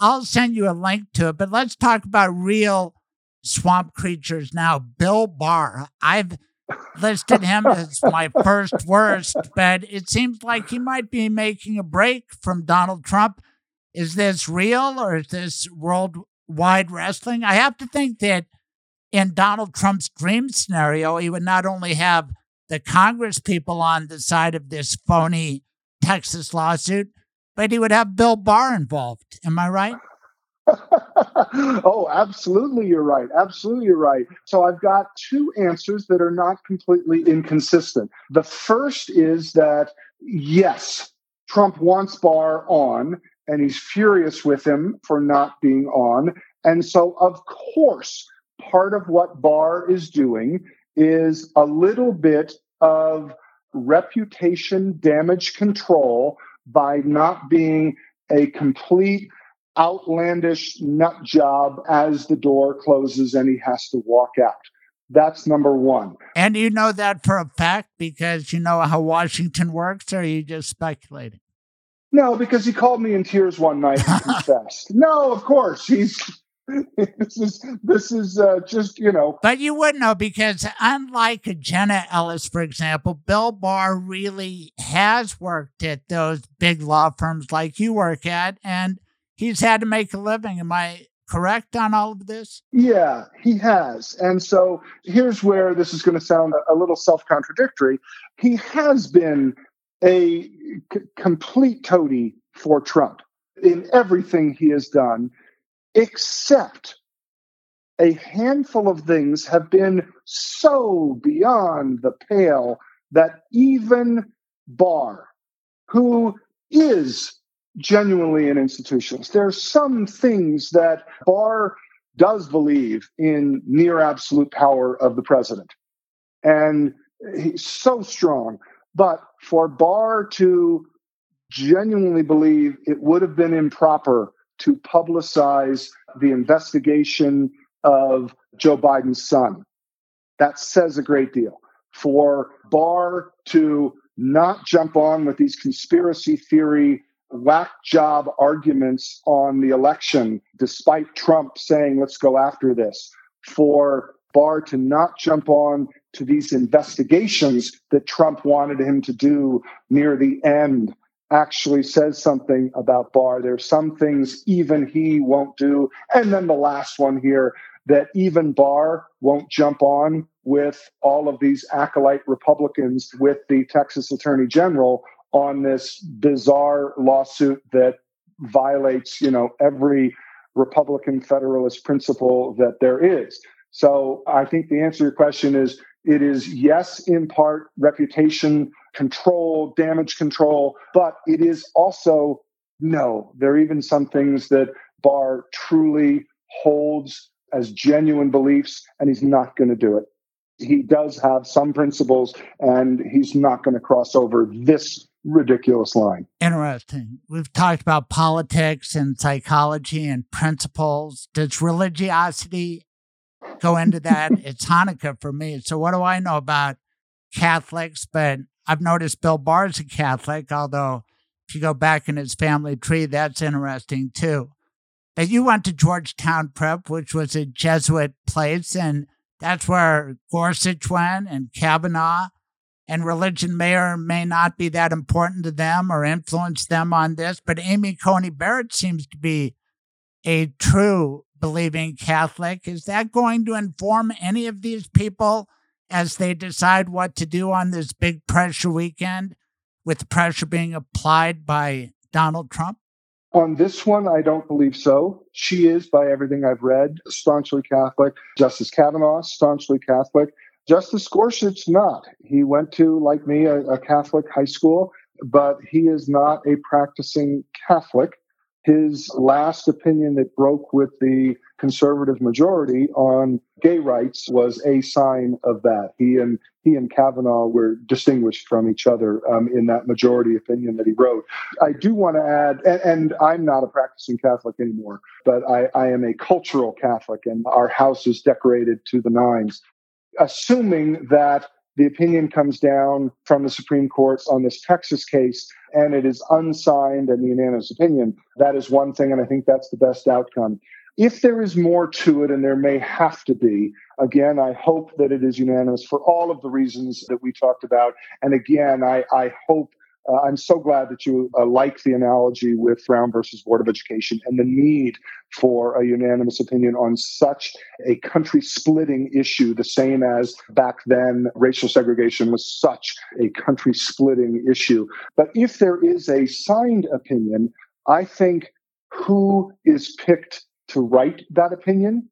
I'll send you a link to it, but let's talk about real swamp creatures now. Bill Barr. I've listed him as my first worst, but it seems like he might be making a break from Donald Trump. Is this real or is this worldwide wrestling? I have to think that in Donald Trump's dream scenario, he would not only have the Congress people on the side of this phony Texas lawsuit, but he would have Bill Barr involved. Am I right? oh, absolutely, you're right. Absolutely, you're right. So I've got two answers that are not completely inconsistent. The first is that, yes, Trump wants Barr on, and he's furious with him for not being on. And so, of course, part of what Barr is doing is a little bit of reputation damage control by not being a complete outlandish nut job as the door closes and he has to walk out. That's number one. And you know that for a fact because you know how Washington works, or are you just speculating? No, because he called me in tears one night and confessed. no, of course. He's this is this is uh, just you know. But you wouldn't know because unlike Jenna Ellis, for example, Bill Barr really has worked at those big law firms like you work at, and he's had to make a living. Am I correct on all of this? Yeah, he has. And so here's where this is going to sound a little self contradictory. He has been a c- complete toady for Trump in everything he has done except a handful of things have been so beyond the pale that even Barr, who is genuinely an institutionalist, there are some things that Barr does believe in near absolute power of the president. And he's so strong. But for Barr to genuinely believe it would have been improper to publicize the investigation of Joe Biden's son. That says a great deal. For Barr to not jump on with these conspiracy theory whack job arguments on the election, despite Trump saying, let's go after this. For Barr to not jump on to these investigations that Trump wanted him to do near the end actually says something about Barr. There's some things even he won't do. And then the last one here that even Barr won't jump on with all of these acolyte Republicans with the Texas Attorney General on this bizarre lawsuit that violates, you know, every Republican Federalist principle that there is. So I think the answer to your question is it is yes, in part reputation control, damage control, but it is also no. There are even some things that Barr truly holds as genuine beliefs, and he's not going to do it. He does have some principles, and he's not going to cross over this ridiculous line. Interesting. We've talked about politics and psychology and principles. Does religiosity go into that? it's Hanukkah for me. So, what do I know about Catholics? But I've noticed Bill Barr is a Catholic, although if you go back in his family tree, that's interesting too. But you went to Georgetown Prep, which was a Jesuit place, and that's where Gorsuch went and Kavanaugh. And religion may or may not be that important to them or influence them on this. But Amy Coney Barrett seems to be a true believing Catholic. Is that going to inform any of these people as they decide what to do on this big pressure weekend with pressure being applied by Donald Trump? On this one, I don't believe so. She is, by everything I've read, staunchly Catholic. Justice Kavanaugh, staunchly Catholic. Justice Gorsuch, not. He went to, like me, a, a Catholic high school, but he is not a practicing Catholic. His last opinion that broke with the conservative majority on gay rights was a sign of that. He and he and Kavanaugh were distinguished from each other um, in that majority opinion that he wrote. I do want to add, and, and I'm not a practicing Catholic anymore, but I, I am a cultural Catholic, and our house is decorated to the nines. Assuming that the opinion comes down from the Supreme Court on this Texas case and it is unsigned and the unanimous opinion. That is one thing, and I think that's the best outcome. If there is more to it, and there may have to be, again, I hope that it is unanimous for all of the reasons that we talked about. And again, I, I hope uh, I'm so glad that you uh, like the analogy with Brown versus Board of Education and the need for a unanimous opinion on such a country splitting issue, the same as back then racial segregation was such a country splitting issue. But if there is a signed opinion, I think who is picked to write that opinion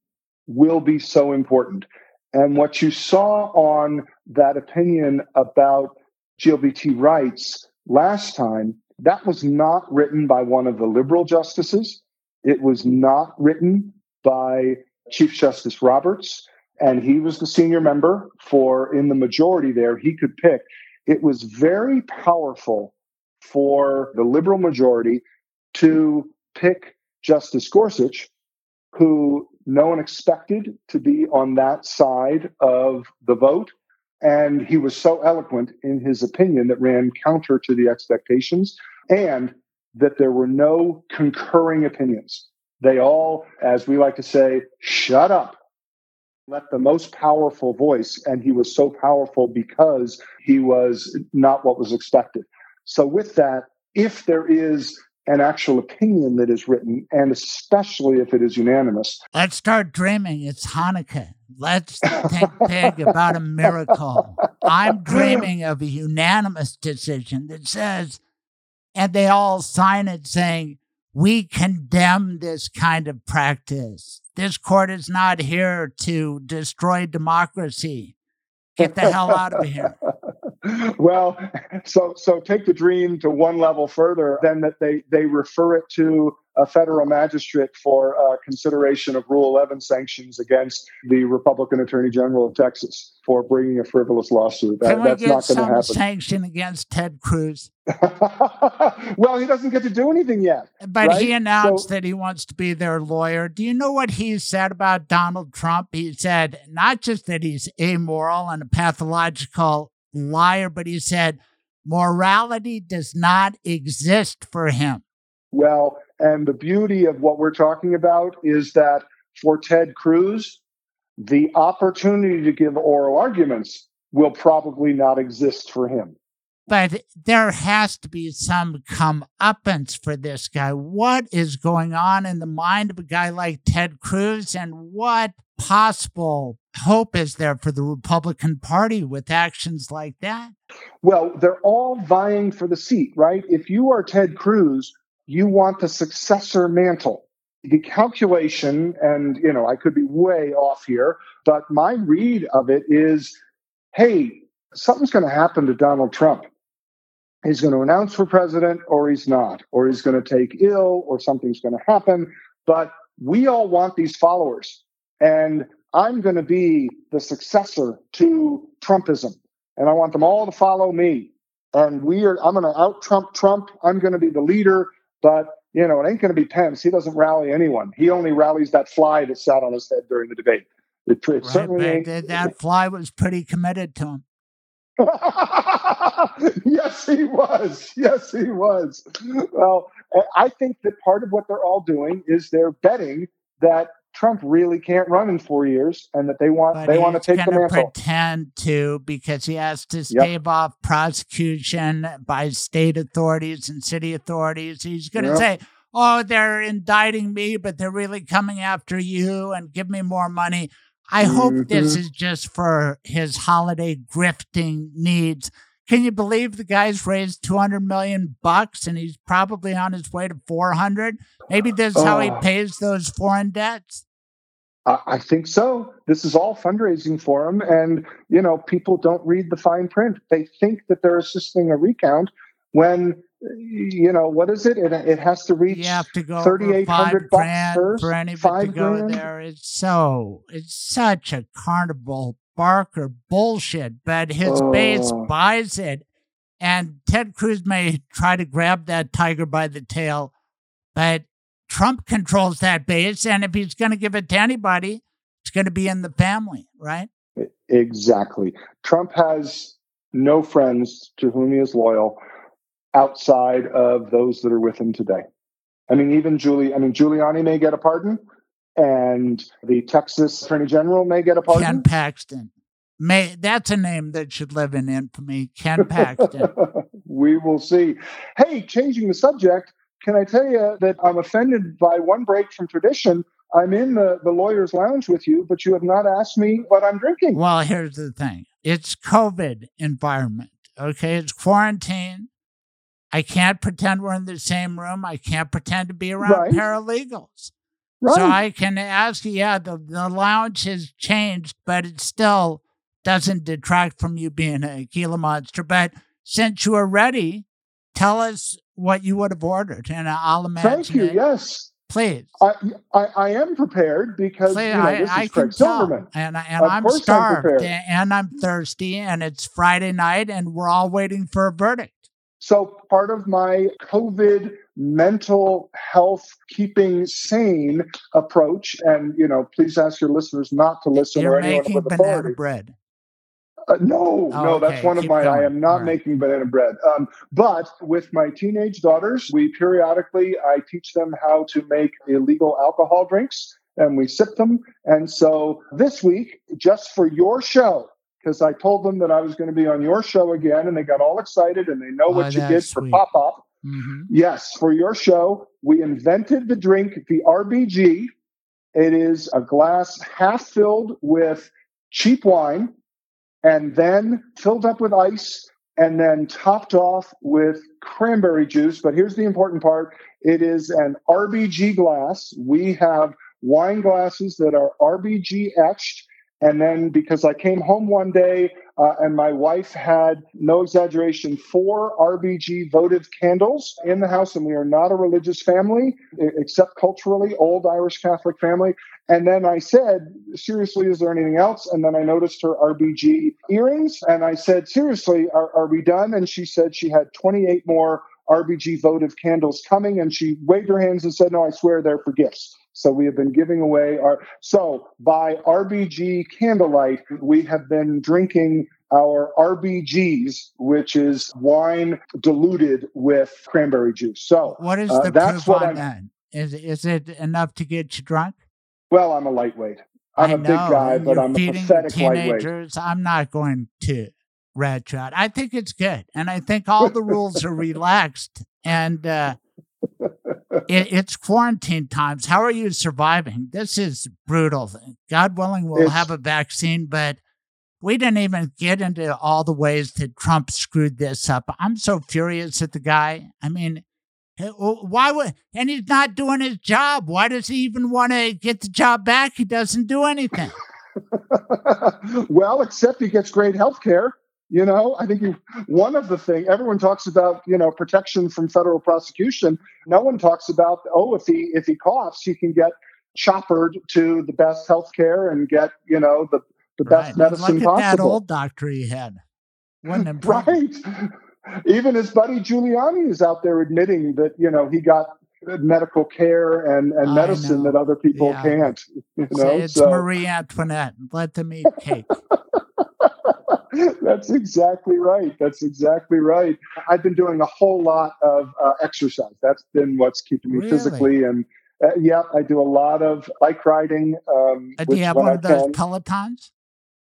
will be so important. And what you saw on that opinion about GLBT rights last time, that was not written by one of the liberal justices. It was not written by Chief Justice Roberts, and he was the senior member for in the majority there. He could pick. It was very powerful for the liberal majority to pick Justice Gorsuch, who no one expected to be on that side of the vote and he was so eloquent in his opinion that ran counter to the expectations and that there were no concurring opinions. They all, as we like to say, shut up. Let the most powerful voice, and he was so powerful because he was not what was expected. So, with that, if there is an actual opinion that is written, and especially if it is unanimous. Let's start dreaming. It's Hanukkah. Let's think big about a miracle. I'm dreaming of a unanimous decision that says, and they all sign it saying, we condemn this kind of practice. This court is not here to destroy democracy. Get the hell out of here. well, so so take the dream to one level further. Then that they they refer it to a federal magistrate for uh, consideration of Rule 11 sanctions against the Republican Attorney General of Texas for bringing a frivolous lawsuit. That, Can we that's get not going to happen. sanction against Ted Cruz? well, he doesn't get to do anything yet. But right? he announced So- that he wants to be their lawyer. Do you know what he said about Donald Trump? He said not just that he's amoral and a pathological liar, but he said morality does not exist for him. Well, and the beauty of what we're talking about is that for Ted Cruz, the opportunity to give oral arguments will probably not exist for him. But there has to be some comeuppance for this guy. What is going on in the mind of a guy like Ted Cruz, and what possible hope is there for the Republican Party with actions like that? Well, they're all vying for the seat, right? If you are Ted Cruz, you want the successor mantle. The calculation, and you know, I could be way off here, but my read of it is hey, something's going to happen to Donald Trump. He's going to announce for president, or he's not, or he's going to take ill, or something's going to happen. But we all want these followers. And I'm going to be the successor to Trumpism. And I want them all to follow me. And we are, I'm going to out Trump Trump. I'm going to be the leader. But, you know, it ain't going to be Pence. He doesn't rally anyone. He only rallies that fly that sat on his head during the debate. It, it right, certainly that, that fly was pretty committed to him. yes, he was. Yes, he was. Well, I think that part of what they're all doing is they're betting that Trump really can't run in four years, and that they want But they want to take the mantle. pretend to because he has to stave off prosecution by state authorities and city authorities. He's going to Yep. say, "Oh, they're indicting me, but they're really coming after you and give me more money." I hope this Mhm. is just for his holiday grifting needs. Can you believe the guy's raised 200 million bucks and he's probably on his way to 400? Maybe this is how he Oh. pays those foreign debts. I, I think so. This is all fundraising for him, and you know, people don't read the fine print. They think that they're assisting a recount when you know, what is it? It, it has to reach You have to go thirty eight hundred bucks grand first. for anybody to go grand? there. It's so it's such a carnival barker bullshit. But his base Oh. buys it, and Ted Cruz may try to grab that tiger by the tail, but Trump controls that base, and if he's going to give it to anybody, it's going to be in the family, right? Exactly. Trump has no friends to whom he is loyal outside of those that are with him today. I mean, even Julie, I mean, Giuliani may get a pardon, and the Texas Attorney General may get a pardon. Ken Paxton. May that's a name that should live in infamy. Ken Paxton. we will see. Hey, changing the subject, can I tell you that I'm offended by one break from tradition? I'm in the, the lawyer's lounge with you, but you have not asked me what I'm drinking. Well, here's the thing. It's COVID environment. Okay. It's quarantine. I can't pretend we're in the same room. I can't pretend to be around Right. paralegals. Right. So I can ask you, yeah, the, the lounge has changed, but it still doesn't detract from you being a Gila monster. But since you are ready, tell us what you would have ordered, and I'll imagine. Thank you. it. Yes. Please. I, I, I am prepared because Please, you know, I, this I is can Craig tell. Silverman. And, I- and Of I'm course I'm starved and I'm thirsty, and it's Friday night, and we're all waiting for a verdict. So part of my COVID mental health keeping sane approach, and you know, please ask your listeners not to listen You're or anyone making with banana authority. bread. Uh, no, Oh, no, that's okay, one of keep my. I am not right. making banana bread. Um, but with my teenage daughters, we periodically I teach them how to make illegal alcohol drinks, and we sip them. And so this week, just for your show, because I told them that I was going to be on your show again, and they got all excited, and they know Oh, what you did that's for. Pop Up. Mhm. Yes, for your show, we invented the drink, the RBG. It is a glass half filled with cheap wine and then filled up with ice and then topped off with cranberry juice. But here's the important part it is an RBG glass. We have wine glasses that are RBG etched. And then because I came home one day uh, and my wife had, no exaggeration, four RBG votive candles in the house, and we are not a religious family, except culturally, old Irish Catholic family. And then I said, seriously, is there anything else? And then I noticed her RBG earrings. And I said, seriously, are, are we done? And she said she had 28 more RBG votive candles coming. And she waved her hands and said, no, I swear they're for gifts. So we have been giving away our, so by RBG candlelight, we have been drinking our RBGs, which is wine diluted with cranberry juice. So What is uh, the that's proof what on I'm, that? Is is it enough to get you drunk? well, I'm a lightweight. I'm I a big guy, but I'm a pathetic lightweight. teenagers. I'm not going to rat you out. I think it's good, and I think all the rules are relaxed, and uh, it, it's quarantine times. How are you surviving? This is brutal. God willing, we'll It's- have a vaccine, but we didn't even get into all the ways that Trump screwed this up. I'm so furious at the guy. I mean, why would, and he's not doing his job. Why does he even want to get the job back? He doesn't do anything. well, except he gets great health care. You know, I think you, one of the things everyone talks about, you know, protection from federal prosecution. No one talks about, oh, if he if he coughs, he can get choppered to the best health care and get, you know, the, the best Right. medicine Look at possible. that old doctor he had. What an improvement. Right. Even his buddy Giuliani is out there admitting that, you know, he got medical care and, and medicine that other people Yeah. can't. You Say know, it's so Marie Antoinette. Let them eat cake. that's exactly right. That's exactly right. I've been doing a whole lot of uh, exercise. That's been what's keeping me Really? physically and. Uh, yeah, I do a lot of bike riding. Um, Uh, do you have one I of those can- Pelotons?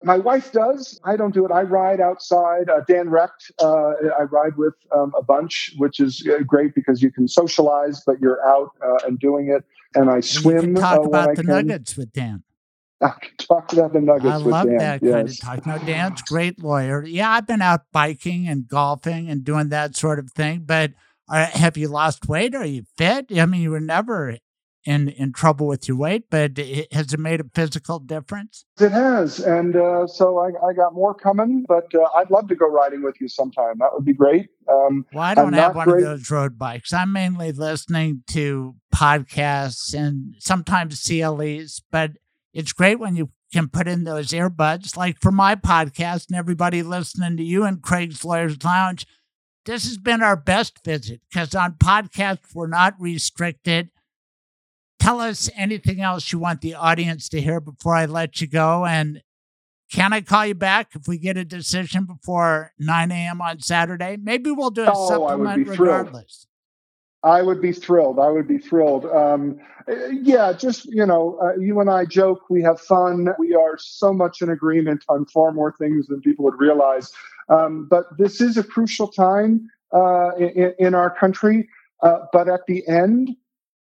My wife does. I don't do it. I ride outside. Uh, Dan Recht, uh, I ride with um, a bunch, which is uh, great because you can socialize, but you're out uh, and doing it. And I You swim can talk uh, when about the can. nuggets with Dan. I talk about the nuggets I love Dan. that yes. kind of talk. Now, Dan's great lawyer. Yeah, I've been out biking and golfing and doing that sort of thing. But uh, have you lost weight? Are you fit? I mean, you were never in, in trouble with your weight, but it, has it made a physical difference? It has. And uh, so I, I, got more coming, but uh, I'd love to go riding with you sometime. That would be great. Um, well, I don't have one great. of those road bikes. I'm mainly listening to podcasts and sometimes CLEs, but it's great when you can put in those earbuds. Like for my podcast and everybody listening to you and Craig's Lawyers Lounge, this has been our best visit because on podcasts, we're not restricted. Tell us anything else you want the audience to hear before I let you go. And can I call you back if we get a decision before 9 a.m. on Saturday? Maybe we'll do a oh, supplement regardless. I would be thrilled. I would be thrilled. Um, yeah, just, you know, uh, you and I joke, we have fun. We are so much in agreement on far more things than people would realize. Um, but this is a crucial time uh, in, in, our country. Uh, but at the end,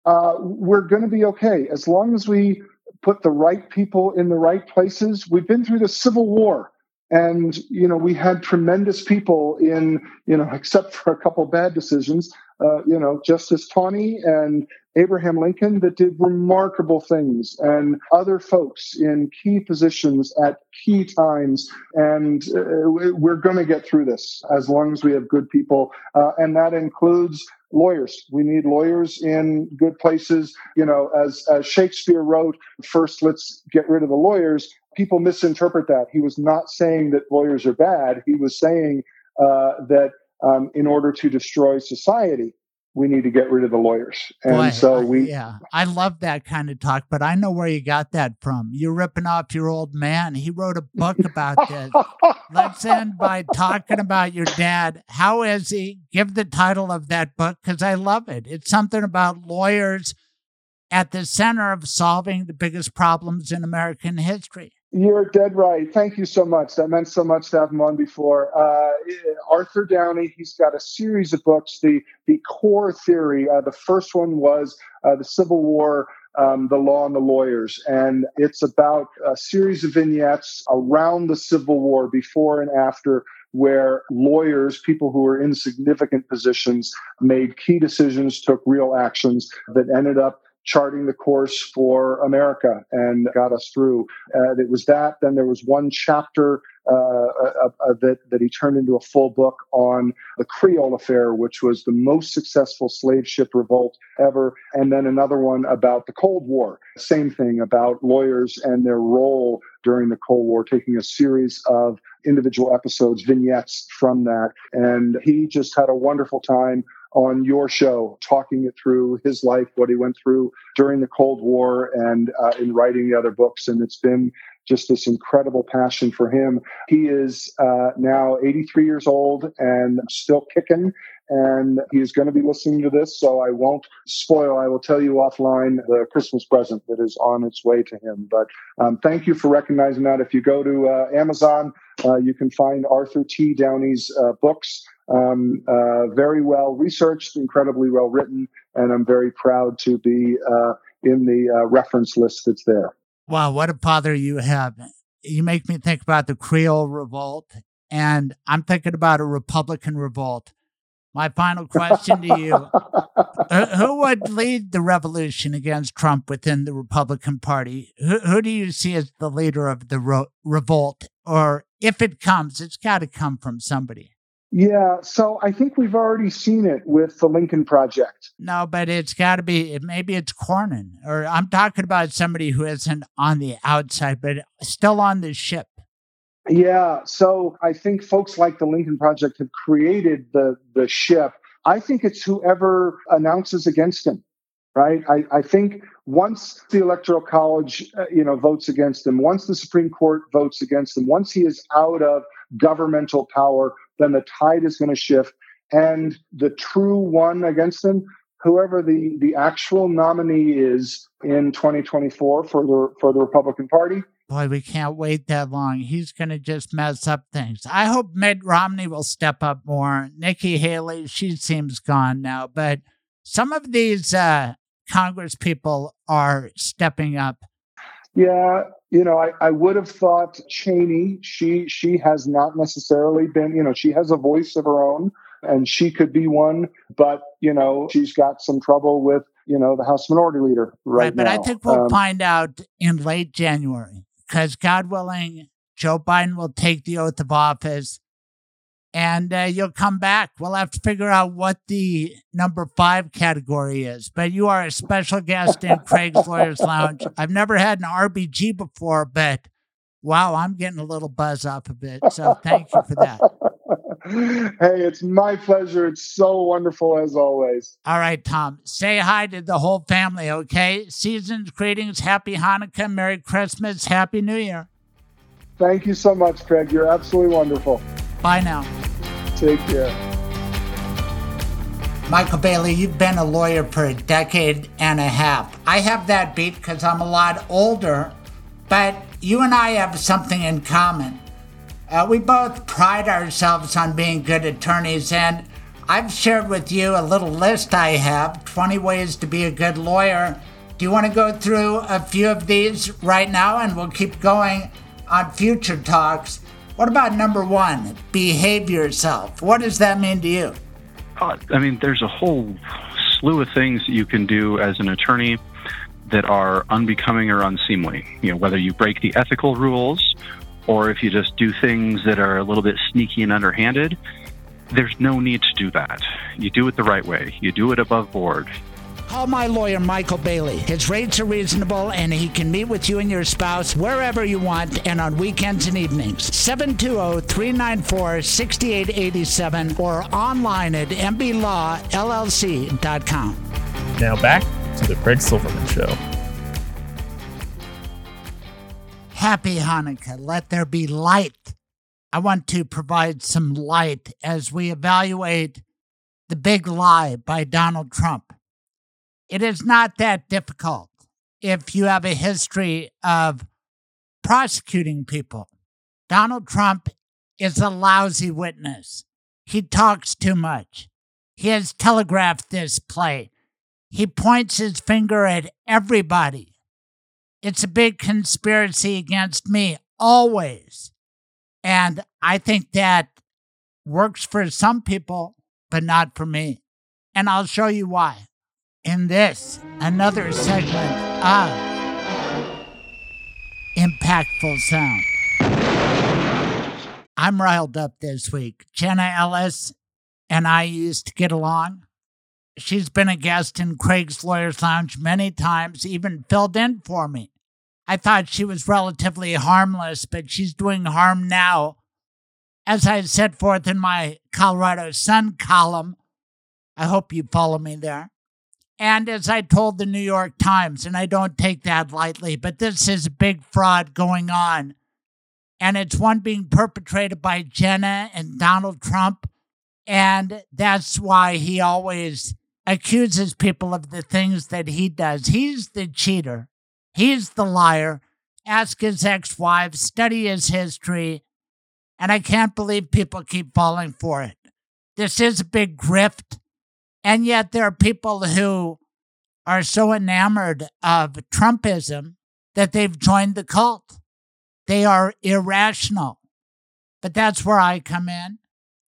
uh, we're going to be okay as long as we put the right people in the right places. We've been through the Civil War. And, you know, we had tremendous people in, you know, except for a couple bad decisions, uh, you know, Justice Taney and Abraham Lincoln that did remarkable things, and other folks in key positions at key times. And uh, we're going to get through this as long as we have good people. Uh, and that includes lawyers. We need lawyers in good places. You know, as, as Shakespeare wrote, first let's get rid of the lawyers. People misinterpret that. He was not saying that lawyers are bad. He was saying uh, that um, in order to destroy society, we need to get rid of the lawyers. And Boy, so we. Yeah, I love that kind of talk, but I know where you got that from. You're ripping off your old man. He wrote a book about this. Let's end by talking about your dad. How is he? Give the title of that book because I love it. It's something about lawyers at the center of solving the biggest problems in American history. You're dead right. Thank you so much. That meant so much to have him on before. Uh, Arthur Downey, he's got a series of books. The the core theory, uh, the first one was uh, the Civil War, um, the law and the lawyers, and it's about a series of vignettes around the Civil War, before and after, where lawyers, people who were in significant positions, made key decisions, took real actions that ended up charting the course for America and got us through. Uh, it was that. Then there was one chapter uh, uh, uh, that, that he turned into a full book on the Creole Affair, which was the most successful slave ship revolt ever. And then another one about the Cold War. Same thing about lawyers and their role during the Cold War, taking a series of individual episodes, vignettes from that. And he just had a wonderful time on your show, talking it through his life, what he went through during the Cold War, and uh, in writing the other books. And it's been just this incredible passion for him. He is uh, now 83 years old and still kicking. And he's going to be listening to this, so I won't spoil. I will tell you offline the Christmas present that is on its way to him. But um, thank you for recognizing that. If you go to uh, Amazon, uh, you can find Arthur T. Downey's uh, books. Um, uh, very well researched, incredibly well written, and I'm very proud to be uh, in the uh, reference list that's there. Wow, what a father you have! You make me think about the Creole Revolt, and I'm thinking about a Republican revolt. My final question to you Who would lead the revolution against Trump within the Republican Party? Who, who do you see as the leader of the ro- revolt? Or if it comes, it's got to come from somebody. Yeah, so I think we've already seen it with the Lincoln Project. No, but it's got to be, maybe it's Cornyn, or I'm talking about somebody who isn't on the outside, but still on the ship. Yeah, so I think folks like the Lincoln Project have created the, the ship. I think it's whoever announces against him, right? I, I think once the Electoral College, uh, you know, votes against him, once the Supreme Court votes against him, once he is out of governmental power, then the tide is going to shift. And the true one against them, whoever the, the actual nominee is in 2024 for the for the Republican Party. Boy, we can't wait that long. He's going to just mess up things. I hope Mitt Romney will step up more. Nikki Haley, she seems gone now, but some of these uh, Congress people are stepping up. Yeah, you know, I, I would have thought Cheney, she she has not necessarily been, you know, she has a voice of her own. and she could be one. But, you know, she's got some trouble with, you know, the House Minority Leader right, right but now. I think we'll Um, find out in late January because, God willing, Joe Biden will take the oath of office and uh, you'll come back. We'll have to figure out what the number five category is. But you are a special guest in Craig's Lawyers Lounge. I've never had an RBG before, but wow, I'm getting a little buzz off of it. So thank you for that. hey, it's my pleasure. It's so wonderful as always. All right, Tom, say hi to the whole family, okay? Seasons, greetings, happy Hanukkah, Merry Christmas, Happy New Year. Thank you so much, Craig. You're absolutely wonderful. Bye now. Take care. Michael Bailey, you've been a lawyer for a decade and a half. I have that beat because I'm a lot older, but you and I have something in common. Uh, we both pride ourselves on being good attorneys, and I've shared with you a little list I have 20 ways to be a good lawyer. Do you want to go through a few of these right now, and we'll keep going on future talks? What about number one, behave yourself? What does that mean to you? Uh, I mean, there's a whole slew of things that you can do as an attorney that are unbecoming or unseemly. You know, whether you break the ethical rules or if you just do things that are a little bit sneaky and underhanded, there's no need to do that. You do it the right way. You do it above board. Call my lawyer, Michael Bailey. His rates are reasonable, and he can meet with you and your spouse wherever you want and on weekends and evenings. 720 394 6887 or online at mblawllc.com. Now back to the Craig Silverman Show. Happy Hanukkah. Let there be light. I want to provide some light as we evaluate the big lie by Donald Trump. It is not that difficult if you have a history of prosecuting people. Donald Trump is a lousy witness. He talks too much. He has telegraphed this play. He points his finger at everybody. It's a big conspiracy against me, always. And I think that works for some people, but not for me. And I'll show you why in this, another segment of Impactful Sound. I'm riled up this week. Jenna Ellis and I used to get along. She's been a guest in Craig's Lawyers Lounge many times, even filled in for me. I thought she was relatively harmless, but she's doing harm now. As I set forth in my Colorado Sun column, I hope you follow me there. And as I told the New York Times, and I don't take that lightly, but this is a big fraud going on. And it's one being perpetrated by Jenna and Donald Trump. And that's why he always accuses people of the things that he does. He's the cheater, he's the liar. Ask his ex wife, study his history. And I can't believe people keep falling for it. This is a big grift. And yet there are people who are so enamored of Trumpism that they've joined the cult. They are irrational. But that's where I come in.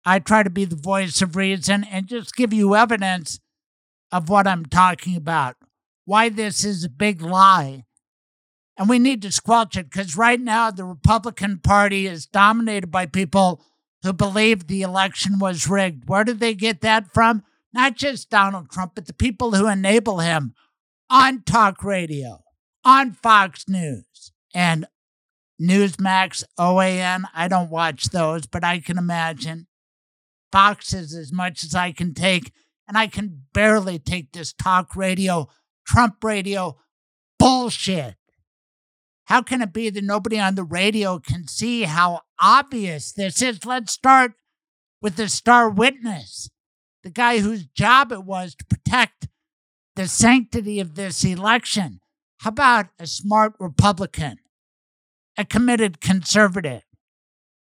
I try to be the voice of reason and just give you evidence of what I'm talking about, why this is a big lie. And we need to squelch it because right now the Republican Party is dominated by people who believe the election was rigged. Where did they get that from? Not just Donald Trump, but the people who enable him on talk radio, on Fox News, and Newsmax, OAN. I don't watch those, but I can imagine. Fox is as much as I can take, and I can barely take this talk radio, Trump radio bullshit. How can it be that nobody on the radio can see how obvious this is? Let's start with the star witness, the guy whose job it was to protect the sanctity of this election. How about a smart Republican, a committed conservative,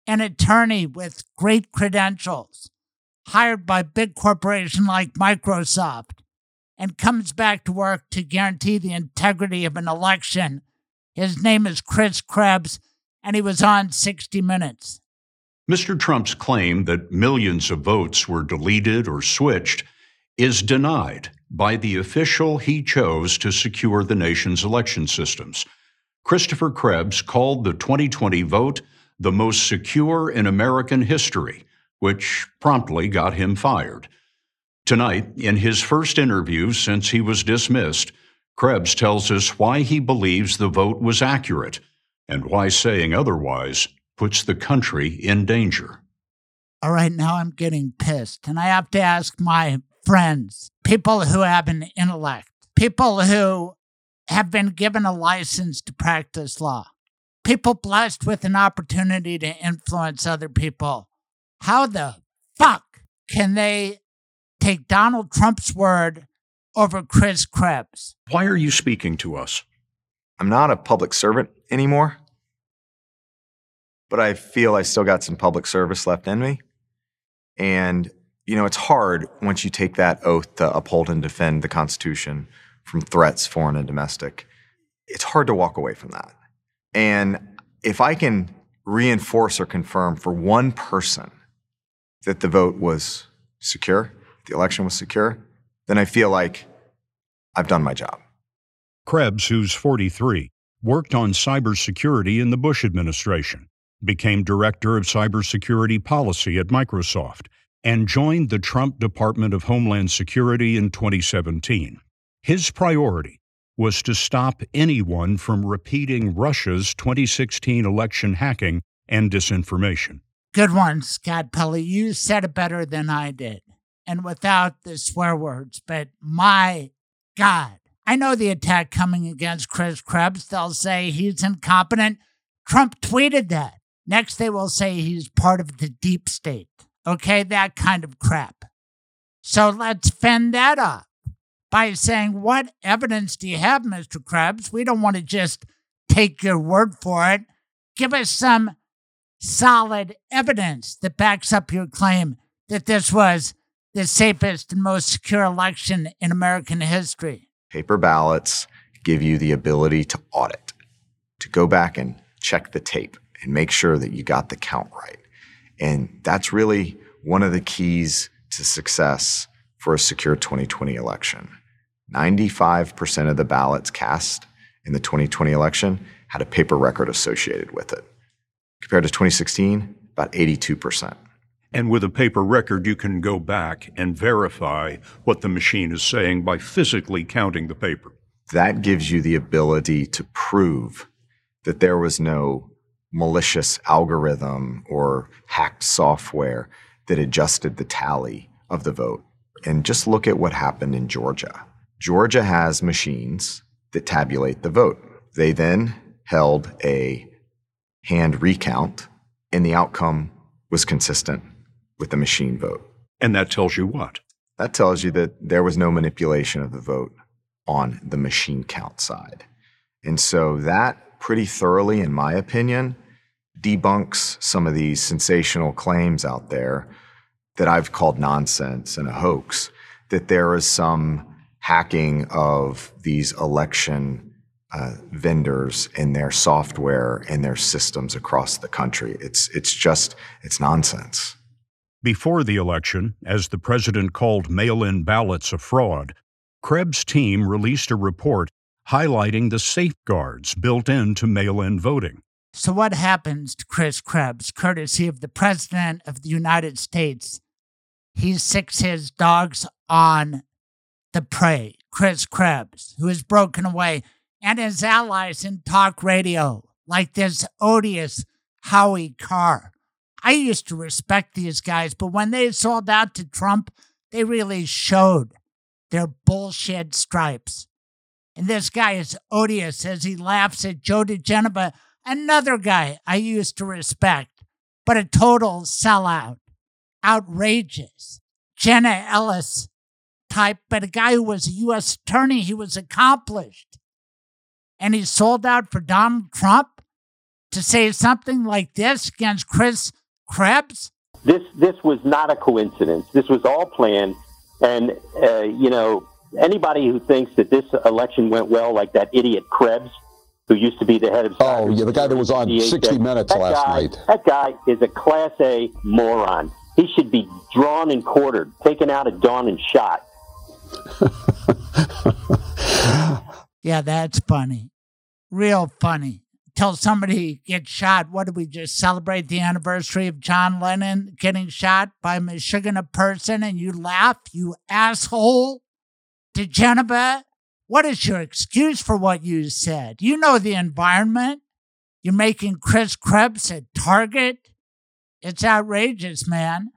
an attorney with great credentials, hired by big corporation like Microsoft, and comes back to work to guarantee the integrity of an election. His name is Chris Krebs, and he was on 60 Minutes. Mr. Trump's claim that millions of votes were deleted or switched is denied by the official he chose to secure the nation's election systems. Christopher Krebs called the 2020 vote the most secure in American history, which promptly got him fired. Tonight, in his first interview since he was dismissed, Krebs tells us why he believes the vote was accurate and why saying otherwise puts the country in danger. All right, now I'm getting pissed, and I have to ask my friends, people who have an intellect, people who have been given a license to practice law, people blessed with an opportunity to influence other people. How the fuck can they take Donald Trump's word over Chris Krebs? Why are you speaking to us? I'm not a public servant anymore, but I feel I still got some public service left in me. And, you know, it's hard once you take that oath to uphold and defend the Constitution from threats, foreign and domestic. It's hard to walk away from that. And if I can reinforce or confirm for one person that the vote was secure, the election was secure, then I feel like I've done my job. Krebs, who's 43, worked on cybersecurity in the Bush administration, became director of cybersecurity policy at Microsoft, and joined the Trump Department of Homeland Security in 2017. His priority was to stop anyone from repeating Russia's 2016 election hacking and disinformation. Good one, Scott Pelley. You said it better than I did. And without the swear words, but my God. I know the attack coming against Chris Krebs. They'll say he's incompetent. Trump tweeted that. Next, they will say he's part of the deep state. Okay, that kind of crap. So let's fend that off by saying, What evidence do you have, Mr. Krebs? We don't want to just take your word for it. Give us some solid evidence that backs up your claim that this was the safest and most secure election in American history. Paper ballots give you the ability to audit, to go back and check the tape and make sure that you got the count right. And that's really one of the keys to success for a secure 2020 election. 95% of the ballots cast in the 2020 election had a paper record associated with it. Compared to 2016, about 82%. And with a paper record, you can go back and verify what the machine is saying by physically counting the paper. That gives you the ability to prove that there was no malicious algorithm or hacked software that adjusted the tally of the vote. And just look at what happened in Georgia. Georgia has machines that tabulate the vote. They then held a hand recount, and the outcome was consistent with the machine vote. And that tells you what? That tells you that there was no manipulation of the vote on the machine count side. And so that pretty thoroughly, in my opinion, debunks some of these sensational claims out there that I've called nonsense and a hoax, that there is some hacking of these election uh, vendors and their software and their systems across the country. It's, it's just, it's nonsense. Before the election, as the president called mail in ballots a fraud, Krebs' team released a report highlighting the safeguards built into mail in voting. So, what happens to Chris Krebs, courtesy of the President of the United States? He sicks his dogs on the prey, Chris Krebs, who has broken away, and his allies in talk radio, like this odious Howie Carr. I used to respect these guys, but when they sold out to Trump, they really showed their bullshit stripes. And this guy is odious as he laughs at Joe diGenova another guy I used to respect, but a total sellout, outrageous. Jenna Ellis type, but a guy who was a U.S. attorney, he was accomplished. And he sold out for Donald Trump to say something like this against Chris Krebs? This this was not a coincidence. This was all planned, and uh, you know anybody who thinks that this election went well, like that idiot Krebs, who used to be the head of. Oh, yeah, the guy that was on DHS. 60 Minutes That last guy- night. That guy is a class A moron. He should be drawn and quartered, taken out at dawn and shot. Yeah, that's funny. Real funny. Till somebody gets shot. What do we just celebrate the anniversary of John Lennon getting shot by a Michigan a person and you laugh, you asshole? diGenova, what is your excuse for what you said? You know the environment. You're making Chris Krebs a target. It's outrageous, man.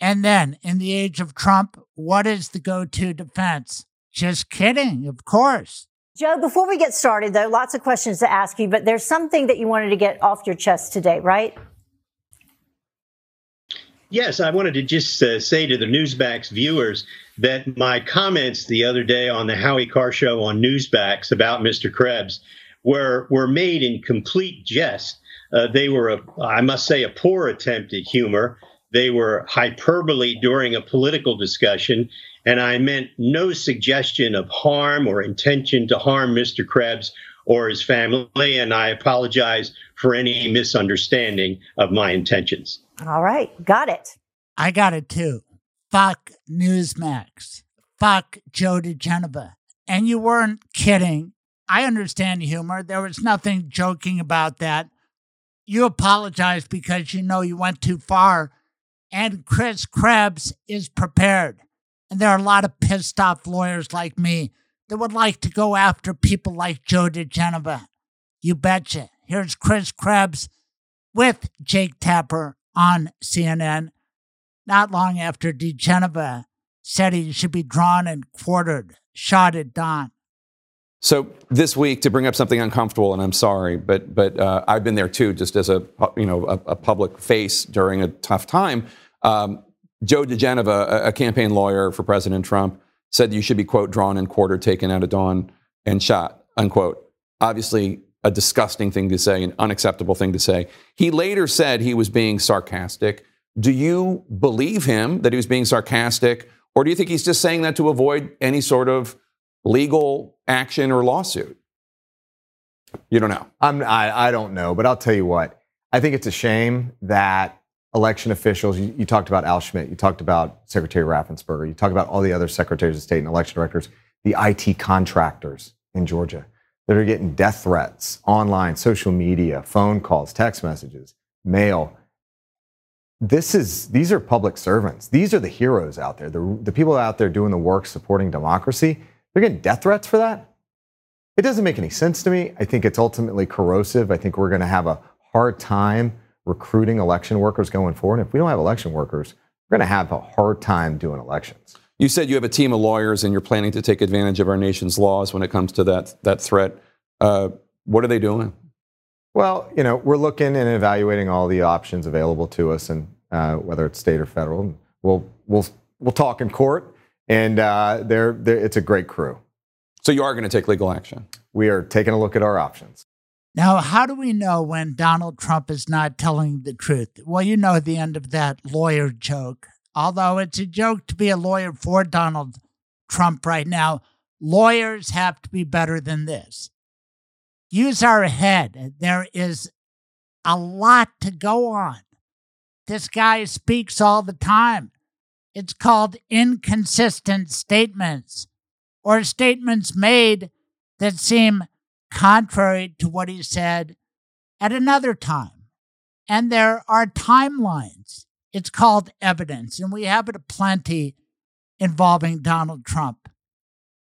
And then, in the age of Trump, what is the go to defense? Just kidding, of course. Joe, before we get started, though, lots of questions to ask you, but there's something that you wanted to get off your chest today, right? Yes, I wanted to just uh, say to the Newsmax viewers that my comments the other day on the Howie Carr show on Newsmax about Mr. Krebs were were made in complete jest. Uh, they were, a, I must say, a poor attempt at humor. They were hyperbole during a political discussion, and I meant no suggestion of harm or intention to harm Mr. Krebs or his family. And I apologize for any misunderstanding of my intentions. All right, got it. I got it too. Fuck Newsmax. Fuck Joe diGenova. And you weren't kidding. I understand humor. There was nothing joking about that. You apologized because you know you went too far. And Chris Krebs is prepared. And there are a lot of pissed off lawyers like me that would like to go after people like Joe diGenova. You betcha. Here's Chris Krebs with Jake Tapper on CNN not long after diGenova said he should be drawn and quartered, shot at dawn. So this week, to bring up something uncomfortable, and I'm sorry, but but uh, I've been there too, just as a you know a, a public face during a tough time. Um, Joe diGenova, a, a campaign lawyer for President Trump, said you should be quote drawn and quartered, taken out at dawn, and shot unquote. Obviously, a disgusting thing to say, an unacceptable thing to say. He later said he was being sarcastic. Do you believe him that he was being sarcastic, or do you think he's just saying that to avoid any sort of legal action or lawsuit? You don't know. I'm, I, I don't know, but I'll tell you what. I think it's a shame that election officials, you, you talked about Al Schmidt, you talked about Secretary Raffensperger, you talked about all the other secretaries of state and election directors, the IT contractors in Georgia that are getting death threats online, social media, phone calls, text messages, mail. This is, these are public servants. These are the heroes out there, the, the people out there doing the work supporting democracy. They're getting death threats for that? It doesn't make any sense to me. I think it's ultimately corrosive. I think we're going to have a hard time recruiting election workers going forward. And If we don't have election workers, we're going to have a hard time doing elections. You said you have a team of lawyers and you're planning to take advantage of our nation's laws when it comes to that, that threat. Uh, what are they doing? Well, you know, we're looking and evaluating all the options available to us, and uh, whether it's state or federal. We'll we'll we'll talk in court, and uh, they're, they're, it's a great crew. So you are going to take legal action. We are taking a look at our options. Now, how do we know when Donald Trump is not telling the truth? Well, you know the end of that lawyer joke. Although it's a joke to be a lawyer for Donald Trump right now, lawyers have to be better than this. Use our head. There is a lot to go on. This guy speaks all the time. It's called inconsistent statements or statements made that seem contrary to what he said at another time. And there are timelines. It's called evidence, and we have it aplenty involving Donald Trump.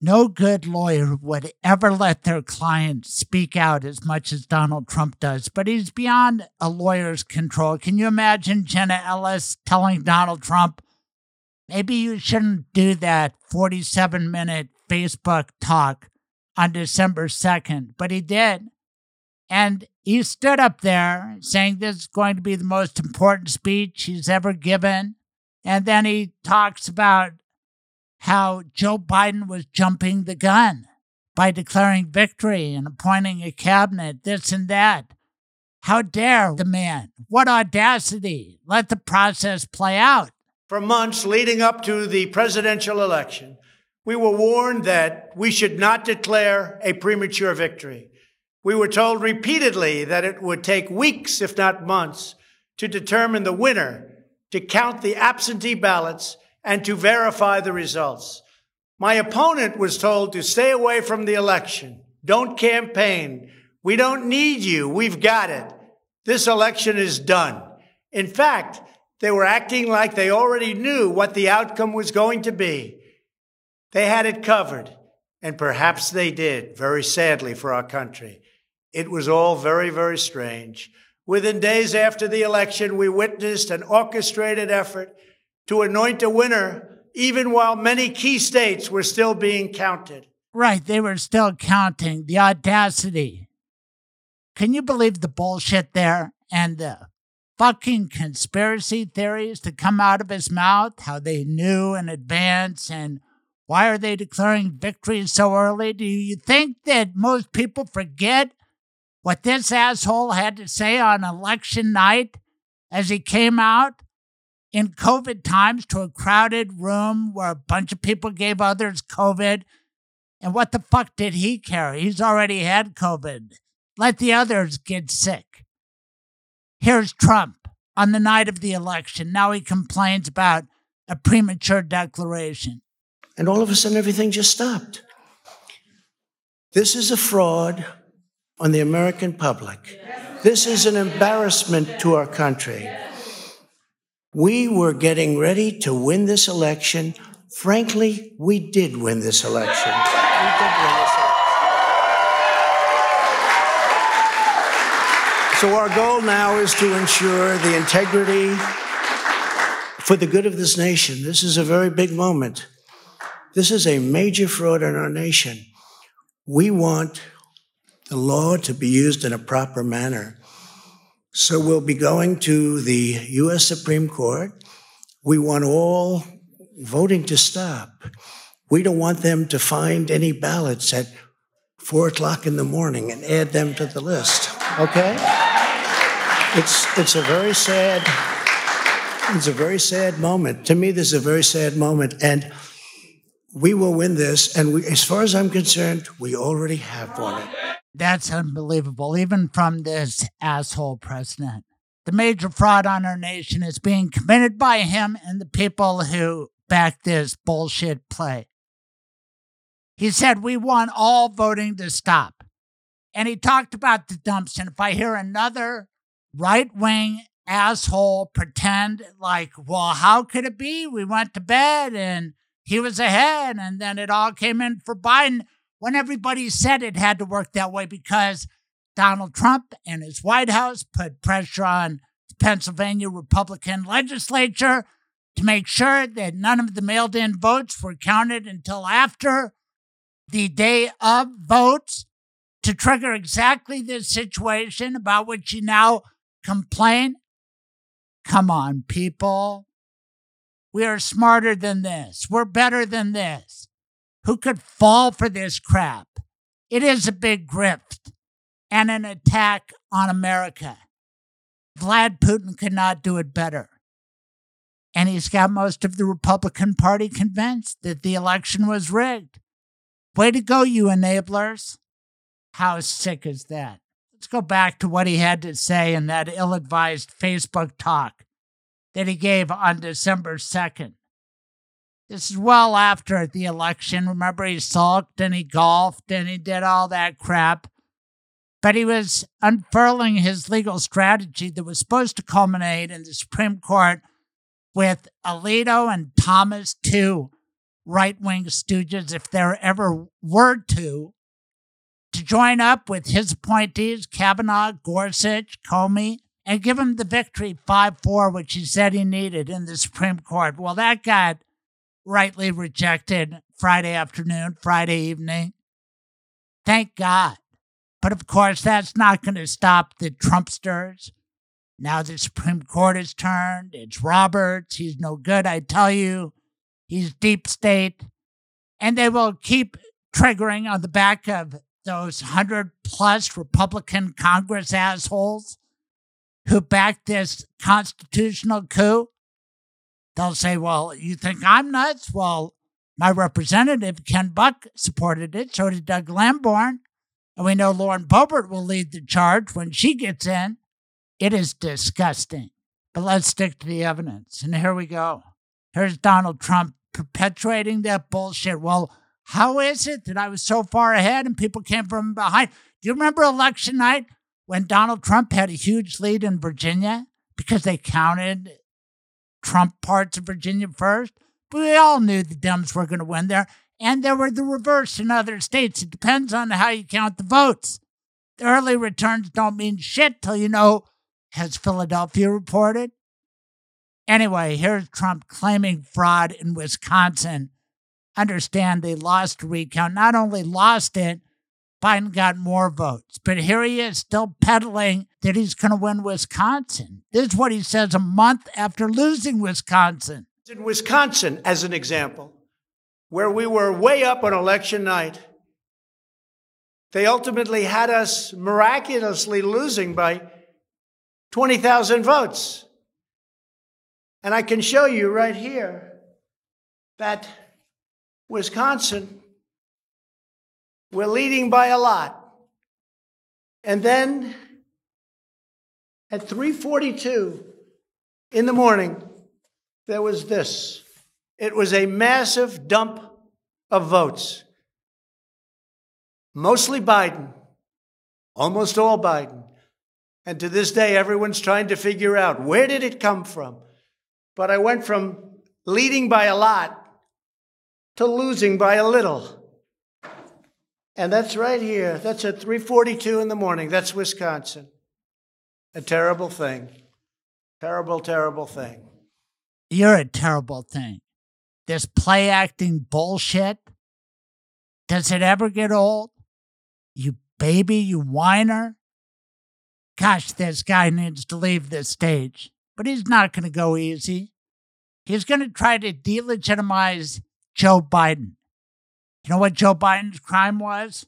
No good lawyer would ever let their client speak out as much as Donald Trump does, but he's beyond a lawyer's control. Can you imagine Jenna Ellis telling Donald Trump, maybe you shouldn't do that 47 minute Facebook talk on December 2nd? But he did. And he stood up there saying this is going to be the most important speech he's ever given. And then he talks about how Joe Biden was jumping the gun by declaring victory and appointing a cabinet, this and that. How dare the man? What audacity. Let the process play out. For months leading up to the presidential election, we were warned that we should not declare a premature victory. We were told repeatedly that it would take weeks, if not months, to determine the winner, to count the absentee ballots, and to verify the results. My opponent was told to stay away from the election. Don't campaign. We don't need you. We've got it. This election is done. In fact, they were acting like they already knew what the outcome was going to be. They had it covered, and perhaps they did, very sadly for our country. It was all very, very strange. Within days after the election, we witnessed an orchestrated effort to anoint a winner, even while many key states were still being counted. Right, they were still counting. The audacity. Can you believe the bullshit there and the fucking conspiracy theories to come out of his mouth? How they knew in advance and why are they declaring victory so early? Do you think that most people forget what this asshole had to say on election night as he came out in COVID times to a crowded room where a bunch of people gave others COVID? And what the fuck did he care? He's already had COVID. Let the others get sick. Here's Trump on the night of the election. Now he complains about a premature declaration. And all of a sudden, everything just stopped. This is a fraud on the American public. This is an embarrassment to our country. We were getting ready to win this election. Frankly, we did win this election. We did win this election. So, our goal now is to ensure the integrity for the good of this nation. This is a very big moment. This is a major fraud in our nation. We want the law to be used in a proper manner. So we'll be going to the U.S. Supreme Court. We want all voting to stop. We don't want them to find any ballots at four o'clock in the morning and add them to the list. Okay? It's it's a very sad it's a very sad moment. To me, this is a very sad moment. And we will win this. And we, as far as I'm concerned, we already have won it. That's unbelievable, even from this asshole president. The major fraud on our nation is being committed by him and the people who back this bullshit play. He said, We want all voting to stop. And he talked about the dumps. And if I hear another right wing asshole pretend like, well, how could it be? We went to bed and he was ahead, and then it all came in for Biden when everybody said it had to work that way because Donald Trump and his White House put pressure on the Pennsylvania Republican legislature to make sure that none of the mailed in votes were counted until after the day of votes to trigger exactly this situation about which you now complain. Come on, people. We are smarter than this. We're better than this. Who could fall for this crap? It is a big grift and an attack on America. Vlad Putin could not do it better. And he's got most of the Republican Party convinced that the election was rigged. Way to go, you enablers. How sick is that? Let's go back to what he had to say in that ill advised Facebook talk that he gave on December 2nd. This is well after the election. Remember, he sulked and he golfed and he did all that crap. But he was unfurling his legal strategy that was supposed to culminate in the Supreme Court with Alito and Thomas, two right wing stooges, if there ever were two, to join up with his appointees, Kavanaugh, Gorsuch, Coney, and give him the victory 5 4, which he said he needed in the Supreme Court. Well, that got rightly rejected Friday afternoon, Friday evening. Thank God. But of course, that's not going to stop the Trumpsters. Now the Supreme Court has turned. It's Roberts. He's no good, I tell you. He's deep state. And they will keep triggering on the back of those 100 plus Republican Congress assholes who backed this constitutional coup, they'll say, Well, you think I'm nuts? Well, my representative, Ken Buck, supported it. So did Doug Lamborn. And we know Lauren Boebert will lead the charge when she gets in. It is disgusting. But let's stick to the evidence. And here we go. Here's Donald Trump perpetuating that bullshit. Well, how is it that I was so far ahead and people came from behind? Do you remember election night when Donald Trump had a huge lead in Virginia because they counted Trump parts of Virginia first? But we all knew the Dems were going to win there. And there were the reverse in other states. It depends on how you count the votes. The early returns don't mean shit till you know, has Philadelphia reported? Anyway, here's Trump claiming fraud in Wisconsin. Understand they lost a recount. Not only lost it, Biden got more votes. But here he is still peddling that he's going to win Wisconsin. This is what he says a month after losing Wisconsin. In Wisconsin, as an example, where we were way up on election night, they ultimately had us miraculously losing by 20,000 votes. And I can show you right here that Wisconsin, we're leading by a lot. And then at 342 in the morning, there was this. It was a massive dump of votes. Mostly Biden, almost all Biden. And to this day, everyone's trying to figure out where did it come from? But I went from leading by a lot to losing by a little. And that's right here. That's at 3:42 in the morning. That's Wisconsin. A terrible thing. Terrible, terrible thing. You're a terrible thing. This play acting bullshit. Does it ever get old? You baby, you whiner. Gosh, this guy needs to leave this stage. But he's not going to go easy. He's going to try to delegitimize Joe Biden. You know what Joe Biden's crime was?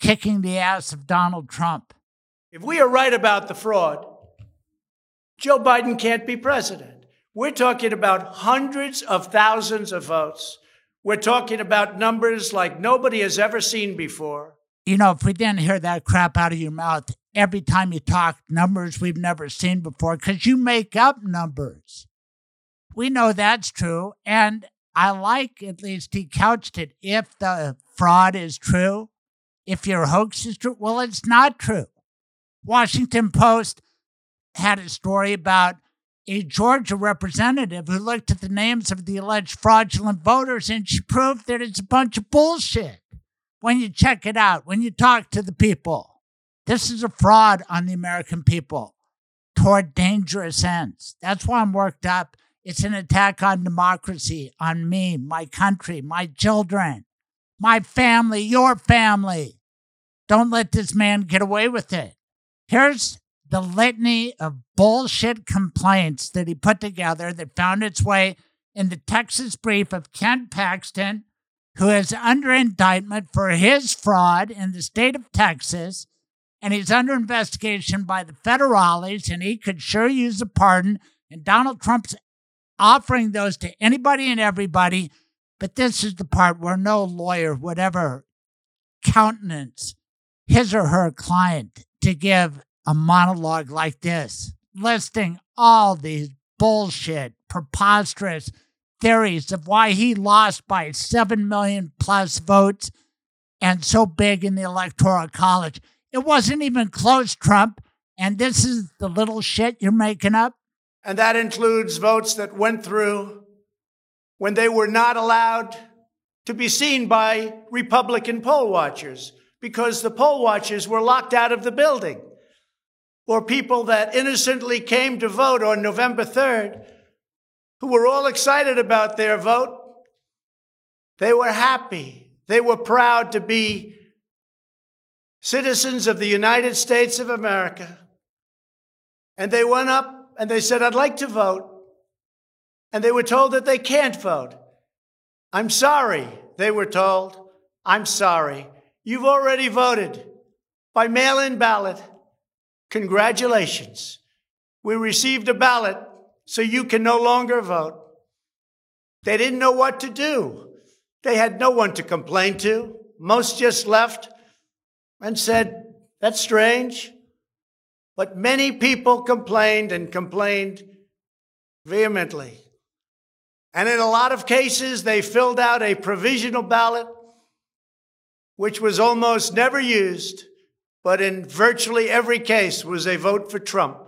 Kicking the ass of Donald Trump. If we are right about the fraud, Joe Biden can't be president. We're talking about hundreds of thousands of votes. We're talking about numbers like nobody has ever seen before. You know, if we didn't hear that crap out of your mouth every time you talk numbers we've never seen before, because you make up numbers. We know that's true. And I like, at least he couched it, if the fraud is true, if your hoax is true. Well, it's not true. Washington Post had a story about a Georgia representative who looked at the names of the alleged fraudulent voters and she proved that it's a bunch of bullshit when you check it out, when you talk to the people. This is a fraud on the American people toward dangerous ends. That's why I'm worked up. It's an attack on democracy, on me, my country, my children, my family, your family. Don't let this man get away with it. Here's the litany of bullshit complaints that he put together that found its way in the Texas brief of Ken Paxton, who is under indictment for his fraud in the state of Texas. And he's under investigation by the federales, and he could sure use a pardon. And Donald Trump's offering those to anybody and everybody. But this is the part where no lawyer would ever countenance his or her client to give a monologue like this, listing all these bullshit, preposterous theories of why he lost by 7 million plus votes and so big in the Electoral College. It wasn't even close, Trump. And this is the little shit you're making up? And that includes votes that went through when they were not allowed to be seen by Republican poll watchers because the poll watchers were locked out of the building. Or people that innocently came to vote on November 3rd who were all excited about their vote. They were happy. They were proud to be citizens of the United States of America. And they went up and they said, I'd like to vote. And they were told that they can't vote. I'm sorry, they were told. I'm sorry. You've already voted by mail in ballot. Congratulations. We received a ballot so you can no longer vote. They didn't know what to do. They had no one to complain to. Most just left. and said, That's strange. But many people complained and complained vehemently. And in a lot of cases, they filled out a provisional ballot, which was almost never used, but in virtually every case was a vote for Trump.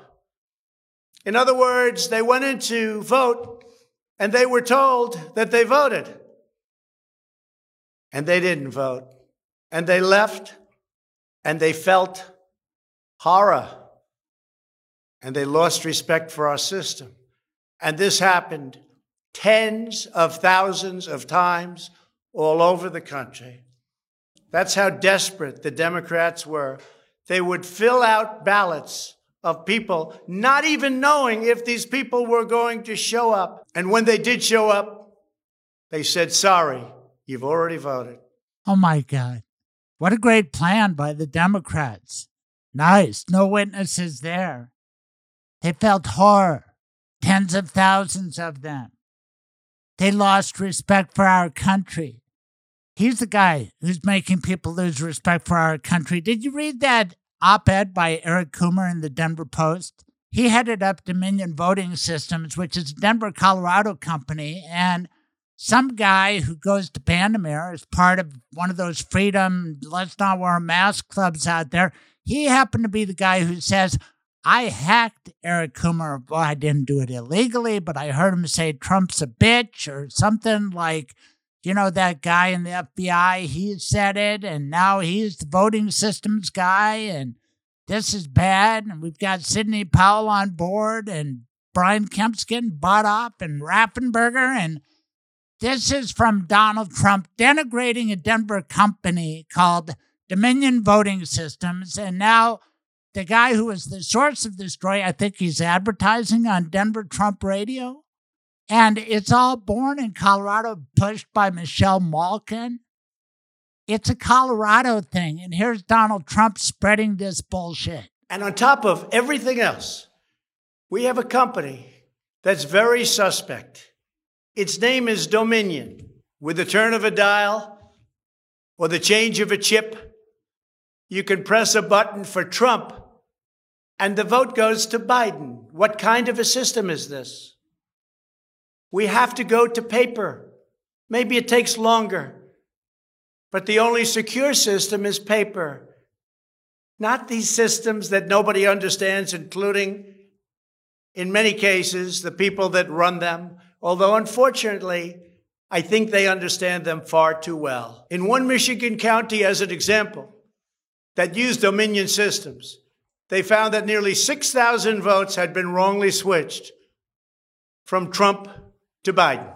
In other words, they went in to vote and they were told that they voted. And they didn't vote. And they left and they felt horror and they lost respect for our system. And this happened tens of thousands of times all over the country. That's how desperate the Democrats were. They would fill out ballots of people, not even knowing if these people were going to show up. And when they did show up, they said, Sorry, you've already voted. Oh my God. What a great plan by the Democrats. Nice. No witnesses there. They felt horror. Tens of thousands of them. They lost respect for our country. He's the guy who's making people lose respect for our country. Did you read that op ed by Eric Coomer in the Denver Post? He headed up Dominion Voting Systems, which is a Denver, Colorado company. And some guy who goes to Bandimere as part of one of those freedom, let's not wear a mask clubs out there. He happened to be the guy who says, I hacked Eric Coomer. Well, I didn't do it illegally, but I heard him say Trump's a bitch or something like, you know, that guy in the FBI, he said it, and now he's the voting systems guy, and this is bad. And we've got Sidney Powell on board, and Brian Kemp's getting bought up, and Raffensperger. And this is from Donald Trump denigrating a Denver company called Dominion Voting Systems. And now the guy who is the source of this story, I think he's advertising on Denver Trump radio. And it's all born in Colorado, pushed by Michelle Malkin. It's a Colorado thing. And here's Donald Trump spreading this bullshit. And on top of everything else, we have a company that's very suspect. Its name is Dominion. With the turn of a dial or the change of a chip, you can press a button for Trump and the vote goes to Biden. What kind of a system is this? We have to go to paper. Maybe it takes longer, but the only secure system is paper. Not these systems that nobody understands, including, in many cases, the people that run them, although unfortunately, I think they understand them far too well. In one Michigan county, as an example, that used Dominion systems, they found that nearly 6,000 votes had been wrongly switched from Trump to Biden.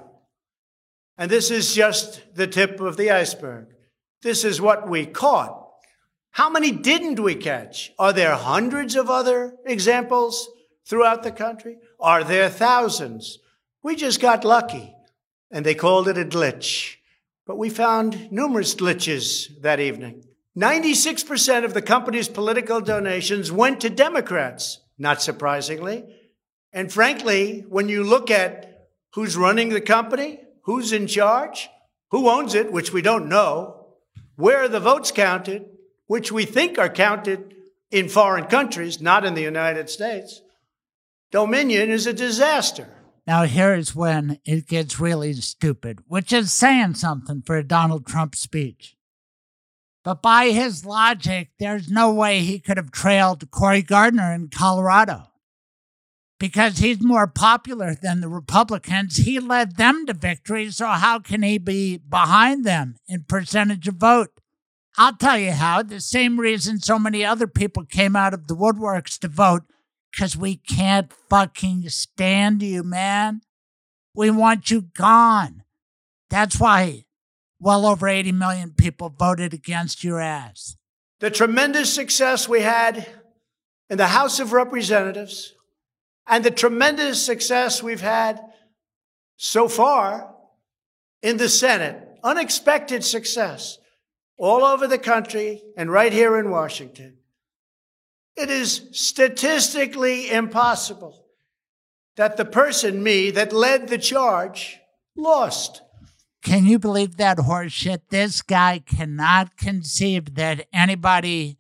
And this is just the tip of the iceberg. This is what we caught. How many didn't we catch? Are there hundreds of other examples throughout the country? Are there thousands? We just got lucky and they called it a glitch. But we found numerous glitches that evening. 96% of the company's political donations went to Democrats, not surprisingly. And frankly, when you look at who's running the company, who's in charge, who owns it, which we don't know, where are the votes counted, which we think are counted in foreign countries, not in the United States, Dominion is a disaster. Now, here's when it gets really stupid, which is saying something for a Donald Trump speech. But by his logic, there's no way he could have trailed Cory Gardner in Colorado because he's more popular than the Republicans. He led them to victory, so how can he be behind them in percentage of vote? I'll tell you how. The same reason so many other people came out of the woodworks to vote because we can't fucking stand you, man. We want you gone. That's why well over 80 million people voted against your ass. The tremendous success we had in the House of Representatives and the tremendous success we've had so far in the Senate, unexpected success all over the country and right here in Washington. It is statistically impossible that the person, me, that led the charge lost. Can you believe that horseshit? This guy cannot conceive that anybody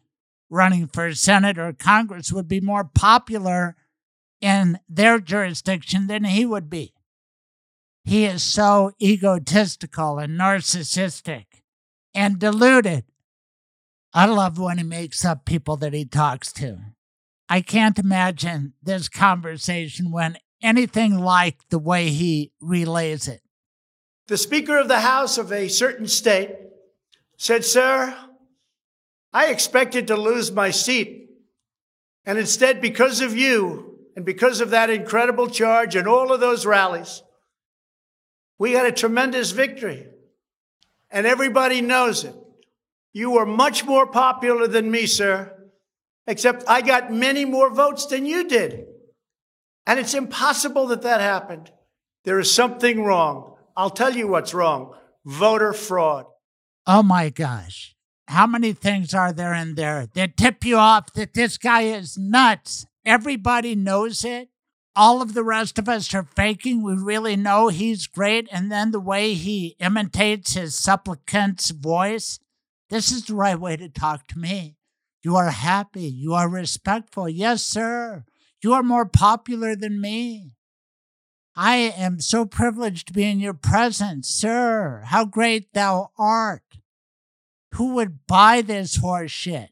running for Senate or Congress would be more popular in their jurisdiction than he would be. He is so egotistical and narcissistic and deluded. I love when he makes up people that he talks to. I can't imagine this conversation when anything like the way he relays it. The Speaker of the House of a certain state said, Sir, I expected to lose my seat. And instead, because of you and because of that incredible charge and all of those rallies, we had a tremendous victory. And everybody knows it. You were much more popular than me, sir, except I got many more votes than you did. And it's impossible that that happened. There is something wrong. I'll tell you what's wrong voter fraud. Oh my gosh. How many things are there in there that tip you off that this guy is nuts? Everybody knows it. All of the rest of us are faking. We really know he's great. And then the way he imitates his supplicant's voice, this is the right way to talk to me. You are happy. You are respectful. Yes, sir. You are more popular than me. I am so privileged to be in your presence, sir. How great thou art. Who would buy this horse shit?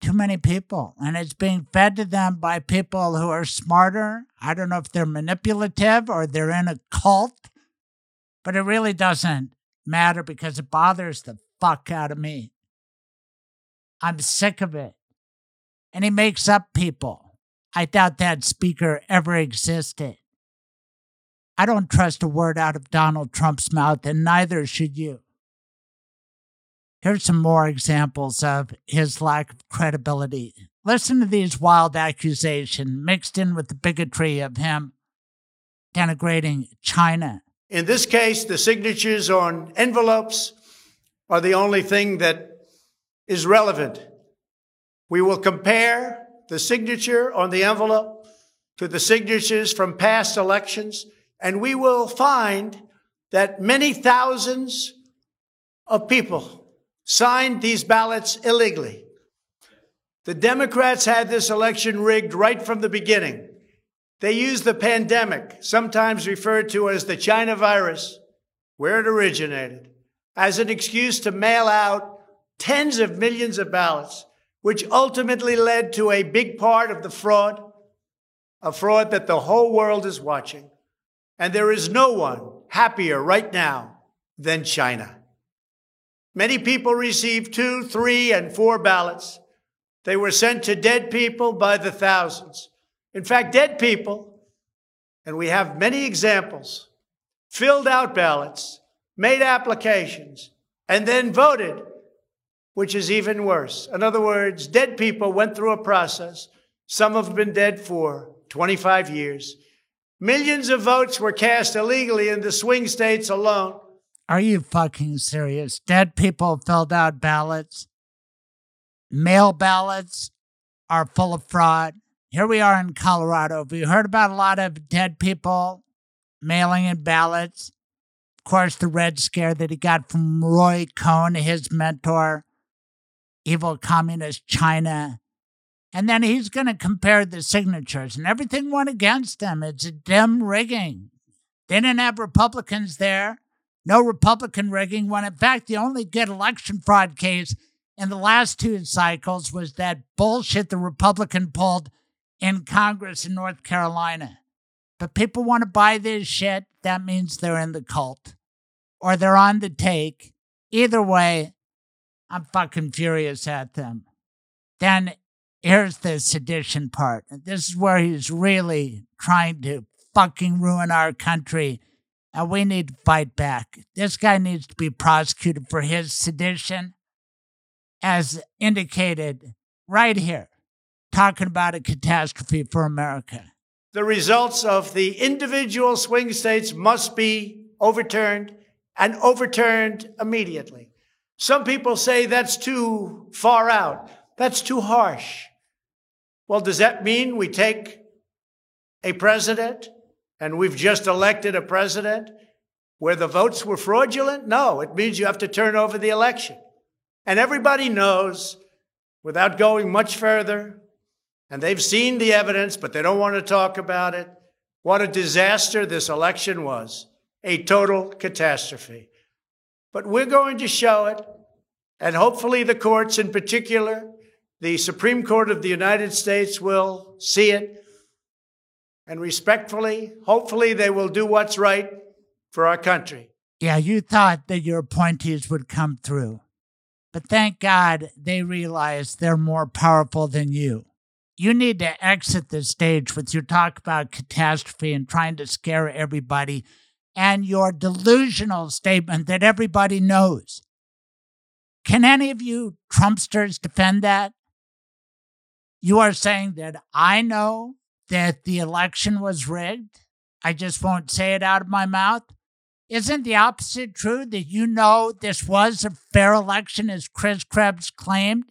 Too many people. And it's being fed to them by people who are smarter. I don't know if they're manipulative or they're in a cult, but it really doesn't matter because it bothers the fuck out of me. I'm sick of it. And he makes up people. I doubt that speaker ever existed. I don't trust a word out of Donald Trump's mouth, and neither should you. Here's some more examples of his lack of credibility. Listen to these wild accusations mixed in with the bigotry of him denigrating China. In this case, the signatures on envelopes are the only thing that is relevant. We will compare the signature on the envelope to the signatures from past elections, and we will find that many thousands of people signed these ballots illegally. The Democrats had this election rigged right from the beginning. They used the pandemic, sometimes referred to as the China virus, where it originated, as an excuse to mail out tens of millions of ballots, which ultimately led to a big part of the fraud, a fraud that the whole world is watching. And there is no one happier right now than China. Many people received two, three, and four ballots. They were sent to dead people by the thousands. In fact, dead people, and we have many examples, filled out ballots, made applications, and then voted, which is even worse. In other words, dead people went through a process. Some have been dead for 25 years. Millions of votes were cast illegally in the swing states alone. Are you fucking serious? Dead people filled out ballots. Mail ballots are full of fraud. Here we are in Colorado. Have you heard about a lot of dead people mailing in ballots? Of course, the Red Scare that he got from Roy Cohn, his mentor, evil communist China. And then he's going to compare the signatures, and everything went against them. It's a dim rigging. They didn't have Republicans there no Republican rigging, when in fact the only good election fraud case in the last two cycles was that bullshit the Republican pulled in Congress in North Carolina. But people want to buy this shit. That means they're in the cult or they're on the take. Either way, I'm fucking furious at them. Then here's the sedition part. This is where he's really trying to fucking ruin our country and we need to fight back. This guy needs to be prosecuted for his sedition, as indicated right here, talking about a catastrophe for America. The results of the individual swing states must be overturned and overturned immediately. Some people say that's too far out. That's too harsh. Well, does that mean we take a president and we've just elected a president where the votes were fraudulent? No, it means you have to turn over the election. And everybody knows, without going much further, and they've seen the evidence, but they don't want to talk about it, what a disaster this election was a total catastrophe. But we're going to show it, and hopefully the courts in particular, the Supreme Court of the United States will see it. And respectfully, hopefully they will do what's right for our country. Yeah, you thought that your appointees would come through. But thank God they realize they're more powerful than you. You need to exit the stage with your talk about catastrophe and trying to scare everybody and your delusional statement that everybody knows. Can any of you Trumpsters defend that? You are saying that I know that the election was rigged. I just won't say it out of my mouth. Isn't the opposite true that you know this was a fair election as Chris Krebs claimed?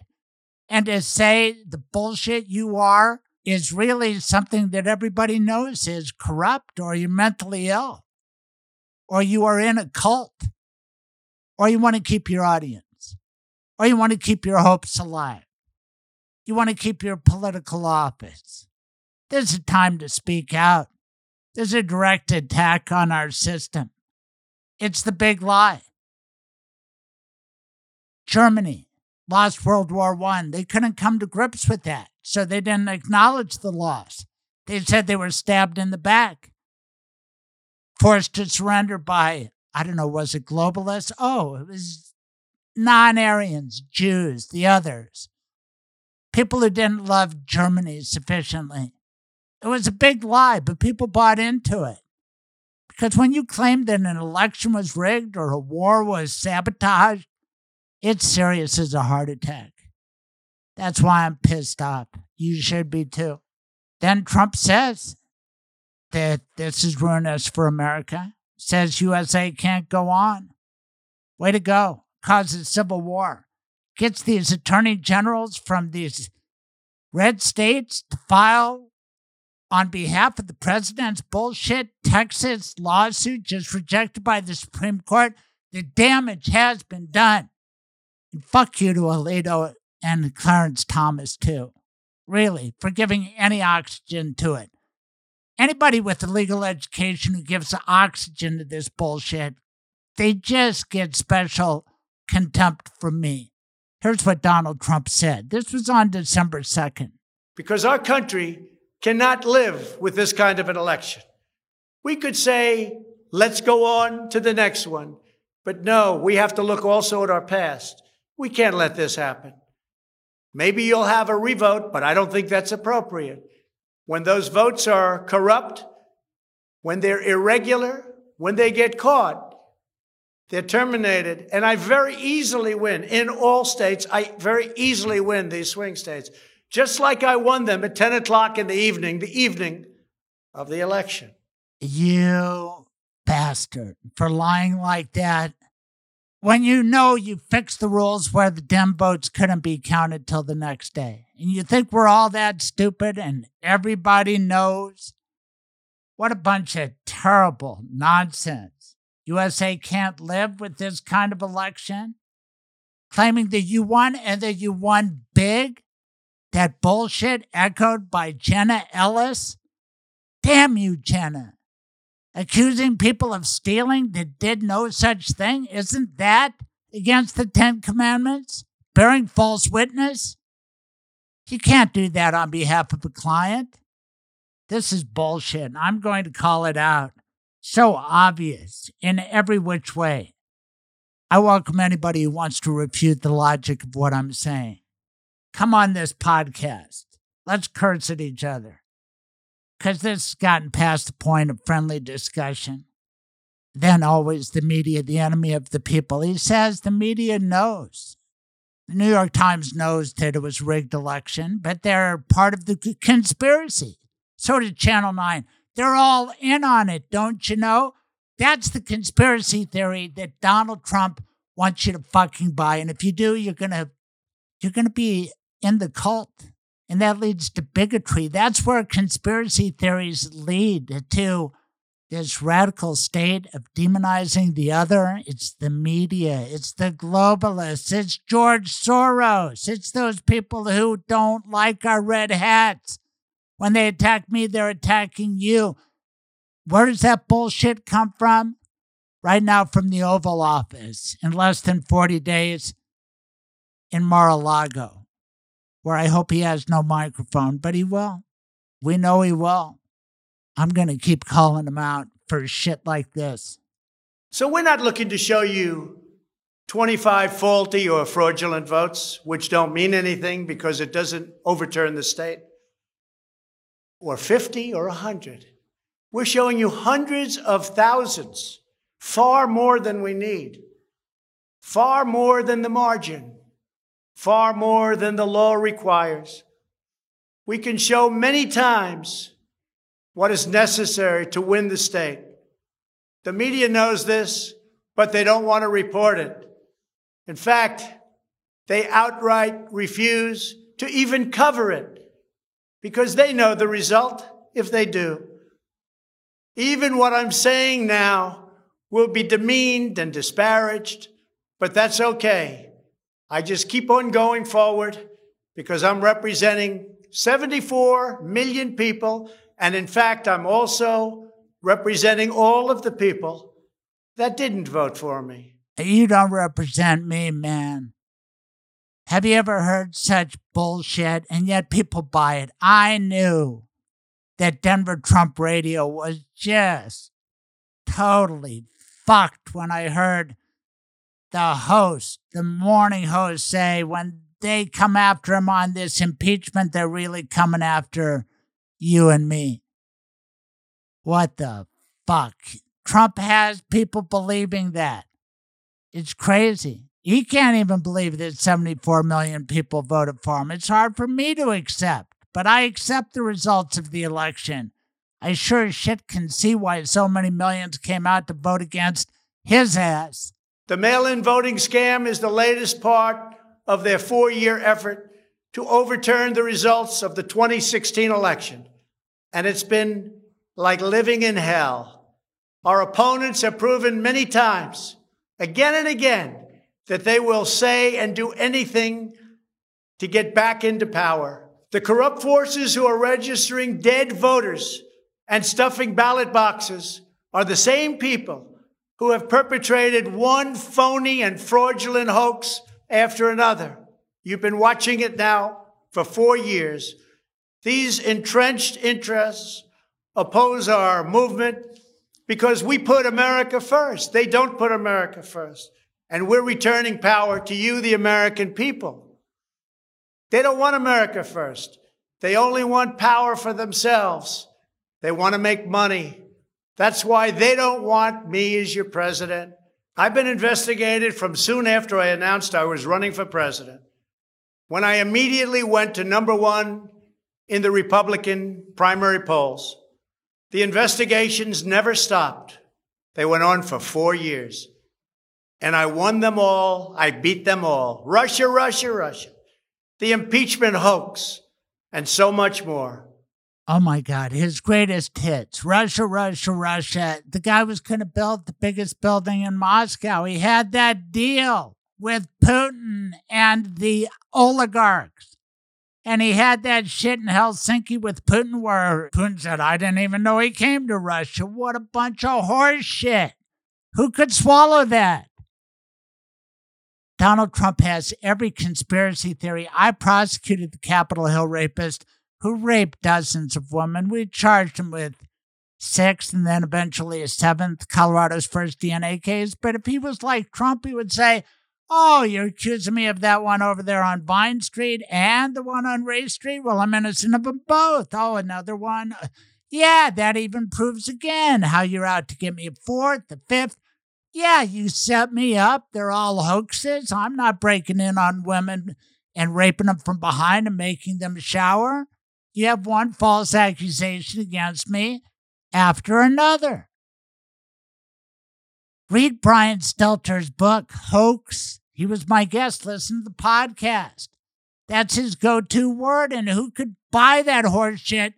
And to say the bullshit you are is really something that everybody knows is corrupt or you're mentally ill or you are in a cult or you want to keep your audience or you want to keep your hopes alive. You want to keep your political office. There's a time to speak out. There's a direct attack on our system. It's the big lie. Germany lost World War I. They couldn't come to grips with that, so they didn't acknowledge the loss. They said they were stabbed in the back, forced to surrender by, I don't know, was it globalists? Oh, it was non Aryans, Jews, the others, people who didn't love Germany sufficiently. It was a big lie, but people bought into it. Because when you claim that an election was rigged or a war was sabotaged, it's serious as a heart attack. That's why I'm pissed off. You should be too. Then Trump says that this is ruinous for America, says USA can't go on. Way to go. Causes civil war. Gets these attorney generals from these red states to file on behalf of the president's bullshit Texas lawsuit just rejected by the Supreme Court, the damage has been done. And fuck you to Alito and Clarence Thomas, too. Really, for giving any oxygen to it. Anybody with a legal education who gives oxygen to this bullshit, they just get special contempt from me. Here's what Donald Trump said. This was on December 2nd. Because our country cannot live with this kind of an election. We could say, let's go on to the next one. But no, we have to look also at our past. We can't let this happen. Maybe you'll have a revote, but I don't think that's appropriate. When those votes are corrupt, when they're irregular, when they get caught, they're terminated. And I very easily win. In all states, I very easily win these swing states just like I won them at 10 o'clock in the evening, the evening of the election. You bastard for lying like that. When you know you fixed the rules where the dem votes couldn't be counted till the next day. And you think we're all that stupid and everybody knows? What a bunch of terrible nonsense. USA can't live with this kind of election. Claiming that you won and that you won big that bullshit echoed by Jenna Ellis? Damn you, Jenna. Accusing people of stealing that did no such thing? Isn't that against the Ten Commandments? Bearing false witness? You can't do that on behalf of a client. This is bullshit. I'm going to call it out. So obvious in every which way. I welcome anybody who wants to refute the logic of what I'm saying come on this podcast. Let's curse at each other. Because this has gotten past the point of friendly discussion. Then always the media, the enemy of the people. He says the media knows. The New York Times knows that it was rigged election, but they're part of the conspiracy. So did Channel 9. They're all in on it, don't you know? That's the conspiracy theory that Donald Trump wants you to fucking buy. And if you do, you're gonna you're gonna be in the cult. And that leads to bigotry. That's where conspiracy theories lead to this radical state of demonizing the other. It's the media, it's the globalists, it's George Soros, it's those people who don't like our red hats. When they attack me, they're attacking you. Where does that bullshit come from? Right now, from the Oval Office in less than 40 days in Mar a Lago, where I hope he has no microphone, but he will. We know he will. I'm going to keep calling him out for shit like this. So we're not looking to show you 25 faulty or fraudulent votes, which don't mean anything because it doesn't overturn the state, or 50 or 100. We're showing you hundreds of thousands, far more than we need, far more than the margin, far more than the law requires. We can show many times what is necessary to win the state. The media knows this, but they don't want to report it. In fact, they outright refuse to even cover it because they know the result if they do. Even what I'm saying now will be demeaned and disparaged, but that's okay. I just keep on going forward because I'm representing 74 million people and in fact, I'm also representing all of the people that didn't vote for me. You don't represent me, man. Have you ever heard such bullshit? And yet people buy it. I knew that Denver Trump radio was just totally fucked when I heard the host, the morning host, say when they come after him on this impeachment, they're really coming after you and me. What the fuck? Trump has people believing that. It's crazy. He can't even believe that 74 million people voted for him. It's hard for me to accept, but I accept the results of the election. I sure as shit can see why so many millions came out to vote against his ass. The mail in voting scam is the latest part of their four year effort to overturn the results of the 2016 election and it's been like living in hell. Our opponents have proven many times, again and again, that they will say and do anything to get back into power. The corrupt forces who are registering dead voters and stuffing ballot boxes are the same people who have perpetrated one phony and fraudulent hoax after another. You've been watching it now for four years. These entrenched interests oppose our movement because we put America first. They don't put America first. And we're returning power to you, the American people. They don't want America first. They only want power for themselves. They want to make money. That's why they don't want me as your president. I've been investigated from soon after I announced I was running for president. When I immediately went to number one in the Republican primary polls. The investigations never stopped. They went on for four years. And I won them all. I beat them all. Russia, Russia, Russia. The impeachment hoax and so much more. Oh my God, his greatest hits Russia, Russia, Russia. The guy was going to build the biggest building in Moscow. He had that deal with Putin and the oligarchs. And he had that shit in Helsinki with Putin where Putin said, I didn't even know he came to Russia. What a bunch of horse shit. Who could swallow that? Donald Trump has every conspiracy theory. I prosecuted the Capitol Hill rapist who raped dozens of women. We charged him with sixth and then eventually a seventh, Colorado's first DNA case. But if he was like Trump, he would say, Oh, you're accusing me of that one over there on Vine Street and the one on Ray Street? Well, I'm innocent of them both. Oh, another one. Yeah, that even proves again how you're out to get me a fourth, a fifth. Yeah, you set me up. They're all hoaxes. I'm not breaking in on women and raping them from behind and making them shower. You have one false accusation against me after another. Read Brian Stelter's book, Hoax he was my guest. Listen to the podcast. That's his go to word. And who could buy that horse shit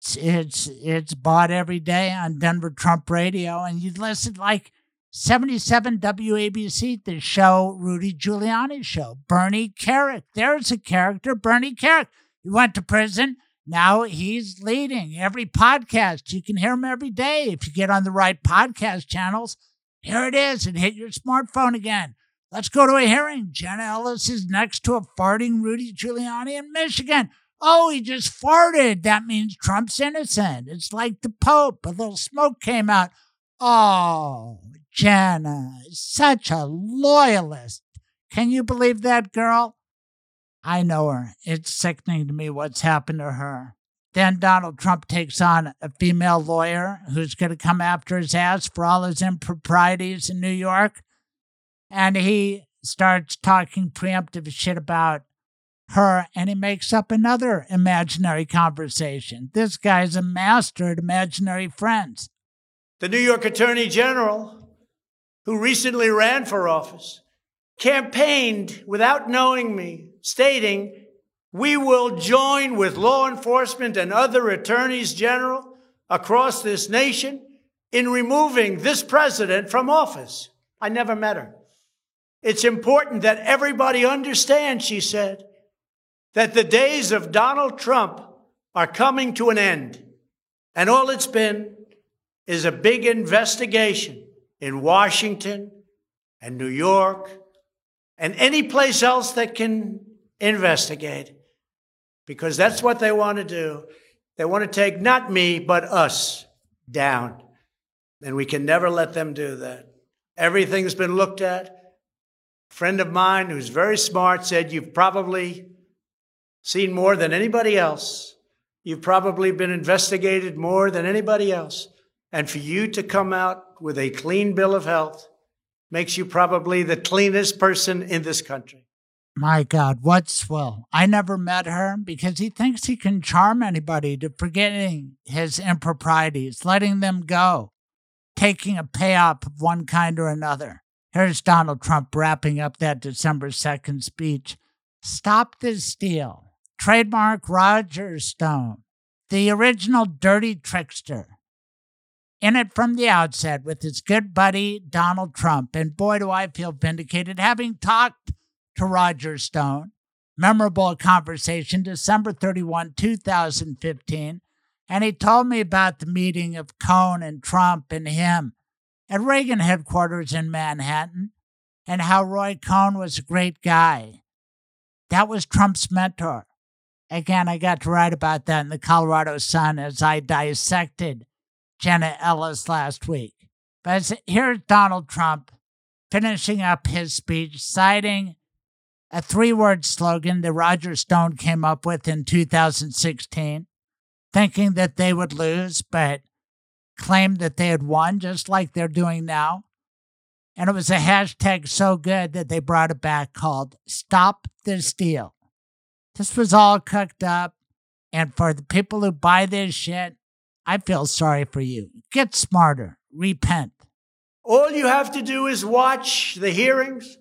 It's, it's it's bought every day on Denver Trump Radio, and you listen like 77 WABC, the show Rudy Giuliani's show. Bernie Kerik. There's a character, Bernie Kerik. He went to prison. Now he's leading every podcast. You can hear him every day if you get on the right podcast channels. Here it is, and hit your smartphone again. Let's go to a hearing. Jenna Ellis is next to a farting Rudy Giuliani in Michigan. Oh, he just farted. That means Trump's innocent. It's like the Pope. A little smoke came out. Oh, Jenna, such a loyalist. Can you believe that girl? I know her. It's sickening to me what's happened to her. Then Donald Trump takes on a female lawyer who's going to come after his ass for all his improprieties in New York. And he starts talking preemptive shit about her and he makes up another imaginary conversation. This guy's a master at imaginary friends. The New York Attorney General, who recently ran for office, campaigned without knowing me, stating, We will join with law enforcement and other attorneys general across this nation in removing this president from office. I never met her. It's important that everybody understand, she said, that the days of Donald Trump are coming to an end. And all it's been is a big investigation in Washington and New York and any place else that can investigate because that's what they want to do. They want to take not me, but us down. And we can never let them do that. Everything's been looked at. A friend of mine who's very smart said, You've probably seen more than anybody else. You've probably been investigated more than anybody else. And for you to come out with a clean bill of health makes you probably the cleanest person in this country. My God, what swill. I never met her because he thinks he can charm anybody to forgetting his improprieties, letting them go, taking a payoff of one kind or another. Here's Donald Trump wrapping up that December 2nd speech. Stop this steal. Trademark Roger Stone, the original dirty trickster. In it from the outset with his good buddy Donald Trump. And boy, do I feel vindicated having talked to Roger Stone. Memorable conversation, December 31, 2015. And he told me about the meeting of Cohn and Trump and him at Reagan headquarters in Manhattan and how Roy Cohn was a great guy. That was Trump's mentor. Again, I got to write about that in the Colorado Sun as I dissected Jenna Ellis last week. But here's Donald Trump finishing up his speech, citing a three word slogan that Roger Stone came up with in 2016, thinking that they would lose, but claimed that they had won, just like they're doing now. And it was a hashtag so good that they brought it back called Stop the Steal. This was all cooked up. And for the people who buy this shit, I feel sorry for you. Get smarter. Repent. All you have to do is watch the hearings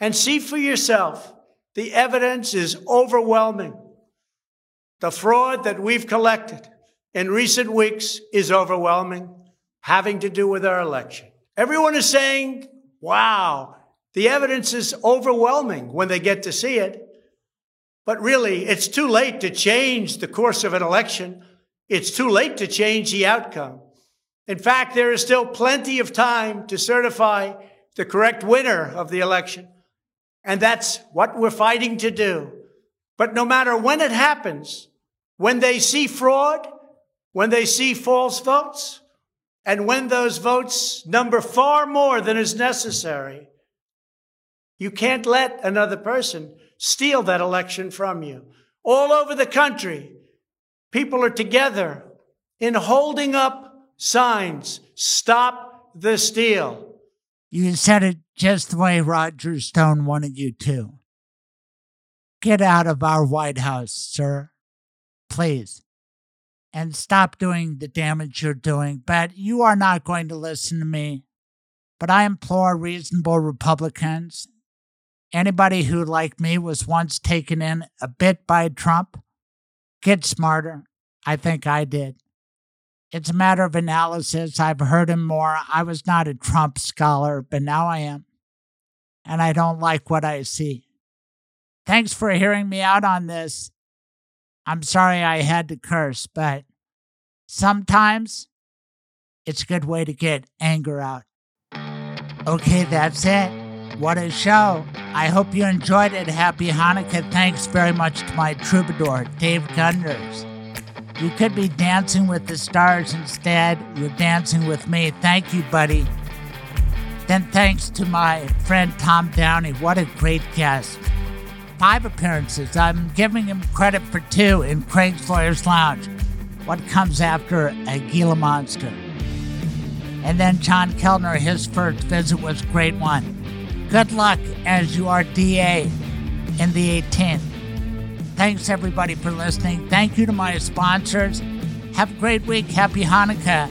and see for yourself. The evidence is overwhelming. The fraud that we've collected in recent weeks is overwhelming, having to do with our election. Everyone is saying, wow, the evidence is overwhelming when they get to see it. But really, it's too late to change the course of an election. It's too late to change the outcome. In fact, there is still plenty of time to certify the correct winner of the election. And that's what we're fighting to do. But no matter when it happens, when they see fraud, when they see false votes, and when those votes number far more than is necessary, you can't let another person steal that election from you. All over the country, people are together in holding up signs stop the steal. You said it just the way Roger Stone wanted you to. Get out of our White House, sir. Please. And stop doing the damage you're doing. But you are not going to listen to me. But I implore reasonable Republicans Anybody who, like me, was once taken in a bit by Trump, get smarter. I think I did. It's a matter of analysis. I've heard him more. I was not a Trump scholar, but now I am. And I don't like what I see. Thanks for hearing me out on this. I'm sorry I had to curse, but sometimes it's a good way to get anger out. Okay, that's it. What a show. I hope you enjoyed it. Happy Hanukkah. Thanks very much to my troubadour, Dave Gunders. You could be dancing with the stars instead. You're dancing with me. Thank you, buddy. Then thanks to my friend Tom Downey. What a great guest. Five appearances. I'm giving him credit for two in Craig's Lawyers Lounge. What comes after a Gila Monster? And then John Kellner, his first visit was a great one. Good luck as you are DA in the 18th. Thanks everybody for listening. Thank you to my sponsors. Have a great week. Happy Hanukkah.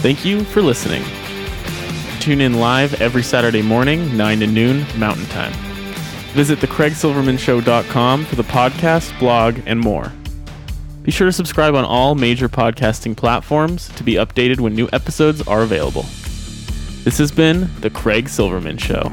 Thank you for listening. Tune in live every Saturday morning, 9 to noon Mountain Time. Visit thecraigsilvermanshow.com for the podcast, blog, and more. Be sure to subscribe on all major podcasting platforms to be updated when new episodes are available. This has been The Craig Silverman Show.